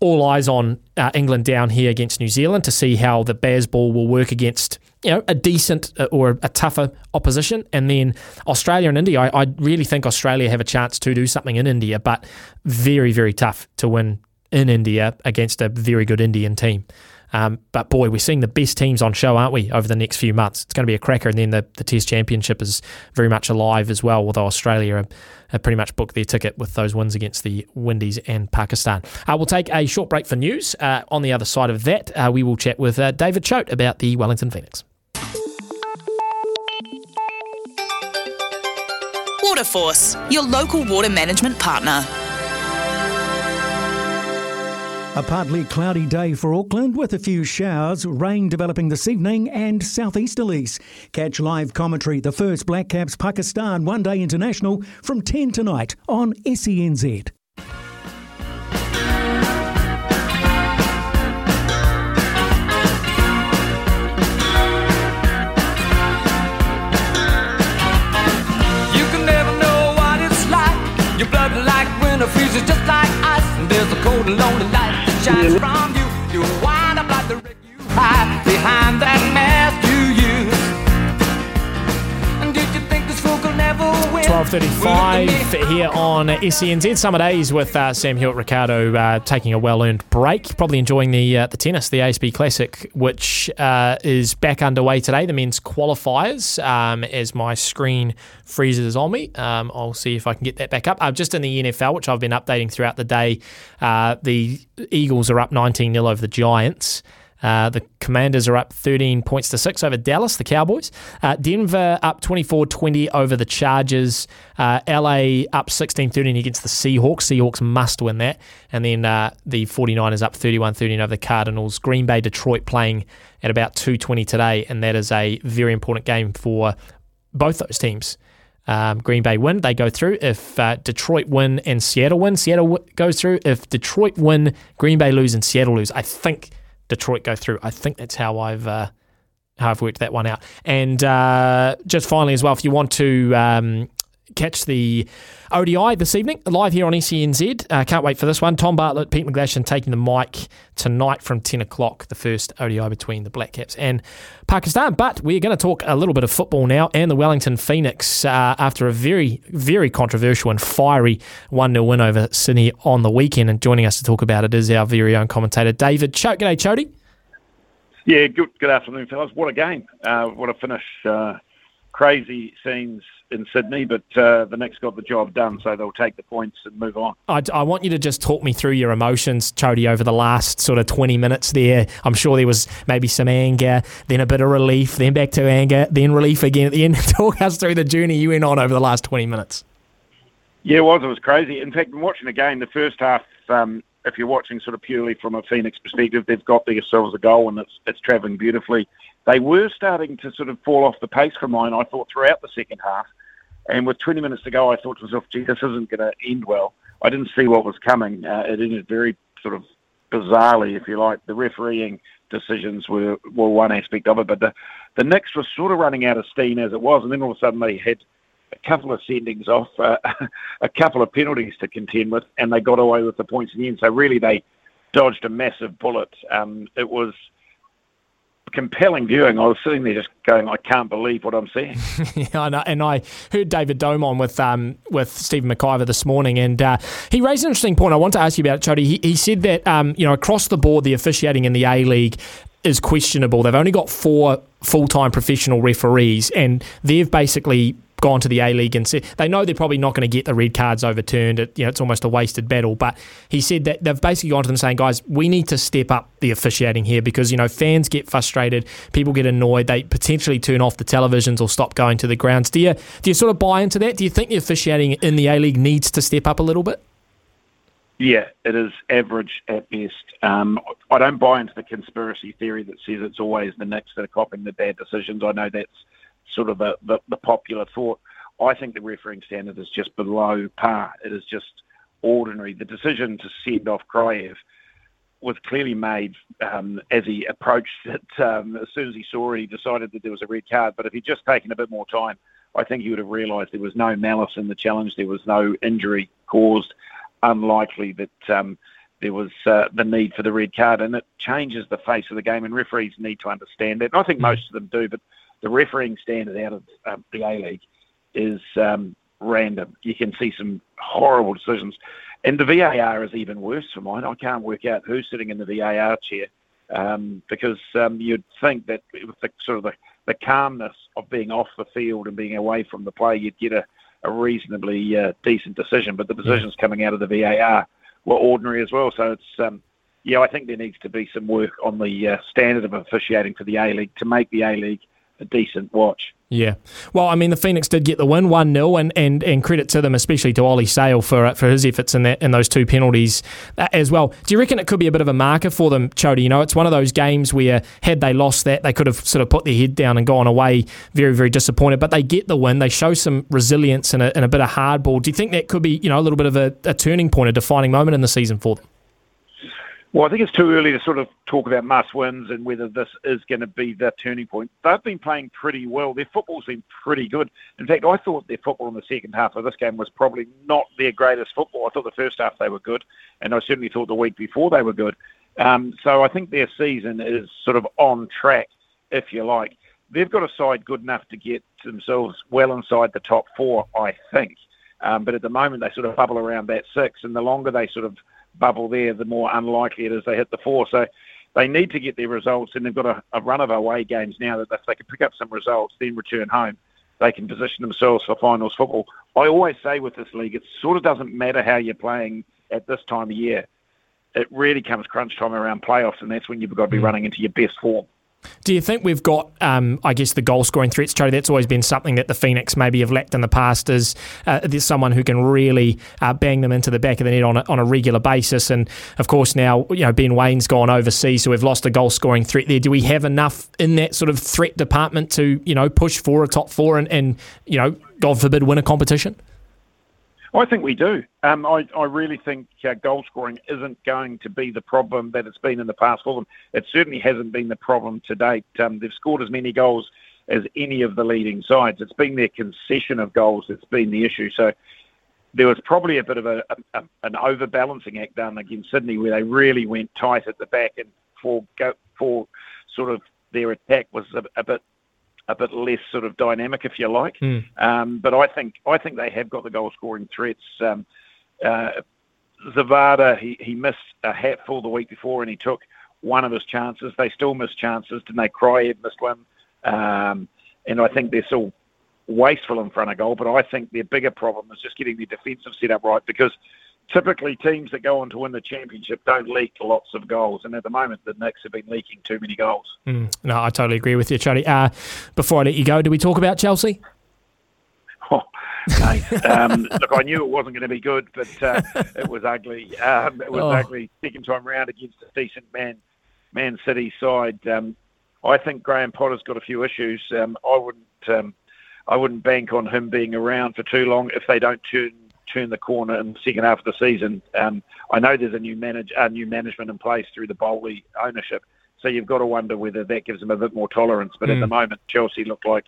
all eyes on uh, England down here against New Zealand to see how the Baz ball will work against you know a decent uh, or a tougher opposition, and then Australia and India. I, I really think Australia have a chance to do something in India, but very very tough to win in India against a very good Indian team. Um, but boy, we're seeing the best teams on show, aren't we, over the next few months? It's going to be a cracker. And then the, the Test Championship is very much alive as well, although Australia have, have pretty much booked their ticket with those wins against the Windies and Pakistan. Uh, we'll take a short break for news. Uh, on the other side of that, uh, we will chat with uh, David Choate about the Wellington Phoenix. Waterforce, your local water management partner. A partly cloudy day for Auckland with a few showers, rain developing this evening and southeasterlies. Catch live commentary, the first Black Caps Pakistan One Day International from 10 tonight on SENZ. You can never know what it's like. Your blood like freezes just like ice. And there's a cold and lonely light shines from you. You wind up like the wreck you hide behind that mask 12.35 here on SENZ Summer Days with uh, Sam Hewitt Ricardo uh, taking a well-earned break. Probably enjoying the uh, the tennis, the ASB Classic, which uh, is back underway today, the men's qualifiers. Um, as my screen freezes on me, um, I'll see if I can get that back up. Uh, just in the NFL, which I've been updating throughout the day, uh, the Eagles are up 19-0 over the Giants. Uh, the Commanders are up 13 points to 6 over Dallas, the Cowboys. Uh, Denver up 24 20 over the Chargers. Uh, LA up 16 13 against the Seahawks. Seahawks must win that. And then uh, the 49ers up 31 13 over the Cardinals. Green Bay, Detroit playing at about 2.20 today. And that is a very important game for both those teams. Um, Green Bay win, they go through. If uh, Detroit win and Seattle win, Seattle w- goes through. If Detroit win, Green Bay lose, and Seattle lose, I think Detroit go through. I think that's how I've uh, how I've worked that one out. And uh, just finally, as well, if you want to um, catch the ODI this evening live here on SENZ, uh, can't wait for this one. Tom Bartlett, Pete McGlashan taking the mic tonight from ten o'clock. The first ODI between the Black Caps and Pakistan. But we're going to talk a little bit of football now and the Wellington Phoenix uh, after a very very controversial and fiery one 0 win over Sydney on the weekend. And joining us to talk about it is our very own commentator David Choate. G'day, Chody. Yeah, good good afternoon, fellas. What a game! Uh, what a finish! Uh, crazy scenes in Sydney, but uh, the Nix got the job done, so they'll take the points and move on. I, I want you to just talk me through your emotions, Chody, over the last sort of 20 minutes there. I'm sure there was maybe some anger, then a bit of relief, then back to anger, then relief again at the end. talk us through the journey you went on over the last 20 minutes. Yeah, it was. It was crazy. In fact, I'm watching the game, the first half, um, if you're watching sort of purely from a Phoenix perspective, they've got themselves a goal and it's it's travelling beautifully. They were starting to sort of fall off the pace for mine, I thought, throughout the second half. And with 20 minutes to go, I thought to myself, gee, this isn't going to end well. I didn't see what was coming. Uh, it ended very sort of bizarrely, if you like. The refereeing decisions were, were one aspect of it, but the, the Nix were sort of running out of steam as it was, and then all of a sudden they had a couple of sendings off, uh, a couple of penalties to contend with, and they got away with the points in the end. So really, they dodged a massive bullet. Um, it was compelling viewing. I was sitting there just going, I can't believe what I'm seeing. yeah, I know. And I heard David Domon with um, with Stephen McIver this morning, and uh, he raised an interesting point. I want to ask you about it, Chody. He, he said that um, you know across the board, the officiating in the A League is questionable. They've only got four full time professional referees, and they've basically gone to the A League and said they know they're probably not going to get the red cards overturned. It, you know, it's almost a wasted battle. But he said that they've basically gone to them saying, guys, we need to step up the officiating here because you know fans get frustrated, people get annoyed, they potentially turn off the televisions or stop going to the grounds. Do you do you sort of buy into that? Do you think the officiating in the A League needs to step up a little bit? Yeah, it is average at best. Um, I don't buy into the conspiracy theory that says it's always the Nix that are copying the bad decisions. I know that's sort of the, the, the popular thought. I think the refereeing standard is just below par. It is just ordinary. The decision to send off Kraev was clearly made um, as he approached it. Um, as soon as he saw it, he decided that there was a red card. But if he'd just taken a bit more time, I think he would have realised there was no malice in the challenge. There was no injury caused. Unlikely that um, there was uh, the need for the red card, and it changes the face of the game. And referees need to understand that. And I think most of them do, but the refereeing standard out of um, the A League is um, random. You can see some horrible decisions, and the VAR is even worse for mine. I can't work out who's sitting in the VAR chair um, because um, you'd think that with the sort of the, the calmness of being off the field and being away from the play, you'd get a, a reasonably uh, decent decision. But the decisions coming out of the VAR were ordinary as well. So it's um, yeah, I think there needs to be some work on the uh, standard of officiating for the A League to make the A League a decent watch. Yeah. Well, I mean, the Phoenix did get the win, 1 0, and, and, and credit to them, especially to Ollie Sail for uh, for his efforts in that in those two penalties uh, as well. Do you reckon it could be a bit of a marker for them, Chody? You know, it's one of those games where, had they lost that, they could have sort of put their head down and gone away very, very disappointed. But they get the win. They show some resilience and a, and a bit of hardball. Do you think that could be, you know, a little bit of a, a turning point, a defining moment in the season for them? Well, I think it's too early to sort of talk about must wins and whether this is going to be the turning point. They've been playing pretty well. Their football's been pretty good. In fact, I thought their football in the second half of this game was probably not their greatest football. I thought the first half they were good, and I certainly thought the week before they were good. Um, so I think their season is sort of on track, if you like. They've got a side good enough to get themselves well inside the top four, I think. Um, but at the moment, they sort of bubble around that six, and the longer they sort of bubble there, the more unlikely it is they hit the four. So they need to get their results, and they've got a, a run of away games now that if they can pick up some results, then return home, they can position themselves for finals football. I always say with this league, it sort of doesn't matter how you're playing at this time of year. It really comes crunch time around playoffs, and that's when you've got to be mm. running into your best form. Do you think we've got, um, I guess, the goal scoring threats, Charlie? That's always been something that the Phoenix maybe have lacked in the past. Is uh, there's someone who can really uh, bang them into the back of the net on a, on a regular basis? And of course, now you know Ben Waine's gone overseas, so we've lost a goal scoring threat there. Do we have enough in that sort of threat department to you know push for a top four and, and you know, God forbid, win a competition? I think we do. Um, I, I really think uh, goal scoring isn't going to be the problem that it's been in the past for them. It certainly hasn't been the problem to date. Um, they've scored as many goals as any of the leading sides. It's been their concession of goals that's been the issue. So there was probably a bit of a, a, an overbalancing act done against Sydney where they really went tight at the back and for for sort of their attack was a, a bit a bit less sort of dynamic, if you like. Mm. Um, but I think I think they have got the goal scoring threats. Um, uh, Zawada he, he missed a hatful the week before, and he took one of his chances. They still missed chances. Didn't they? Kraev missed one, um, and I think they're still wasteful in front of goal. But I think their bigger problem is just getting their defensive set up right because typically teams that go on to win the championship don't leak lots of goals. And at the moment, the Nix have been leaking too many goals. Mm, no, I totally agree with you, Charlie. Uh, before I let you go, do we talk about Chelsea? Oh, mate. um, look, I knew it wasn't going to be good, but uh, it was ugly. Um, it was Oh. ugly. Second time round against a decent Man Man City side. Um, I think Graham Potter's got a few issues. Um, I wouldn't. Um, I wouldn't bank on him being around for too long if they don't turn turn the corner in the second half of the season. Um, I know there's a new manage, uh, new management in place through the Boehly ownership, so you've got to wonder whether that gives them a bit more tolerance. But at Mm. the moment, Chelsea look like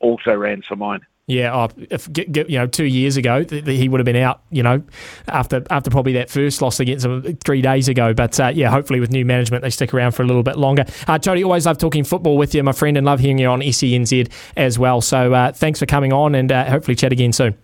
also ran for mine. Yeah, oh, if you know, two years ago th- th- he would have been out. You know, after after probably that first loss against them three days ago. But uh, yeah, hopefully with new management they stick around for a little bit longer. Uh, Chody, always love talking football with you, my friend, and love hearing you on SENZ as well. So uh, thanks for coming on, and uh, hopefully chat again soon.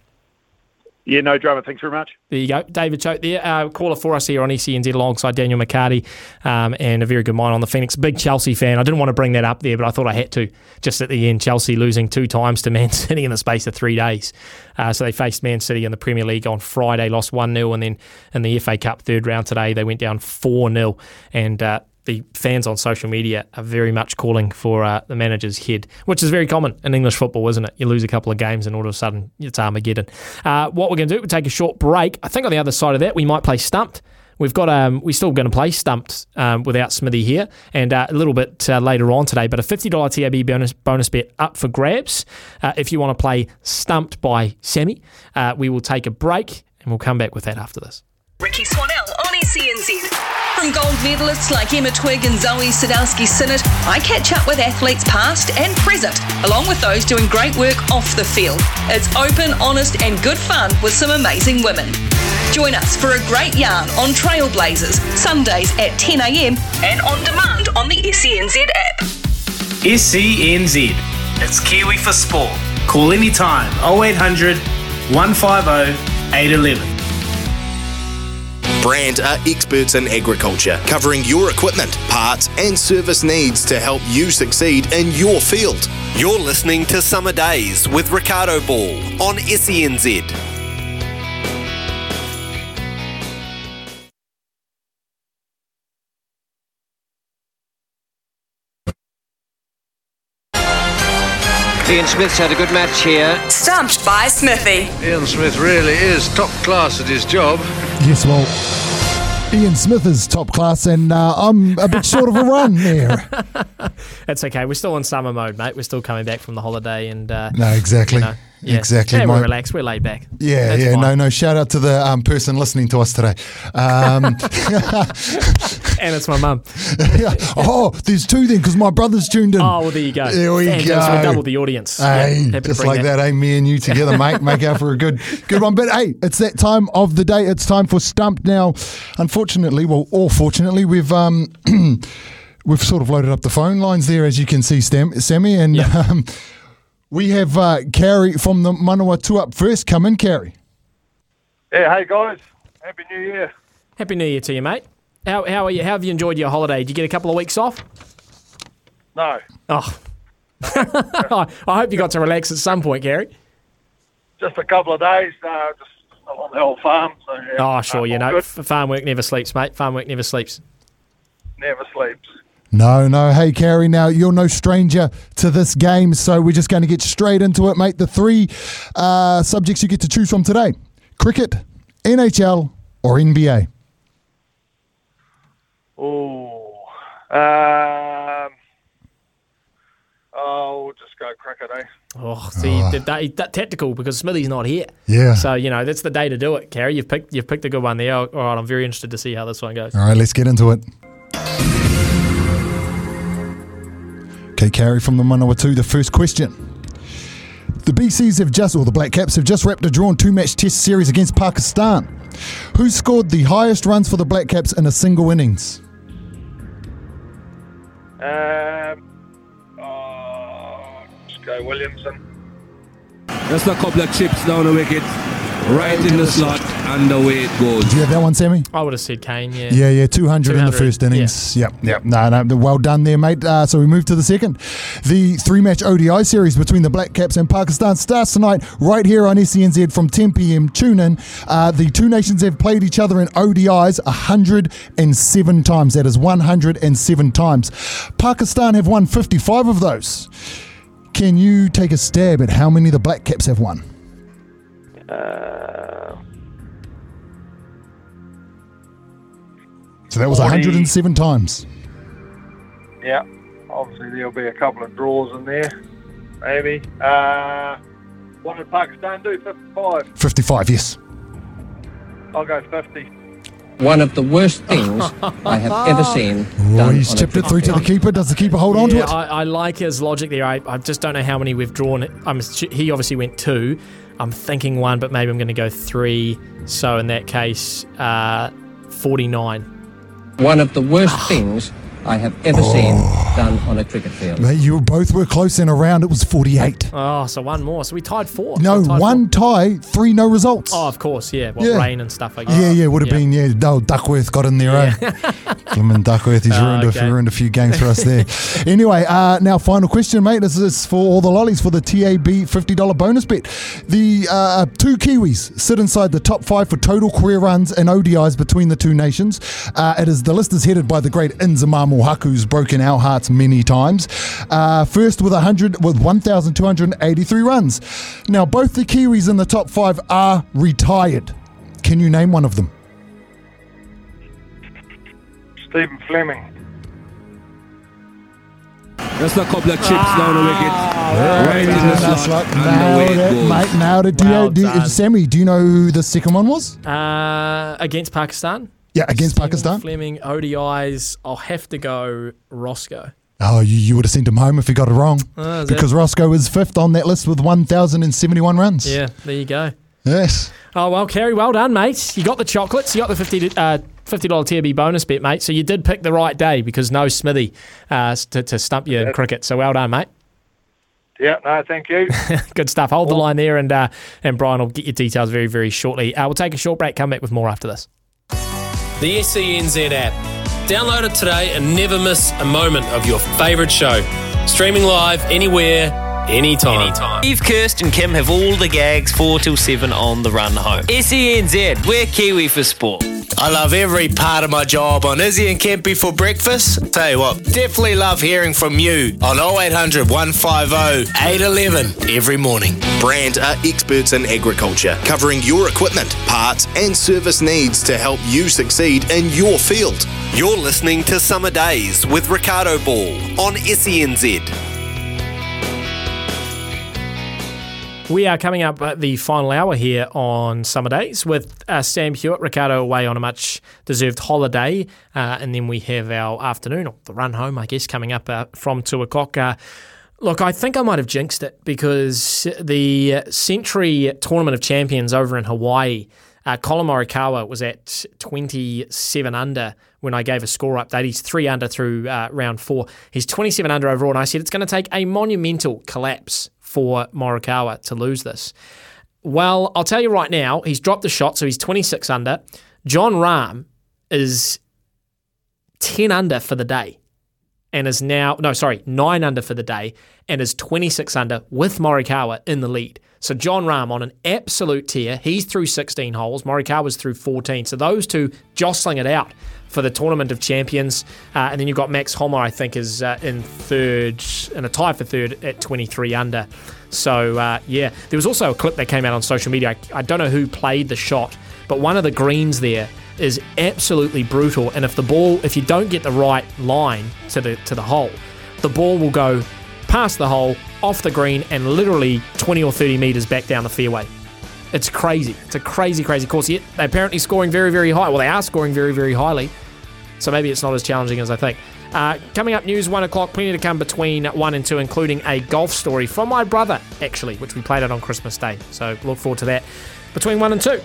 Yeah, no drama. Thanks very much. There you go, David Choate there, uh, caller for us here on SENZ alongside Daniel McCarty, um, and a very good mind on the Phoenix. Big Chelsea fan. I didn't want to bring that up there, but I thought I had to. Just at the end, Chelsea losing two times to Man City in the space of three days. Uh, so they faced Man City in the Premier League on Friday, lost one 0 and then in the FA Cup third round today they went down four 0 and. Uh, the fans on social media are very much calling for uh, the manager's head, which is very common in English football, isn't it? You lose a couple of games and all of a sudden it's Armageddon. Uh, what we're going to do, we'll take a short break. I think on the other side of that, we might play Stumped. We've got um, we're still going to play Stumped um, without Smithy here, and uh, a little bit uh, later on today. But a fifty dollar TAB bonus bonus bet up for grabs. Uh, if you want to play Stumped by Sammy, uh, we will take a break and we'll come back with that after this. Rikki Swannell on SENZ. From gold medalists like Emma Twigg and Zoe Sadowski Synnott, I catch up with athletes past and present, along with those doing great work off the field. It's open, honest, and good fun with some amazing women. Join us for a great yarn on Trailblazers, Sundays at 10am and on demand on the SENZ app. SENZ. It's Kiwi for Sport. Call anytime 0800 150 811. Brand are experts in agriculture, covering your equipment, parts, and service needs to help you succeed in your field. You're listening to Summer Days with Ricardo Ball on SENZ. Ian Smith's had a good match here. Stumped by Smithy. Ian Smith really is top class at his job. Yes, well, Ian Smith is top class, and uh, I'm a bit short of a run there. That's okay. We're still in summer mode, mate. We're still coming back from the holiday, and uh, No, exactly. you know, yeah. Exactly, Yeah, we're relaxed. We're laid back. Yeah, That's yeah, fine. no, no. Shout out to the um, person listening to us today. Um, and it's my mum. yeah. Oh, there's two then because my brother's tuned in. Oh, well, there you go. There we Fantastic. go. We doubled the audience. Hey, Yeah, just like that. hey, me and you together, mate, make out for a good, good one. But hey, it's that time of the day. It's time for Stumped now. Unfortunately, well, or fortunately, we've um, we've sort of loaded up the phone lines there, as you can see, Stam- Sammy, and um, we have uh, Carrie from the Manawatu up first. Come in, Carrie. Yeah, hey guys, happy New Year. Happy New Year to you, mate. How, how are you? How have you enjoyed your holiday? Did you get a couple of weeks off? No, Oh. I hope you got to relax at some point, Gary. just a couple of days, uh, just on the old farm. So yeah, Oh, sure. You know, good. farm work never sleeps, mate. Farm work never sleeps. never sleeps. No, no. Hey, Carrie, now you're no stranger to this game, so we're just going to get straight into it, mate. The three uh, subjects you get to choose from today cricket, NHL, or NBA. Oh, um, oh, we'll just go cricket, eh? Oh, see, that, that, that tactical because Smithy's not here. Yeah. So you know that's the day to do it, Carrie. You've picked you've picked a good one there. All right, I'm very interested to see how this one goes. All right, let's get into it. Okay, Carrie from the Manawatu, the first question. The BCs have just, or the Black Caps have just wrapped a drawn two match test series against Pakistan. Who scored the highest runs for the Black Caps in a single innings? Um, oh, just go Williamson. Just a couple of chips down the wicket. Right in the slot, and away it goes. Do you have that one, Sammy? I would have said Kane, yeah. Yeah, yeah, 200, in the first innings. Yep, yep. No, no, well done there, mate. Uh, so we move to the second. The three match ODI series between the Black Caps and Pakistan starts tonight right here on SENZ from 10 p.m. Tune in. Uh, the two nations have played each other in ODIs 107 times. That is 107 times. Pakistan have won 55 of those. Can you take a stab at how many the Black Caps have won? Uh, So that was 40. 107 times. yeah, obviously there'll be a couple of draws in there, maybe. Uh, what did Pakistan do? 55. 55, yes. I'll go 50. One of the worst things I have ever seen. Oh, he's tipped it through to the keeper. Does the keeper hold on to it? I, I like his logic there. I, I just don't know how many we've drawn. I'm, he obviously went two. I'm thinking one, but maybe I'm going to go three. So in that case, uh, 49. One of the worst things I have ever seen done on a cricket field. Mate, you both were close in a round. It was 48. Oh, so one more. So we tied four. No, So tied one tie, three no results. Oh, of course, yeah. What Yeah. rain and stuff. I guess. Yeah, yeah, would have been, yeah. No, Duckworth got in there, eh? Clement Duckworth, he's Oh, ruined, okay. a, ruined a few games for us there. anyway, uh, now final question, mate. This is for all the lollies for the TAB $50 bonus bet. The uh, two Kiwis sit inside the top five for total career runs and ODIs between the two nations. Uh, it is the list is headed by the great Inzamam-ul-Haq, who's broken our hearts many times. Uh, first with 100 with 1,283 runs. Now both the Kiwis in the top five are retired. Can you name one of them? Stephen Fleming. Just a couple of chips down the wicket. Right in the That's slot, like, nailed it it, goes. mate. Nailed it. Do you, Well do you- done. Sammy, do you know who the second one was? Uh, against Pakistan. Yeah, against Stephen Pakistan. Fleming ODIs. I'll have to go Roscoe. Oh, you, you would have sent him home if he got it wrong. Oh, is it? because Roscoe is fifth on that list with 1,071 runs. Yeah, there you go. Yes. Oh well, Kerry, well done, mate. You got the chocolates. You got the fifty uh, fifty dollar TAB bonus bet, mate. So you did pick the right day because no Smithy uh, to, to stump you in cricket. So well done, mate. Yeah, no, thank you. Good stuff. Hold the line there, and uh, and Brian will get your details very very shortly. Uh, we'll take a short break. Come back with more after this. The SENZ app. Download it today and never miss a moment of your favourite show. Streaming live anywhere, anytime. Eve, Kirst, and Kim have all the gags 4 till 7 on the run home. SENZ, we're Kiwi for sport. I love every part of my job on Izzy and Kempy for breakfast. Tell you what, definitely love hearing from you on 0800 150 811 every morning. Brand are experts in agriculture, covering your equipment, parts, and service needs to help you succeed in your field. You're listening to Summer Days with Ricardo Ball on SENZ. We are coming up at the final hour here on Summer Days with uh, Sam Hewitt, Ricardo away on a much deserved holiday. Uh, and then we have our afternoon, or the run home, I guess, coming up uh, from two o'clock. Uh, look, I think I might have jinxed it because the Sentry Tournament of Champions over in Hawaii, uh, Collin Morikawa was at 27 under when I gave a score update. He's three under through uh, round four. He's 27 under overall, and I said it's going to take a monumental collapse for Morikawa to lose this. Well, I'll tell you right now, he's dropped the shot, so he's 26 under. Jon Rahm is 10 under for the day and is now, no, sorry, 9 under for the day and is 26 under with Morikawa in the lead. So Jon Rahm on an absolute tear. He's through 16 holes. Morikawa's through 14. So those two jostling it out for the Tournament of Champions. Uh, and then you've got Max Homa, I think, is uh, in third, in a tie for third at 23 under. So, uh, yeah. There was also a clip that came out on social media. I, I don't know who played the shot, but one of the greens there is absolutely brutal. And if the ball, if you don't get the right line to the to the hole, the ball will go past the hole, off the green, and literally 20 or 30 meters back down the fairway. It's crazy. It's a crazy, crazy course. Yet they're apparently scoring very, very high. Well, they are scoring very, very highly. So maybe it's not as challenging as I think. Uh, coming up, news one o'clock. Plenty to come between one and two, including a golf story from my brother, actually, which we played out on Christmas Day. So look forward to that. Between one and two.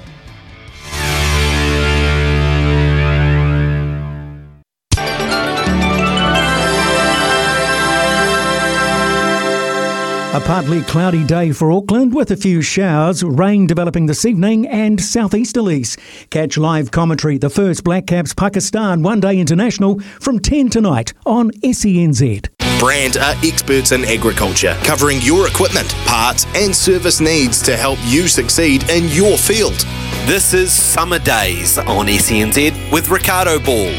A partly cloudy day for Auckland with a few showers, rain developing this evening and southeasterlies. Catch live commentary, the first Black Caps Pakistan One Day International from 10 tonight on SENZ. Brand are experts in agriculture, covering your equipment, parts, and service needs to help you succeed in your field. This is Summer Days on SENZ with Ricardo Ball.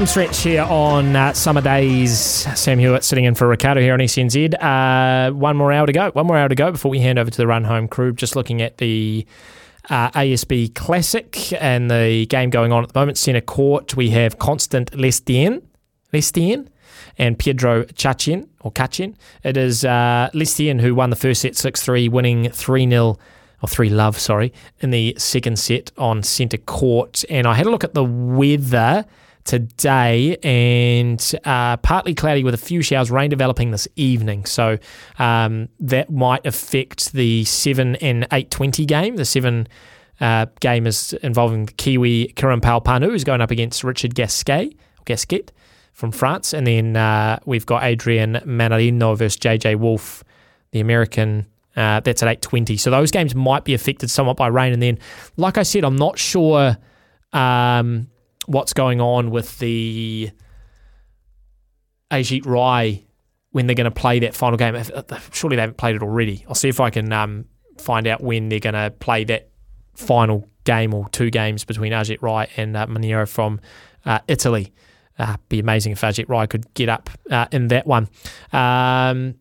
Home stretch here on uh, summer days. Sam Hewitt sitting in for Ricardo here on SNZ. Uh, one more hour to go. One more hour to go before we hand over to the run home crew. Just looking at the uh, ASB Classic and the game going on at the moment. Centre court, we have Constant Lestienne, Lestienne and Pedro Chachin or Kachin. It is uh, Lestienne who won the first set 6 3, winning 3 0 or three love, sorry, in the second set on centre court. And I had a look at the weather today and uh, partly cloudy with a few showers, rain developing this evening. So um, that might affect the 7 and 8.20 game. The 7 uh, game is involving the Kiwi Kiranpal Pannu, who's going up against Richard Gasquet, Gasquet from France. And then uh, we've got Adrian Mannarino versus JJ Wolf, the American uh, that's at 8.20. So those games might be affected somewhat by rain. And then, like I said, I'm not sure um, what's going on with the Ajeet Rai when they're going to play that final game. Surely they haven't played it already. I'll see if I can um, find out when they're going to play that final game or two games between Ajeet Rai and uh, Maniero from uh, Italy. Uh, be amazing if Ajeet Rai could get up uh, in that one. Um,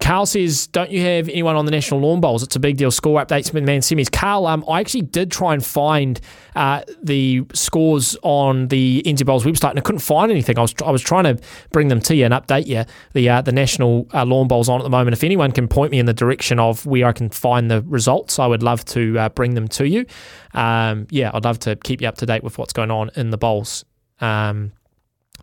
Carl says, "Don't you have anyone on the national lawn bowls? It's a big deal." Score updates with man semis. Carl, um, I actually did try and find uh, the scores on the NZ Bowls website, and I couldn't find anything. I was I was trying to bring them to you and update you. The uh, the national uh, lawn bowls on at the moment. If anyone can point me in the direction of where I can find the results, I would love to uh, bring them to you. Um, yeah, I'd love to keep you up to date with what's going on in the bowls. Um,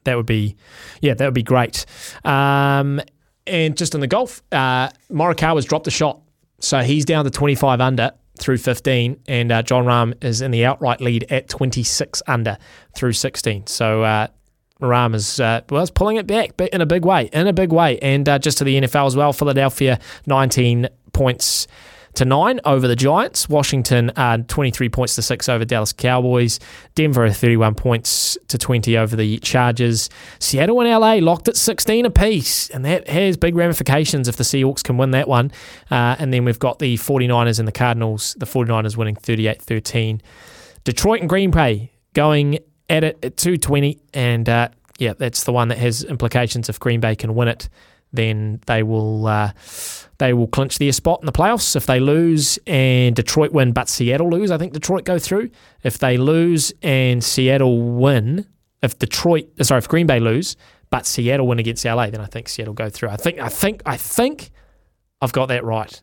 that would be, yeah, that would be great. Um, and just in the golf, uh, Morikawa's dropped a shot, so he's down to 25 under through 15, and uh, Jon Rahm is in the outright lead at 26 under through 16. So uh, Rahm is uh, well, is pulling it back, but in a big way, in a big way. And uh, just to the NFL as well, Philadelphia 19 points to nine over the Giants. Washington uh, 23 points to six over Dallas Cowboys. Denver 31 points to 20 over the Chargers. Seattle and LA locked at 16 apiece, and that has big ramifications if the Seahawks can win that one. Uh, and then we've got the 49ers and the Cardinals. The 49ers winning 38 13. Detroit and Green Bay going at it at 220, and uh, yeah, that's the one that has implications. If Green Bay can win it, then they will. Uh, they will clinch their spot in the playoffs. If they lose and Detroit win, but Seattle lose, I think Detroit go through. If they lose and Seattle win, if Detroit, sorry, if Green Bay lose, but Seattle win against LA, then I think Seattle go through. I think, I think, I think I've got that right.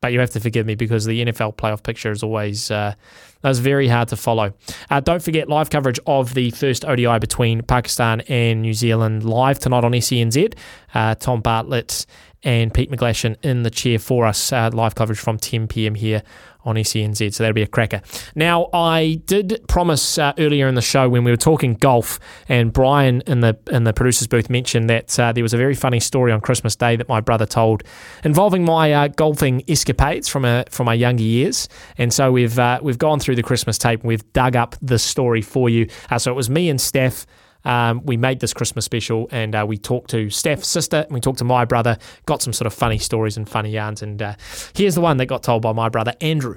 But you have to forgive me because the NFL playoff picture is always uh, that's very hard to follow. Uh, don't forget live coverage of the first ODI between Pakistan and New Zealand live tonight on SENZ. Uh, Tom Bartlett and Pete McGlashan in the chair for us. Uh, live coverage from 10 p.m. here on SENZ. So that'll be a cracker. Now, I did promise uh, earlier in the show when we were talking golf, and Brian in the in the producers booth mentioned that uh, there was a very funny story on Christmas Day that my brother told involving my uh, golfing escapades from a from my younger years. And so we've uh, we've gone through the Christmas tape and we've dug up the story for you. Uh, so it was me and Steph um, we made this Christmas special and uh, we talked to Steph's sister and we talked to my brother, got some sort of funny stories and funny yarns. And uh, here's the one that got told by my brother, Andrew.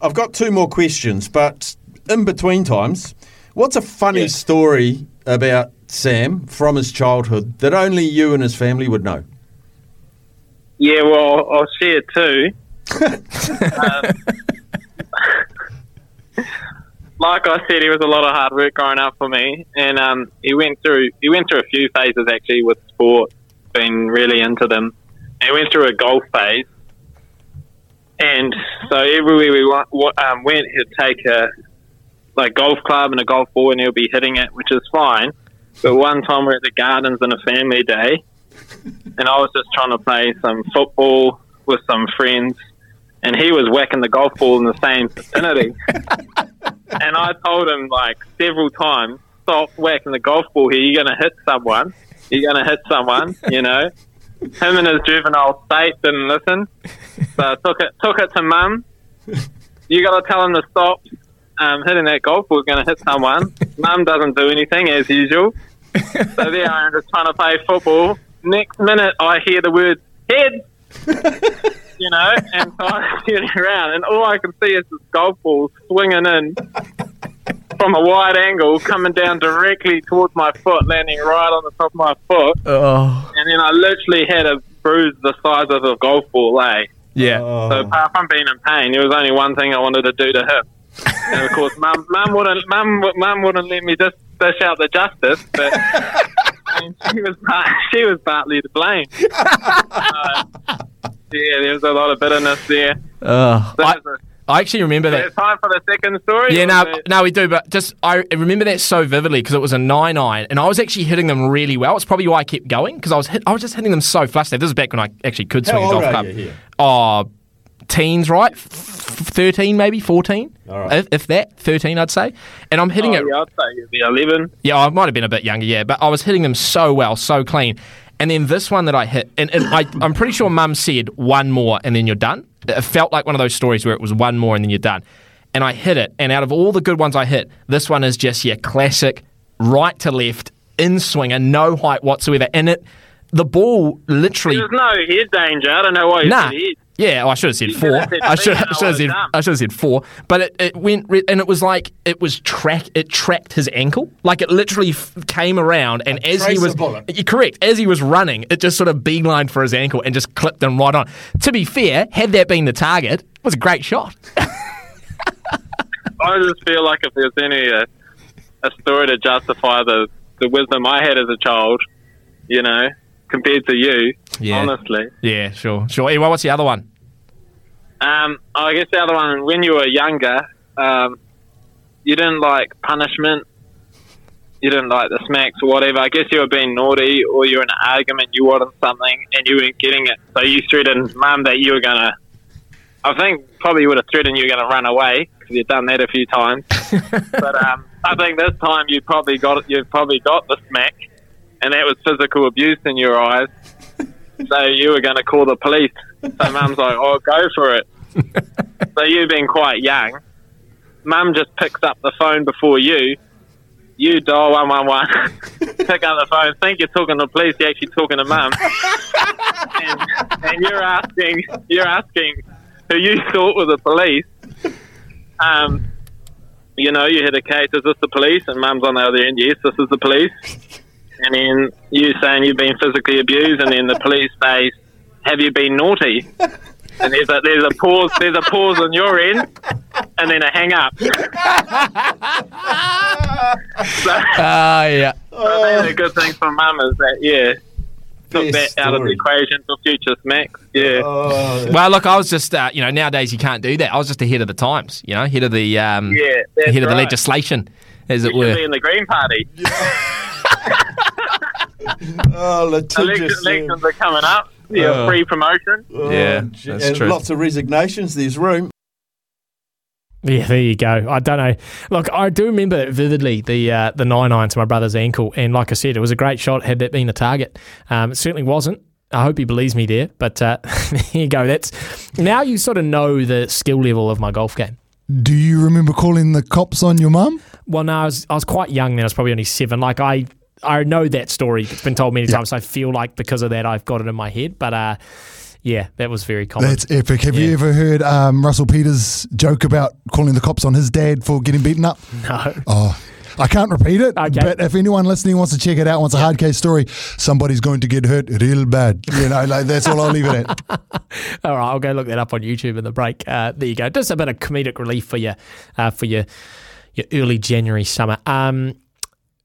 I've got two more questions, but in between times, what's a funny story about Sam from his childhood that only you and his family would know? Yeah, well, I'll share too. um, like I said, he was a lot of hard work growing up for me, and um, he went through he went through a few phases actually with sport, being really into them. He went through a golf phase, and so everywhere we wa- um, went, he'd take a like golf club and a golf ball, and he'll be hitting it, which is fine. But one time we're at the gardens on a family day, and I was just trying to play some football with some friends, and he was whacking the golf ball in the same vicinity. and I told him like several times, stop whacking the golf ball here. You're going to hit someone. You're going to hit someone. You know. Him and his juvenile state didn't listen, so I took it took it to mum. You got to tell him to stop um, hitting that golf ball. Going to hit someone. mum doesn't do anything as usual. So there I am just trying to play football. Next minute I hear the word head you know, and so I turn around, and all I can see is this golf ball swinging in from a wide angle, coming down directly towards my foot, landing right on the top of my foot. Oh. And then I literally had a bruise the size of a golf ball, eh? Yeah. So apart from being in pain, there was only one thing I wanted to do to him. And of course, mum, mum wouldn't, mum, mum wouldn't let me just dish out the justice, but and she was, she was partly to blame. Uh, yeah, there was a lot of bitterness there. Uh, So I, I actually remember that. it time for the second story? Yeah, or no, it- no, we do, but just I remember that so vividly because it was a nine iron, and I was actually hitting them really well. It's probably why I kept going because I was hit, I was just hitting them so flush. This is back when I actually could How swing a golf are club. you here? Oh, teens, right? F- Thirteen, maybe fourteen, All right. if, if that. Thirteen, I'd say. And I'm hitting oh, it. Yeah, I'd say you'd be 11. Yeah, I might have been a bit younger, yeah, but I was hitting them so well, so clean. And then this one that I hit, and, and I, I'm pretty sure Mum said one more and then you're done. It felt like one of those stories where it was one more and then you're done. And I hit it, and out of all the good ones I hit, this one is just your classic right to left in swinger, no height whatsoever, and it the ball literally There's no head danger. I don't know why you Nah. Said head. Yeah, well, I should have said four. should have said I should, I should have said would've I should have said four. But it, it went re- and it was like it was track. It tracked his ankle. Like it literally f- came around, and as he was bullet. You're correct, as he was running, it just sort of beelined for his ankle and just clipped him right on. To be fair, had that been the target, it was a great shot. I just feel like if there's any uh, a story to justify the, the wisdom I had as a child, you know, compared to you, Yeah. honestly. yeah, sure, sure. Anyway, what's the other one? Um, I guess the other one, when you were younger, um, you didn't like punishment. You didn't like the smacks or whatever. I guess you were being naughty or you were in an argument, you wanted something and you weren't getting it. So you threatened mum that you were going to, I think probably you would have threatened you were going to run away because you've done that a few times. but um, I think this time you probably got you probably got the smack and that was physical abuse in your eyes. So you were going to call the police. So mum's like, oh, go for it. so you've been quite young. Mum just picks up the phone before you. You dial 111, pick up the phone, think you're talking to the police, you're actually talking to mum. and, and you're asking, you're asking who you thought was the police. Um, you know, you hit a case, is this the police? And mum's on the other end, yes, this is the police. And then you saying you've been physically abused, and then the police say, have you been naughty? And there's a there's a pause there's a pause on your end, and then a hang up. so, Ah, yeah. I think the good thing for mum is that yeah, took that out of the equation for future smacks. Yeah. Well, look, I was just, uh, you know, nowadays you can't do that. I was just ahead of the times, you know, ahead of the, um, Yeah, that's ahead of the legislation, as it should were. be in the Green Party. Oh, litigious. Elections, elections are coming up. Yeah, Oh. free promotion. Yeah, that's and true. Lots of resignations. There's room. Yeah, there you go. I don't know. Look, I do remember vividly the uh, the nine iron to my brother's ankle, and like I said, it was a great shot. Had that been the target, um, it certainly wasn't. I hope he believes me there, but uh, there you go. That's now you sort of know the skill level of my golf game. Do you remember calling the cops on your mum? Well, no, I was, I was quite young then. I was probably only seven. Like I, I know that story. It's been told many times. So I feel like because of that, I've got it in my head. But uh, yeah, that was very common. That's epic. Have you ever heard um, Russell Peters' joke about calling the cops on his dad for getting beaten up? No. Oh, I can't repeat it. But if anyone listening wants to check it out, wants a hard case story, somebody's going to get hurt real bad. You know, like that's all I'll leave it at. All right, I'll go look that up on YouTube in the break. Uh, there you go. Just a bit of comedic relief for you, uh, for your your early January summer. Um,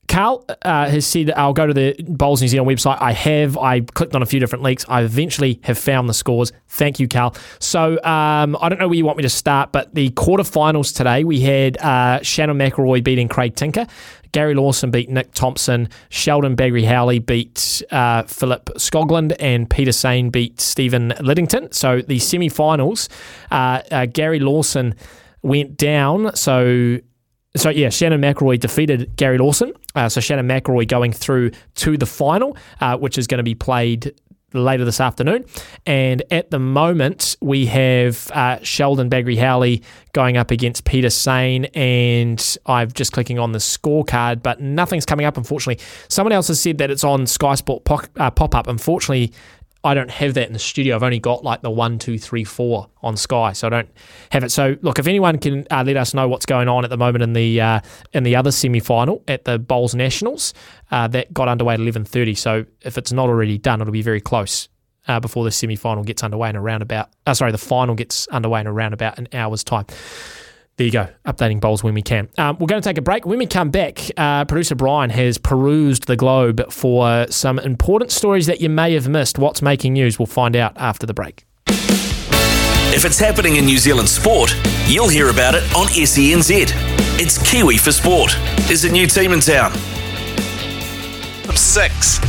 Carl uh, has said, I'll go to the Bowls New Zealand website. I have. I clicked on a few different links. I eventually have found the scores. Thank you, Carl. So um, I don't know where you want me to start, but the quarterfinals today, we had uh, Shannon McIlroy beating Craig Tinker. Gary Lawson beat Nick Thompson. Sheldon Bagrie-Howley beat uh, Philip Skoglund. And Peter Sane beat Stephen Liddington. So the semi finals, uh, uh, Gary Lawson went down. So so yeah, Shannon McIlroy defeated Gary Lawson. Uh, so Shannon McIlroy going through to the final, uh, which is going to be played later this afternoon. And at the moment, we have uh, Sheldon Bagrie-Howley going up against Peter Sane, and I'm just clicking on the scorecard, but nothing's coming up. Unfortunately, someone else has said that it's on Sky Sport uh, pop up. Unfortunately. I don't have that in the studio. I've only got like the one, two, three, four on Sky, so I don't have it. So look, if anyone can uh, let us know what's going on at the moment in the uh, in the other semi final at the Bowls Nationals, uh, that got underway at eleven thirty. So if it's not already done, it'll be very close uh, before the semi final gets underway in around about. Uh, sorry, the final gets underway in around about an hour's time. There you go, updating bowls when we can. Um, we're going to take a break. When we come back, uh, producer Brian has perused the globe for some important stories that you may have missed. What's making news? We'll find out after the break. If it's happening in New Zealand sport, you'll hear about it on SENZ. It's Kiwi for Sport. There's a new team in town. Six.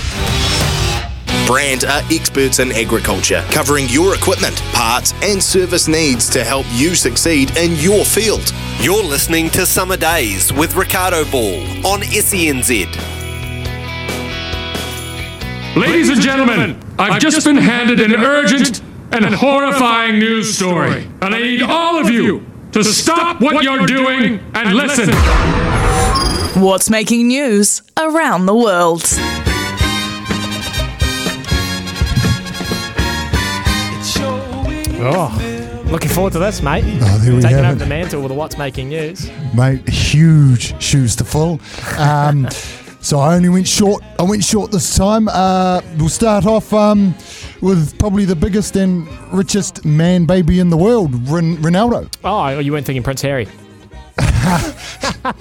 Brand are experts in agriculture, covering your equipment, parts, and service needs to help you succeed in your field. You're listening to Summer Days with Ricardo Ball on SENZ. Ladies and gentlemen, I've just been handed an urgent and horrifying news story. And I need all of you to stop what you're doing and listen. What's making news around the world? Oh, looking forward to this, mate. Oh, there we Taking over it. the mantle with the What's Making News. mate. Huge shoes to fill. Um, so I only went short. I went short this time. Uh, we'll start off um, with probably the biggest and richest man baby in the world, Ren- Ronaldo. Oh, you weren't thinking Prince Harry.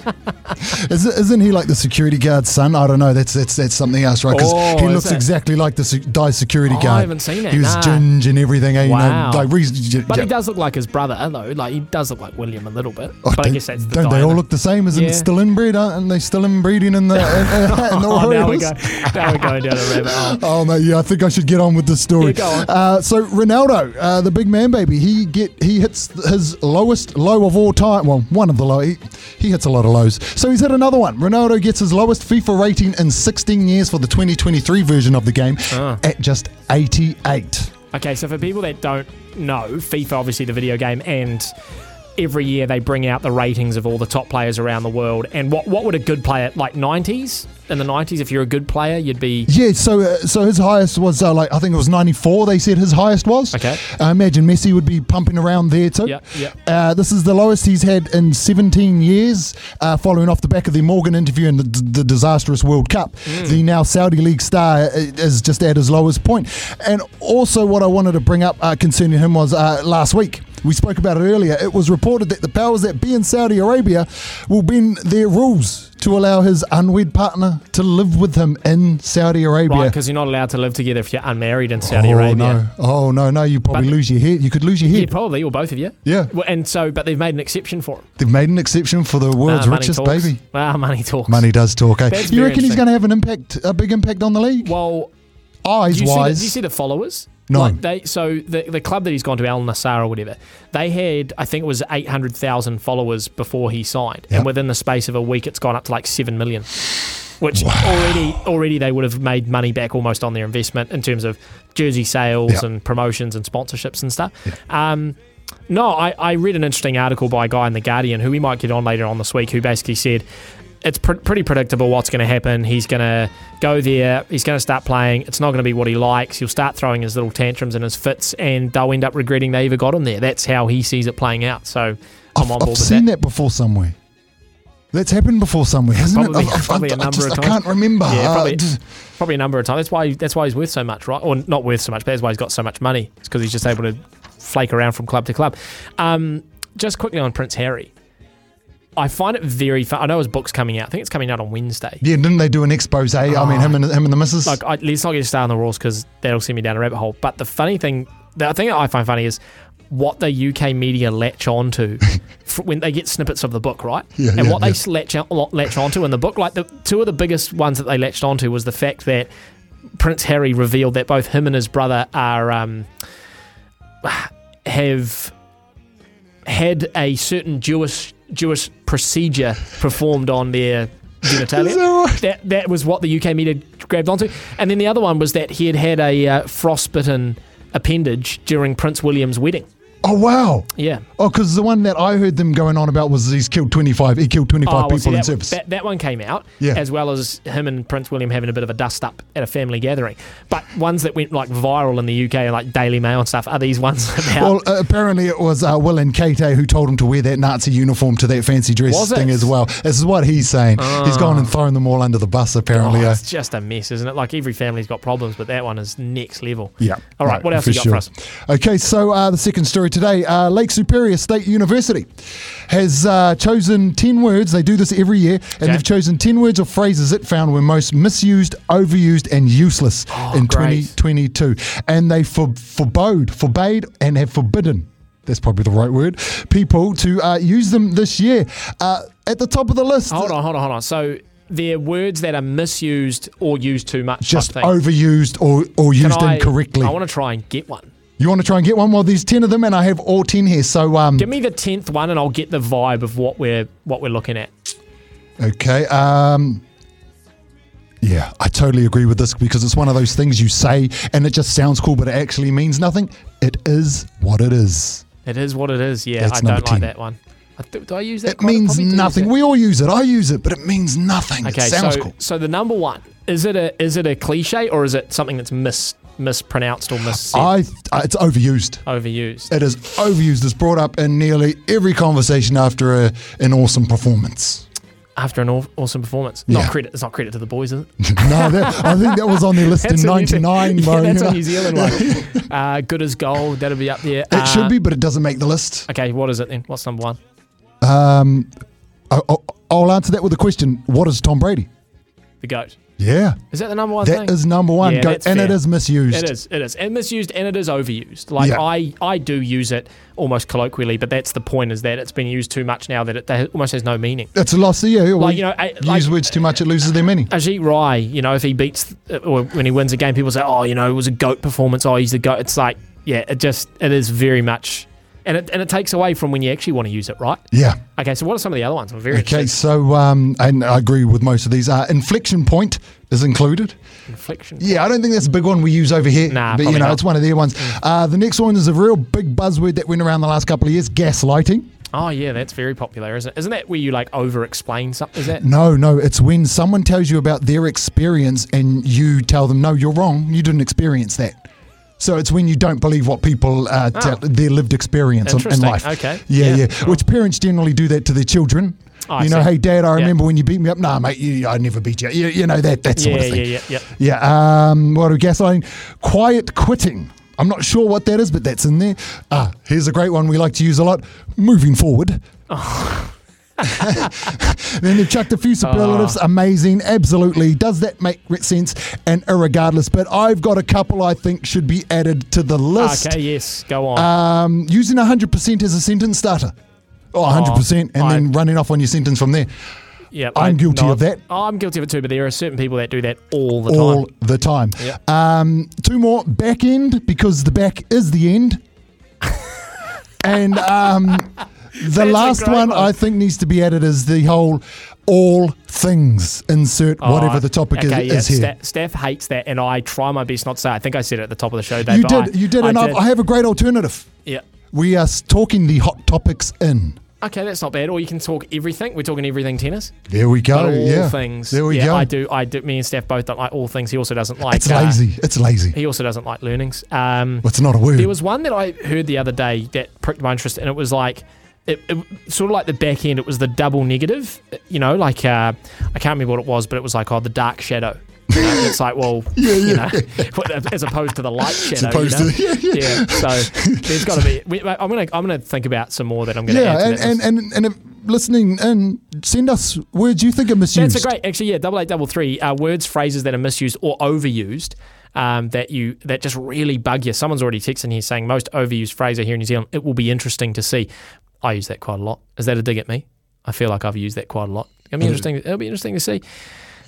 Is, isn't he like the security guard's son? I don't know. That's that's that's something else, right? Because Oh, he looks exactly like the se- Dice security Oh, I guard. haven't seen it, He was nah. ginge and everything. eh, You know, like reason, But he does look like his brother, though. Like he does look like William a little bit. but I don't- guess that's the Oh, don't they all look the same? Isn't Yeah. it still inbreed? Aren't they still inbreeding in the, in, in the Oh, now we Orioles? go. Now we're going down a rabbit hole. Oh mate, yeah, I think I should get on with the story. Yeah. Uh, so Ronaldo, uh, the big man baby, he get he hits his lowest low of all time. Well, one of the low. He, he hits a lot of lows. So he's hit another one. Ronaldo gets his lowest FIFA rating in 16 years for the 2023 version of the game Ah. at just 88. Okay, so for people that don't know, FIFA, obviously the video game, and every year they bring out the ratings of all the top players around the world. And what what would a good player like 90s? In the 90s, if you're a good player, you'd be Yeah, so uh, so his highest was uh, like I think it was 94. They said his highest was. Okay. I imagine Messi would be pumping around there too. Yeah, yeah. Uh, this is the lowest he's had in 17 years, uh, following off the back of the Morgan interview and the, the disastrous World Cup. Mm. The now Saudi League star uh, is just at his lowest point. And also, what I wanted to bring up uh, concerning him was uh, last week. We spoke about it earlier. It was reported that the powers that be in Saudi Arabia will bend their rules to allow his unwed partner to live with him in Saudi Arabia. right because you're not allowed to live together if you're unmarried in Saudi oh, Arabia. No. Oh no, no! You probably lose your head. You could lose your Yeah, head. probably, or both of you. Yeah. Well, and so, but they've made an exception for him. They've made an exception for the world's Ah, money richest talks. baby. Ah, money talks. Money does talk. Eh? That's You reckon he's going to have an impact, a big impact on the league? Well, eyes do See the, wise. do you see the followers? No. Like they, so the the club that he's gone to, Al Nassr or whatever, they had I think it was eight hundred thousand followers before he signed, Yep. and within the space of a week, it's gone up to like seven million. Which already already they would have made money back almost on their investment in terms of jersey sales Yep. and promotions and sponsorships and stuff. Um, No, I, I read an interesting article by a guy in The Guardian who we might get on later on this week who basically said it's pr- pretty predictable what's going to happen. He's going to go there, he's going to start playing. It's not going to be what he likes. He'll start throwing his little tantrums and his fits, and they'll end up regretting they ever got him there. That's how he sees it playing out. So I'm I've, on board I've seen that. that. before somewhere. That's happened before somewhere, hasn't Probably, it? I've- I've- probably a I number just- of times. I can't remember. Yeah, Uh, probably, probably a number of times. That's why that's why he's worth so much, right? Or not worth so much, but that's why he's got so much money. It's because he's just able to flake around from club to club. Um, just quickly on Prince Harry, I find it very fun. I know his book's coming out. I think it's coming out on Wednesday. yeah, didn't they do an expose? I mean, him and him and the missus. Like, I, let's not get started on the rules because that'll send me down a rabbit hole. But the funny thing, the thing that I find funny is what the UK media latch onto when they get snippets of the book, right? Yeah, and yeah, what yeah. they latch, on- latch onto in the book, like the two of the biggest ones that they latched onto was the fact that Prince Harry revealed that both him and his brother are um, have had a certain Jewish Jewish procedure performed on their genitalia. that, that was what the UK media grabbed onto. And then the other one was that he had had a uh, frostbitten appendage during Prince William's wedding. Oh wow. Yeah. Oh, because the one that I heard them going on about was he's killed twenty five. He killed twenty five Oh, well, see, people in service. that, that one came out, Yeah. as well as him and Prince William having a bit of a dust up at a family gathering. But ones that went like viral in the UK and like Daily Mail and stuff are these ones about. well, uh, apparently it was uh, Will and Kate who told him to wear that Nazi uniform to that fancy dress thing as well. This is what he's saying. He's gone and thrown them all under the bus. Apparently, Oh, uh, it's just a mess, isn't it? Like every family's got problems, but that one is next level. Yeah. All right, what else you got for us? Okay, so uh, the second story today uh, Lake Superior State University has uh, chosen 10 words. They do this every year, and they've chosen 10 words or phrases it found were most misused, overused, and useless in great. 2022. And they for, forbode, forbade, and have forbidden. That's probably the right word. People to uh, use them this year. Uh, at the top of the list, Hold on, hold on, hold on. So they're words that are misused or used too much. just overused or, or used I- incorrectly. I want to try and get one. You want to try and get one? Well, there's 10 of them, and I have all 10 here. So, um, Give me the tenth one, and I'll get the vibe of what we're what we're looking at. Okay. Um, yeah, I totally agree with this because it's one of those things you say and it just sounds cool, but it actually means nothing. It is what it is. It is what it is. Yeah, That's I don't number like that one. I th- do I use that? It means probably do use nothing. that. We all use it. I use it, but it means nothing. Okay, it sounds so cool. so the number one is it a is it a cliche or is it something that's mis mispronounced or mis I, it's overused. overused? It is overused. It's brought up in nearly every conversation after a, an awesome performance. After an aw- awesome performance, Yeah. not credit. It's not credit to the boys, is it? no, that, I think that was on their list in That's a New Ze- '99. Yeah, that's a New Zealand one. uh, good as gold. That'll be up there. It should Uh, be, but it doesn't make the list. Okay, what is it then? What's number one? Um, I, I'll- I'll answer that with a question. What is Tom Brady? The goat. Yeah. Is that the number one That thing? is number one. Yeah, Go- and it fair. is misused. It is. It is. And misused and it is overused. Like Yeah. I, I do use it almost colloquially, but that's the point is that it's been used too much now that it that almost has no meaning. It's a loss. Yeah, Like, like you know, I- use words too much, it loses their meaning. Ajeet Rai, you know, if he beats uh, or when he wins a game, people say, "Oh, you know, it was a goat performance. Oh, he's the goat." It's like, yeah, it just it is very much, and it and it takes away from when you actually want to use it, right? Yeah. Okay, so what are some of the other ones? I'm very Okay, interested. so um, and I agree with most of these. Uh, inflection point is included. Inflection. Yeah, I don't think that's a big one we use over here. Nah, but you know, not. it's one of their ones. Uh, the next one is a real big buzzword that went around the last couple of years: gaslighting. Oh yeah, that's very popular, isn't it? Isn't that where you like over explain something? Is that? No, no, it's when someone tells you about their experience and you tell them, "No, you're wrong. You didn't experience that." So it's when you don't believe what people uh, Oh. tell their lived experience in- in life. Okay. Yeah, Yeah. yeah. Which parents generally do that to their children. Oh, you know, hey, Dad, I Yeah. remember when you beat me up. Nah, mate, you, I never beat you. You, you know that that sort yeah, of thing. yeah, yeah, yeah. Yeah. Um, what are we gaslighting? Quiet quitting. I'm not sure what that is, but that's in there. Ah, here's a great one we like to use a lot. Moving forward. then they've chucked a few superlatives. Oh. Amazing. Absolutely. Does that make sense? And irregardless. But I've got a couple I think should be added to the list. Okay, yes, go on. Um, using 100% as a sentence starter. Oh, 100%. and I- then running off on your sentence from there. yeah, I'm I- guilty no, of that. Oh, I'm guilty of it too, but there are certain people that do that all the time. all the time. Yep. Um, two more back end because the back is the end. and um, the last one, one. I think needs to be added is the whole all things insert whatever Oh, the topic okay, is, yeah, is here. Steph, Steph hates that, and I try my best not to say. I think I said it at the top of the show, Dave. you did, I, you did, I and I've, I have a great alternative. Yeah. We are talking the hot topics in. Okay, that's not bad. Or you can talk everything. We're talking everything tennis. There we go. But all yeah. things. There we yeah, go. I do. I do. Me and Steph both don't like all things. He also doesn't like. It's uh, lazy. It's lazy. He also doesn't like learnings. Um, Well, it's not a word. There was one that I heard the other day that pricked my interest, and it was like, it, it sort of like the back end. It was the double negative. You know, like uh, I can't remember what it was, but it was like, oh, the dark shadow. You know, it's like, well, Yeah, you know, as opposed to the light shadow. you know? to- yeah, yeah. So there's got to be. I'm gonna I'm gonna think about some more that I'm gonna Yeah, add to and, and, and, and if listening in, send us words you think are misused. That's a great, actually, yeah. Double eight, double three. Uh, words, phrases that are misused or overused. Um, that you that just really bug you. Someone's already texting here saying most overused phrase I hear in New Zealand. It will be interesting to see. I use that quite a lot. Is that a dig at me? I feel like I've used that quite a lot. It'll be interesting. It'll be interesting to see.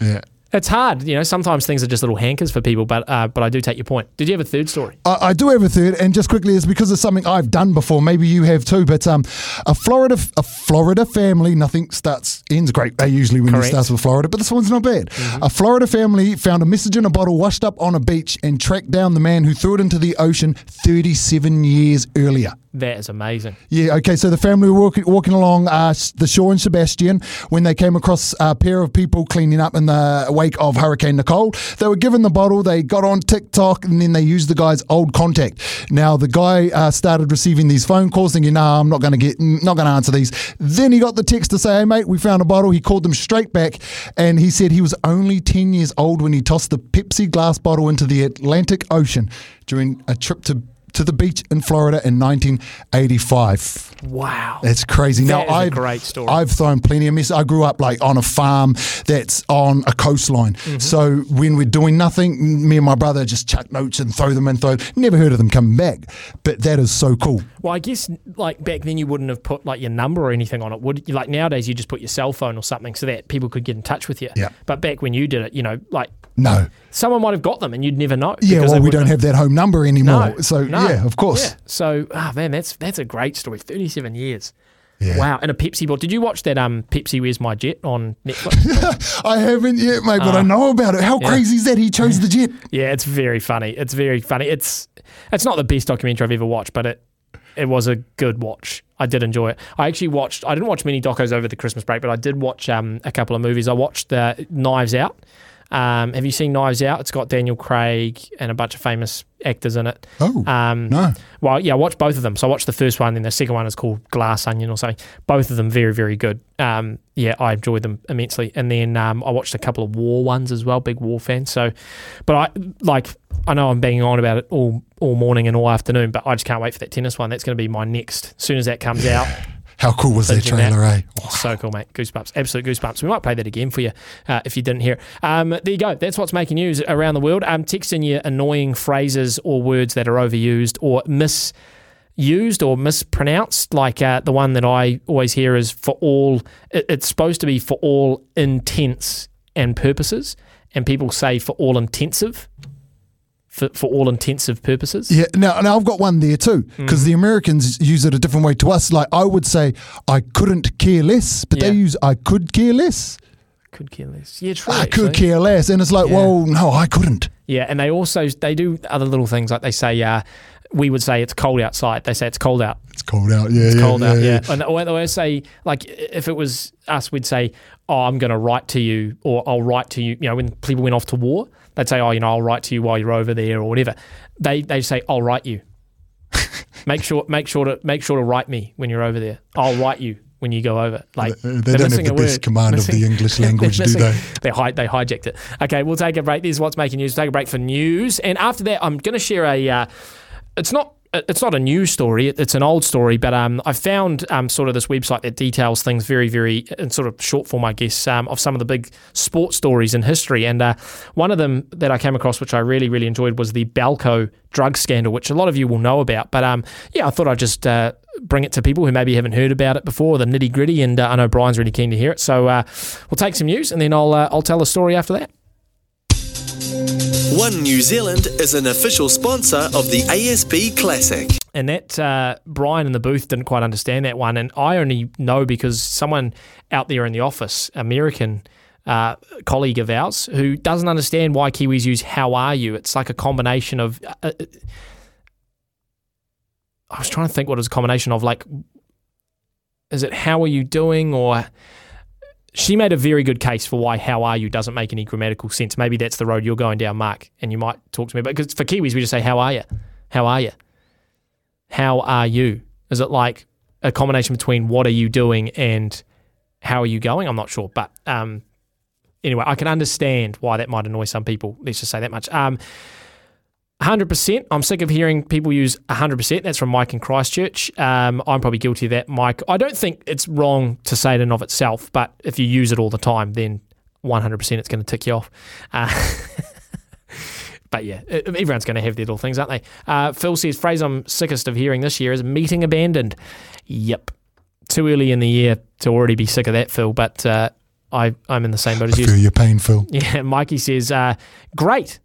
Yeah. It's hard, you know. Sometimes things are just little hankers for people, but uh, but I do take your point. Did you have a third story? I, I do have a third, and just quickly, it's because it's something I've done before. Maybe you have too. But um, a Florida a Florida family, nothing starts ends great. They usually when Correct. it starts with Florida, but this one's not bad. A Florida family found a message in a bottle washed up on a beach and tracked down the man who threw it into the ocean 37 years earlier. That is amazing. Yeah, okay. So the family were walking, walking along uh, the shore in Sebastian when they came across a pair of people cleaning up in the wake of Hurricane Nicole. They were given the bottle, they got on TikTok, and then they used the guy's old contact. Now the guy uh, started receiving these phone calls, thinking, "Nah, I'm not going to get, not going to answer these." Then he got the text to say, "Hey, mate, we found a bottle." He called them straight back, and he said he was only 10 years old when he tossed the Pepsi glass bottle into the Atlantic Ocean during a trip to. To the beach in Florida in 1985. Wow. That's crazy. That now, I've, great story. I've thrown plenty of mess. I grew up like on a farm that's on a coastline. Mm-hmm. So when we're doing nothing, me and my brother just chuck notes and throw them and Throw. Never heard of them coming back, but that is so cool. Well, I guess like back then you wouldn't have put like your number or anything on it, would you? Like nowadays you just put your cell phone or something so that people could get in touch with you. Yeah. But back when you did it, you know, like No. someone might have got them and you'd never know. Yeah, well, we don't have that home number anymore. No, so no. yeah, of course. Yeah. So, ah man, that's that's a great story. Thirty-seven years. Yeah. Wow, and a Pepsi bottle. Did you watch that um Pepsi Where's My Jet on Netflix? I haven't yet, mate, but I Ah. know about it. How Yeah. crazy is that? He chose the jet. yeah, it's very funny. It's very funny. It's it's not the best documentary I've ever watched, but it it was a good watch. I did enjoy it. I actually watched. I didn't watch many docos over the Christmas break, but I did watch um, a couple of movies. I watched uh, Knives Out. Um, have you seen Knives Out? It's got Daniel Craig and a bunch of famous actors in it. Oh, um, no. Well, yeah, I watched both of them. So I watched the first one, then the second one is called Glass Onion or something. Both of them very, very good. Um, yeah, I enjoyed them immensely. And then um, I watched a couple of war ones as well. Big war fan. So, but I like I know I'm banging on about it all all morning and all afternoon, but I just can't wait for that tennis one. That's going to be my next. As soon as that comes out. How cool was that Binging trailer, eh? So cool, mate. Goosebumps. Absolute goosebumps. We might play that again for you uh, if you didn't hear. it. Um, there you go. That's what's making news around the world. Um, text in your annoying phrases or words that are overused or misused or mispronounced. Like uh, the one that I always hear is for all, it, it's supposed to be for all intents and purposes. And people say for all intensive. For, for all intensive purposes. Yeah, now, now I've got one there too, Hmm. because the Americans use it a different way to us. Like I would say, I couldn't care less, but they use I could care less. Could care less. Yeah, true. I could care less, and it's like, Yeah. well, no, I couldn't. Yeah, and they also they do other little things like they say uh, we would say it's cold outside. They say it's cold out. It's cold out. Yeah, It's yeah, cold yeah, out. yeah. Yeah, and or they always say like if it was us, we'd say, "Oh, I'm going to write to you," or "I'll write to you." You know, when people went off to war, they'd say, "Oh, you know, I'll write to you while you're over there," or whatever. They they say, "I'll write you." make sure make sure to make sure to write me when you're over there. I'll write you when you go over. Like They- they don't have missing the best command of the English language, do they? They hi- they hijacked it. Okay, we'll take a break. This is what's making news. Take a break for news, and after that, I'm going to share a. Uh, it's not. It's not a new story. It's an old story, but um, I found um, sort of this website that details things very, very in sort of short form, I guess, um, of some of the big sports stories in history. And uh, one of them that I came across, which I really, really enjoyed, was the Balco drug scandal, which a lot of you will know about. But um, yeah, I thought I'd just uh, bring it to people who maybe haven't heard about it before, the nitty gritty. And uh, I know Brian's really keen to hear it, so uh, we'll take some news, and then I'll uh, I'll tell a story after that. One New Zealand is an official sponsor of the ASB Classic. And that uh, Brian in the booth didn't quite understand that one, and I only know because someone out there in the office, American uh, colleague of ours, who doesn't understand why Kiwis use "How are you?" It's like a combination of. Uh, I was trying to think what it was a combination of like, is it how are you doing or she made a very good case for why how are you doesn't make any grammatical sense. Maybe that's the road you're going down, Mark, and you might talk to me. But because for Kiwis, we just say, how are you? How are you? How are you? Is it like a combination between what are you doing and how are you going? I'm not sure. But um, anyway, I can understand why that might annoy some people. Let's just say that much. Um, 100%. I'm sick of hearing people use 100%. That's from Mike in Christchurch. Um, I'm probably guilty of that, Mike. I don't think it's wrong to say it in of itself, but if you use it all the time, then 100% it's going to tick you off. Uh, but yeah, everyone's going to have their little things, aren't they? Uh, Phil says, phrase I'm sickest of hearing this year is meeting abandoned. Yep. Too early in the year to already be sick of that, Phil, but uh, I, I'm in the same boat as I you. feel your pain, Phil. Yeah, Mikey says, uh, great.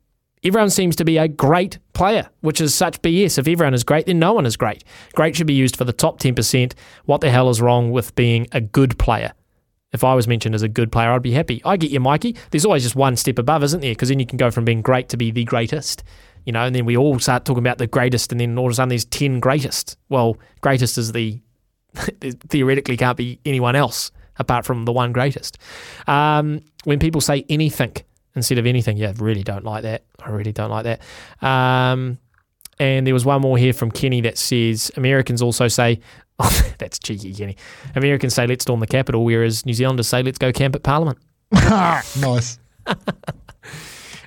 Everyone seems to be a great player, which is such BS. If everyone is great, then no one is great. Great should be used for the top 10%. What the hell is wrong with being a good player? If I was mentioned as a good player, I'd be happy. I get you, Mikey. There's always just one step above, isn't there? Because then you can go from being great to be the greatest. You know, and then we all start talking about the greatest, and then all of a sudden there's 10 greatest. Well, greatest is the, theoretically can't be anyone else apart from the one greatest. Um, when people say anything, instead of anything. Yeah, really don't like that. I really don't like that. Um, and there was one more here from Kenny that says Americans also say, oh, that's cheeky, Kenny. Americans say, let's storm the Capitol, whereas New Zealanders say, let's go camp at Parliament. nice.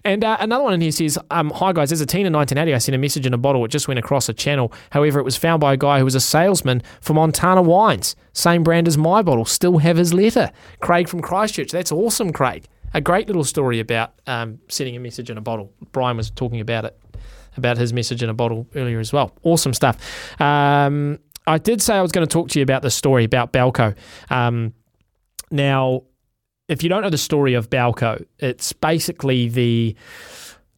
And uh, another one in here says, um, Hi guys, as a teen in 1980, I sent a message in a bottle. It just went across a channel. However, it was found by a guy who was a salesman for Montana Wines. Same brand as my bottle. Still have his letter. Craig from Christchurch. That's awesome, Craig. A great little story about um, sending a message in a bottle. Brian was talking about it, about his message in a bottle earlier as well. Awesome stuff. Um, I did say I was going to talk to you about this story about Balco. Um, now, if you don't know the story of Balco, it's basically the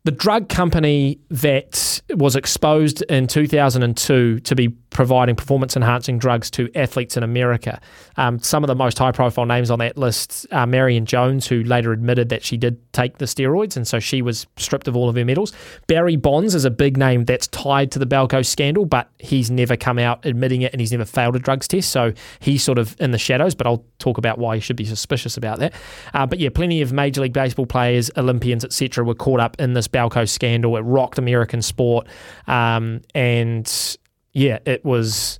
the drug company that was exposed in 2002 to be providing performance enhancing drugs to athletes in America. Um, some of the most high profile names on that list are Marion Jones, who later admitted that she did take the steroids, and so she was stripped of all of her medals. Barry Bonds is a big name that's tied to the Balco scandal, but he's never come out admitting it and he's never failed a drugs test, so he's sort of in the shadows, but I'll talk about why you should be suspicious about that. Uh, but yeah, plenty of Major League Baseball players, Olympians, etc., were caught up in this Balco scandal. It rocked American sport, um, and yeah, it was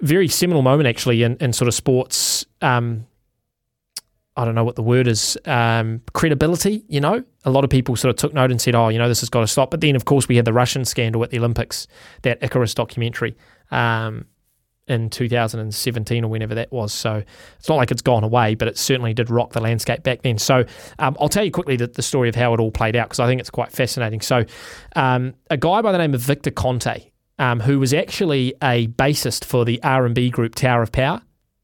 very seminal moment actually in, in sort of sports. Um, I don't know what the word is, um, credibility, you know? A lot of people sort of took note and said, oh, you know, this has got to stop. But then, of course, we had the Russian scandal at the Olympics, that Icarus documentary um, in 2017 or whenever that was. So it's not like it's gone away, but it certainly did rock the landscape back then. So um, I'll tell you quickly the, the story of how it all played out because I think it's quite fascinating. So um, a guy by the name of Victor Conte, um, who was actually a bassist for the R&B group Tower of Power.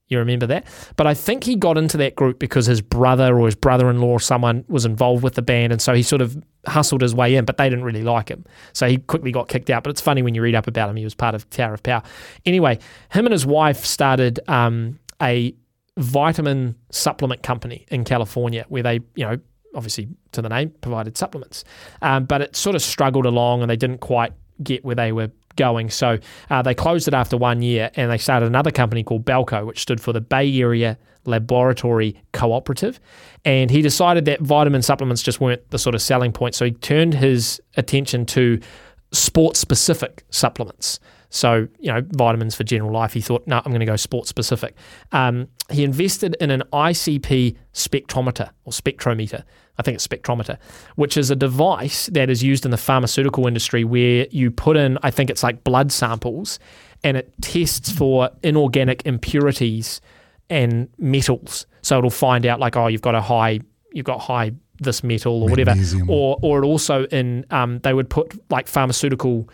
You remember that? But I think he got into that group because his brother or his brother in law or someone was involved with the band. And so he sort of hustled his way in, but they didn't really like him. So he quickly got kicked out. But it's funny when you read up about him, he was part of Tower of Power. Anyway, him and his wife started um, a vitamin supplement company in California where they, you know, obviously to the name, provided supplements. Um, but it sort of struggled along and they didn't quite get where they were going. So uh, they closed it after one year and they started another company called Balco, which stood for the Bay Area Laboratory Cooperative. And he decided that vitamin supplements just weren't the sort of selling point. So he turned his attention to sports specific supplements. So, you know, vitamins for general life. He thought, no, I'm going to go sports specific. Um, he invested in an ICP spectrometer or spectrometer. I think it's spectrometer, which is a device that is used in the pharmaceutical industry where you put in, I think it's like blood samples, and it tests for inorganic impurities and metals. So it'll find out like, oh, you've got a high, you've got high this metal or whatever, or or it also in um, they would put like pharmaceutical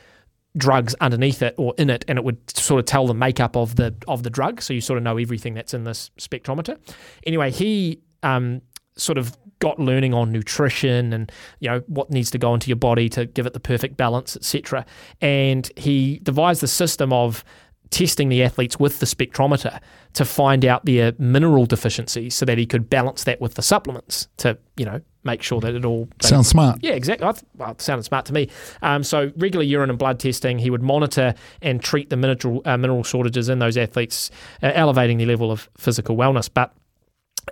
drugs underneath it or in it, and it would sort of tell the makeup of the of the drug, so you sort of know everything that's in this spectrometer. Anyway, he um, sort of got learning on nutrition and you know what needs to go into your body to give it the perfect balance, etc. And he devised the system of testing the athletes with the spectrometer to find out their mineral deficiencies so that he could balance that with the supplements to, you know, make sure that it all Sounds smart. Yeah, exactly. I well, it sounded smart to me. Um, so regular urine and blood testing, he would monitor and treat the mineral uh, mineral shortages in those athletes, uh, elevating the level of physical wellness. But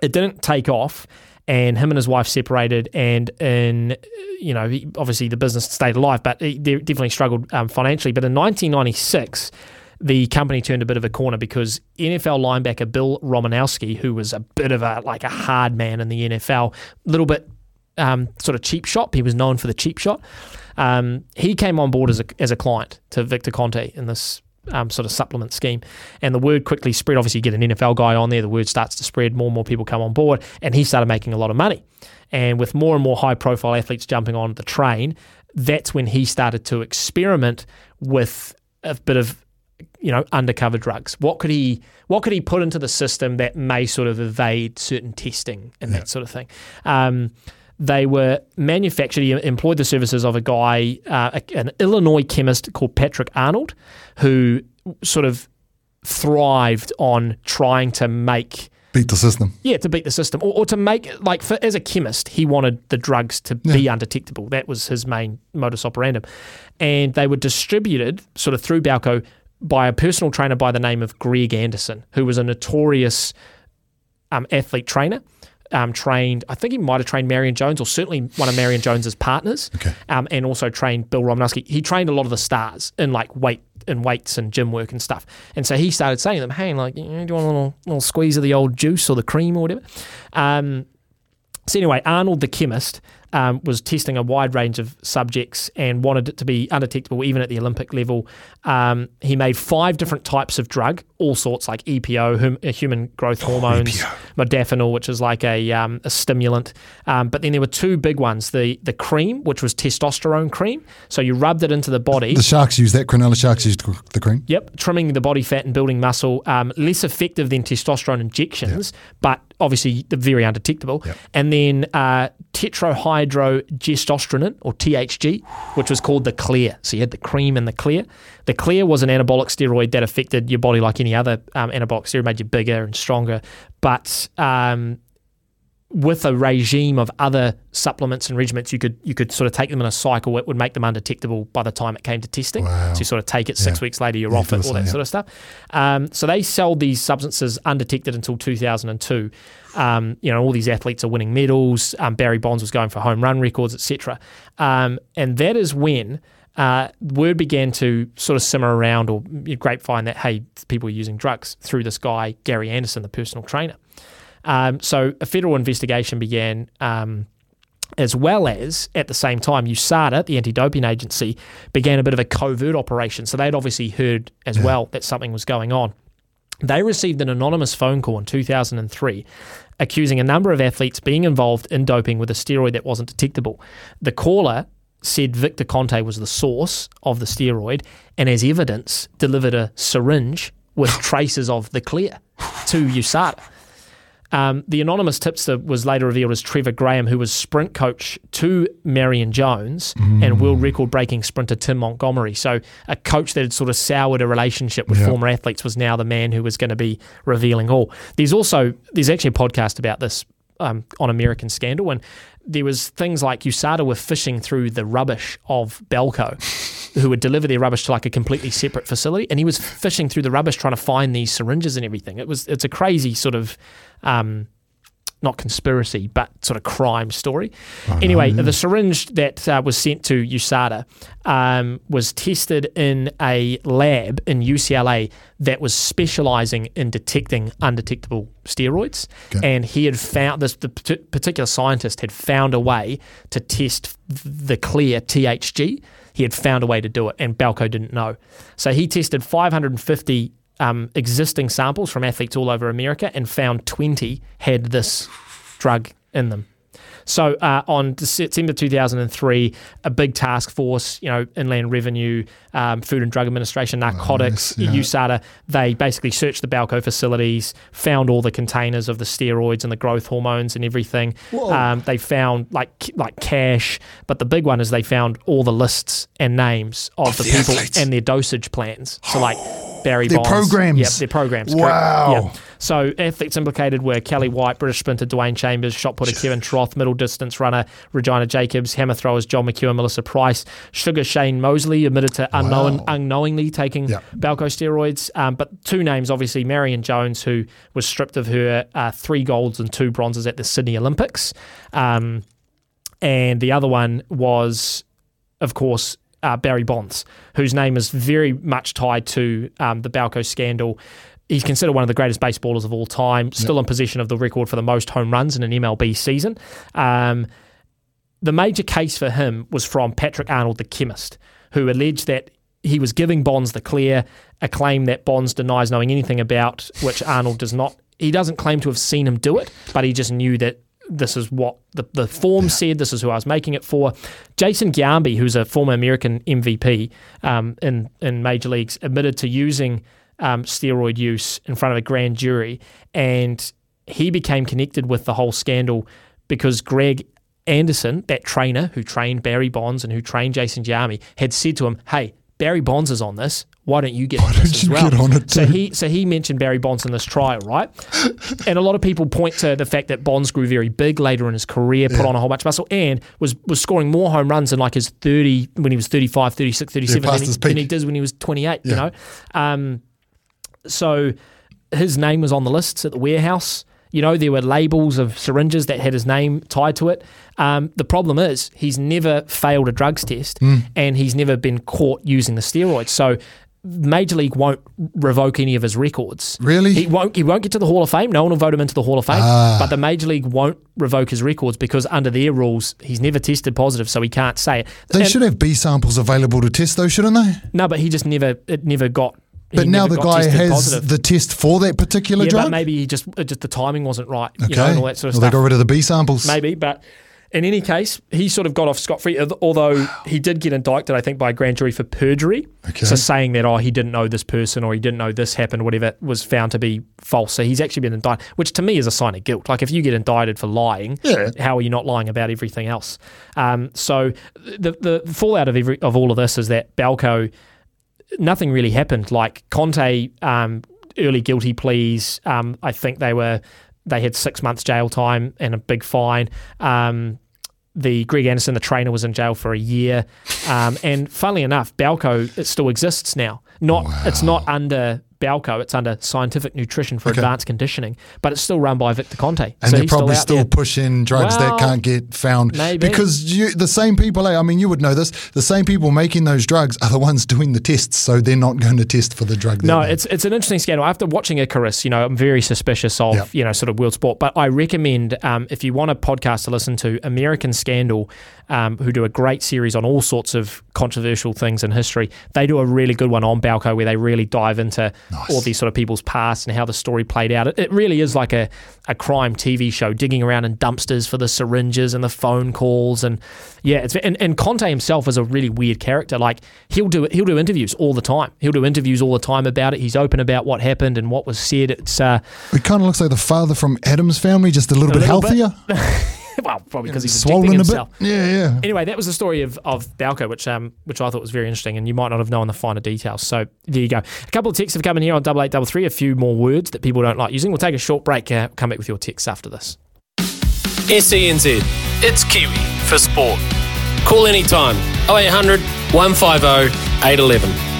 it didn't take off and him and his wife separated and in you know obviously the business stayed alive but he definitely struggled um, financially but in 1996 the company turned a bit of a corner because NFL linebacker Bill Romanowski, who was a bit of a like a hard man in the NFL, a little bit um, sort of cheap shot. He was known for the cheap shot. Um, he came on board as a, as a client to Victor Conte in this um, sort of supplement scheme. And the word quickly spread. Obviously, you get an NFL guy on there, the word starts to spread, more and more people come on board, and he started making a lot of money. And with more and more high profile athletes jumping on the train, that's when he started to experiment with a bit of you know undercover drugs what could he what could he put into the system that may sort of evade certain testing and that sort of thing um, they were manufactured he employed the services of a guy uh, an illinois chemist called patrick arnold who sort of thrived on trying to make Beat the system. yeah, to beat the system, or, or to make like for, as a chemist, he wanted the drugs to be undetectable. That was his main modus operandum, and they were distributed sort of through Balco by a personal trainer by the name of Greg Anderson, who was a notorious um, athlete trainer. Um, trained, I think he might have trained Marion Jones, or certainly one of Marion Jones's partners, um, and also trained Bill Romanowski. He trained a lot of the stars in like weight and weights and gym work and stuff. And so he started saying to them, "Hey, like, you know, do you want a little, little squeeze of the old juice or the cream or whatever?" Um, so anyway, Arnold the chemist um, was testing a wide range of subjects and wanted it to be undetectable even at the Olympic level. Um, he made five different types of drug, all sorts like EPO, hum, uh, human growth hormones, modafinil, which is like a, um, a stimulant. Um, but then there were two big ones: the the cream, which was testosterone cream. So you rubbed it into the body. The sharks use that. Cronulla sharks use the cream. Yep, trimming the body fat and building muscle. Um, less effective than testosterone injections, but obviously they're very undetectable. And then uh, tetrahydrogestosterone, or THG, which was called the Clear. So you had the cream and the Clear. The Clear was an anabolic steroid that affected your body like any other um, anabolic steroid, made you bigger and stronger. But um, with a regime of other supplements and regimens, you could you could sort of take them in a cycle. It would make them undetectable by the time it came to testing. So you sort of take it six Yeah. weeks later, you're Yeah, off it, all that yeah. sort of stuff. Um, so they sold these substances undetected until 2002. Um, you know, all these athletes are winning medals. Um, Barry Bonds was going for home run records, etc. Um, and that is when. Uh, word began to sort of simmer around or grapevine that hey, people are using drugs through this guy Gary Anderson, the personal trainer. Um, so a federal investigation began, um, as well as at the same time, USADA, the anti-doping agency, began a bit of a covert operation. So they'd obviously heard as well that something was going on. They received an anonymous phone call in 2003 accusing a number of athletes being involved in doping with a steroid that wasn't detectable. The caller said Victor Conte was the source of the steroid and, as evidence, delivered a syringe with traces of the clear to USADA. Um, the anonymous tipster was later revealed as Trevor Graham, who was sprint coach to Marion Jones and world record breaking sprinter Tim Montgomery. So, a coach that had sort of soured a relationship with Yeah. former athletes was now the man who was going to be revealing all. There's also there's actually a podcast about this um, on American Scandal, and there was things like USADA were fishing through the rubbish of Balco, who would deliver their rubbish to like a completely separate facility, and he was fishing through the rubbish trying to find these syringes and everything. It was it's a crazy sort of. Um, not conspiracy, but sort of crime story. anyway, the syringe that uh, was sent to USADA um, was tested in a lab in UCLA that was specializing in detecting undetectable steroids. And he had found this, the particular scientist had found a way to test the clear THG. He had found a way to do it, and Balco didn't know. So he tested 550 um, existing samples from athletes all over America and found 20 had this drug in them. So uh, on December 2003, a big task force, you know, Inland Revenue, um, Food and Drug Administration, Narcotics, yeah. USADA, they basically searched the Balco facilities, found all the containers of the steroids and the growth hormones and everything. Um, they found like like cash, but the big one is they found all the lists and names of, Of the, the people athletes. and their dosage plans. So like Barry Their Bonds. programs. Yep, their programs. Wow. Correct. Yep. So athletes implicated were Kelli White, British sprinter Dwain Chambers, shot putter Kevin Toth, middle distance runner Regina Jacobs, hammer throwers John McEwen, Melissa Price, sugar Shane Mosley admitted to unknown, unknowingly taking Balco steroids. Um, but two names, obviously, Marion Jones, who was stripped of her uh, three golds and two bronzes at the Sydney Olympics. Um, and the other one was, of course, uh, Barry Bonds, whose name is very much tied to um, the Balco scandal. He's considered one of the greatest baseballers of all time, still in possession of the record for the most home runs in an MLB season. Um, the major case for him was from Patrick Arnold, the chemist, who alleged that he was giving Bonds the clear, a claim that Bonds denies knowing anything about, which Arnold does not. He doesn't claim to have seen him do it, but he just knew that this is what the, the form said, this is who I was making it for. Jason Giambi, who's a former American MVP um, in, in major leagues, admitted to using um, steroid use in front of a grand jury, and he became connected with the whole scandal because Greg Anderson, that trainer who trained Barry Bonds and who trained Jason Giambi, had said to him, "Hey, Barry Bonds is on this. Why don't you get on this as well?" get on it so he so he mentioned Barry Bonds in this trial, right? and a lot of people point to the fact that Bonds grew very big later in his career, put Yeah. on a whole bunch of muscle, and was was scoring more home runs in like his 30 when he was 35, 36, 37 past than, he, than he did when he was 28, you know? Um, so his name was on the lists at the warehouse. You know, there were labels of syringes that had his name tied to it. Um, the problem is he's never failed a drugs test Mm. and he's never been caught using the steroids. So Major League won't revoke any of his records. Really? He won't he won't get to the Hall of Fame. No one will vote him into the Hall of Fame. Ah. But the Major League won't revoke his records because under their rules he's never tested positive, so he can't say it. They And- should have B samples available to test, though, shouldn't they? No, but he just never it never got But now the guy has positive. the test for that particular yeah, drug. but maybe he just just the timing wasn't right. okay. You know, and all that sort of well, stuff. they got rid of the B samples. Maybe, but in any case, he sort of got off scot free. Although he did get indicted, I think, by a grand jury for perjury. Okay. So saying that oh he didn't know this person or he didn't know this happened, whatever was found to be false. So he's actually been indicted, which to me is a sign of guilt. Like if you get indicted for lying, Yeah. how are you not lying about everything else? Um, so the the fallout of every of all of this is that Balco nothing really happened. Like Conte, um, early guilty pleas. Um, I think they were they had six months jail time and a big fine. Um, the Greg Anderson, the trainer, was in jail for a year. Um, and funnily enough, Balco it still exists now. Not it's not under Balco, it's under Scientific Nutrition for Okay. Advanced Conditioning, but it's still run by Victor Conte. And So they're probably out still, pushing drugs Well, that can't get found maybe. because you, the same people. eh, I mean, you would know this. The same people making those drugs are the ones doing the tests, so they're not going to test for the drug. No, it's it's an interesting scandal. After watching Icarus, you know, I'm very suspicious of Yep. you know sort of world sport. But I recommend um, if you want a podcast to listen to, American Scandal, um, who do a great series on all sorts of controversial things in history. They do a really good one on Balco where they really dive into all these sort of people's past and how the story played out. It, it really is like a, a crime TV show, digging around in dumpsters for the syringes and the phone calls and yeah, it's and, and Conte himself is a really weird character. Like he'll do he'll do interviews all the time. He'll do interviews all the time about it. He's open about what happened and what was said. It's uh, it kind of looks like the father from Addams family, just a little A bit little bit. healthier. well, probably because he's Swollen injecting a bit. himself. Yeah, yeah. Anyway, that was the story of, of Balco, which um which I thought was very interesting, and you might not have known the finer details. So there you go. A couple of texts have come in here on double eight double three. A few more words that people don't like using. We'll take a short break. Uh, come back with your texts after this. SENZ. It's Kiwi for sport. Call anytime 0800 150 811.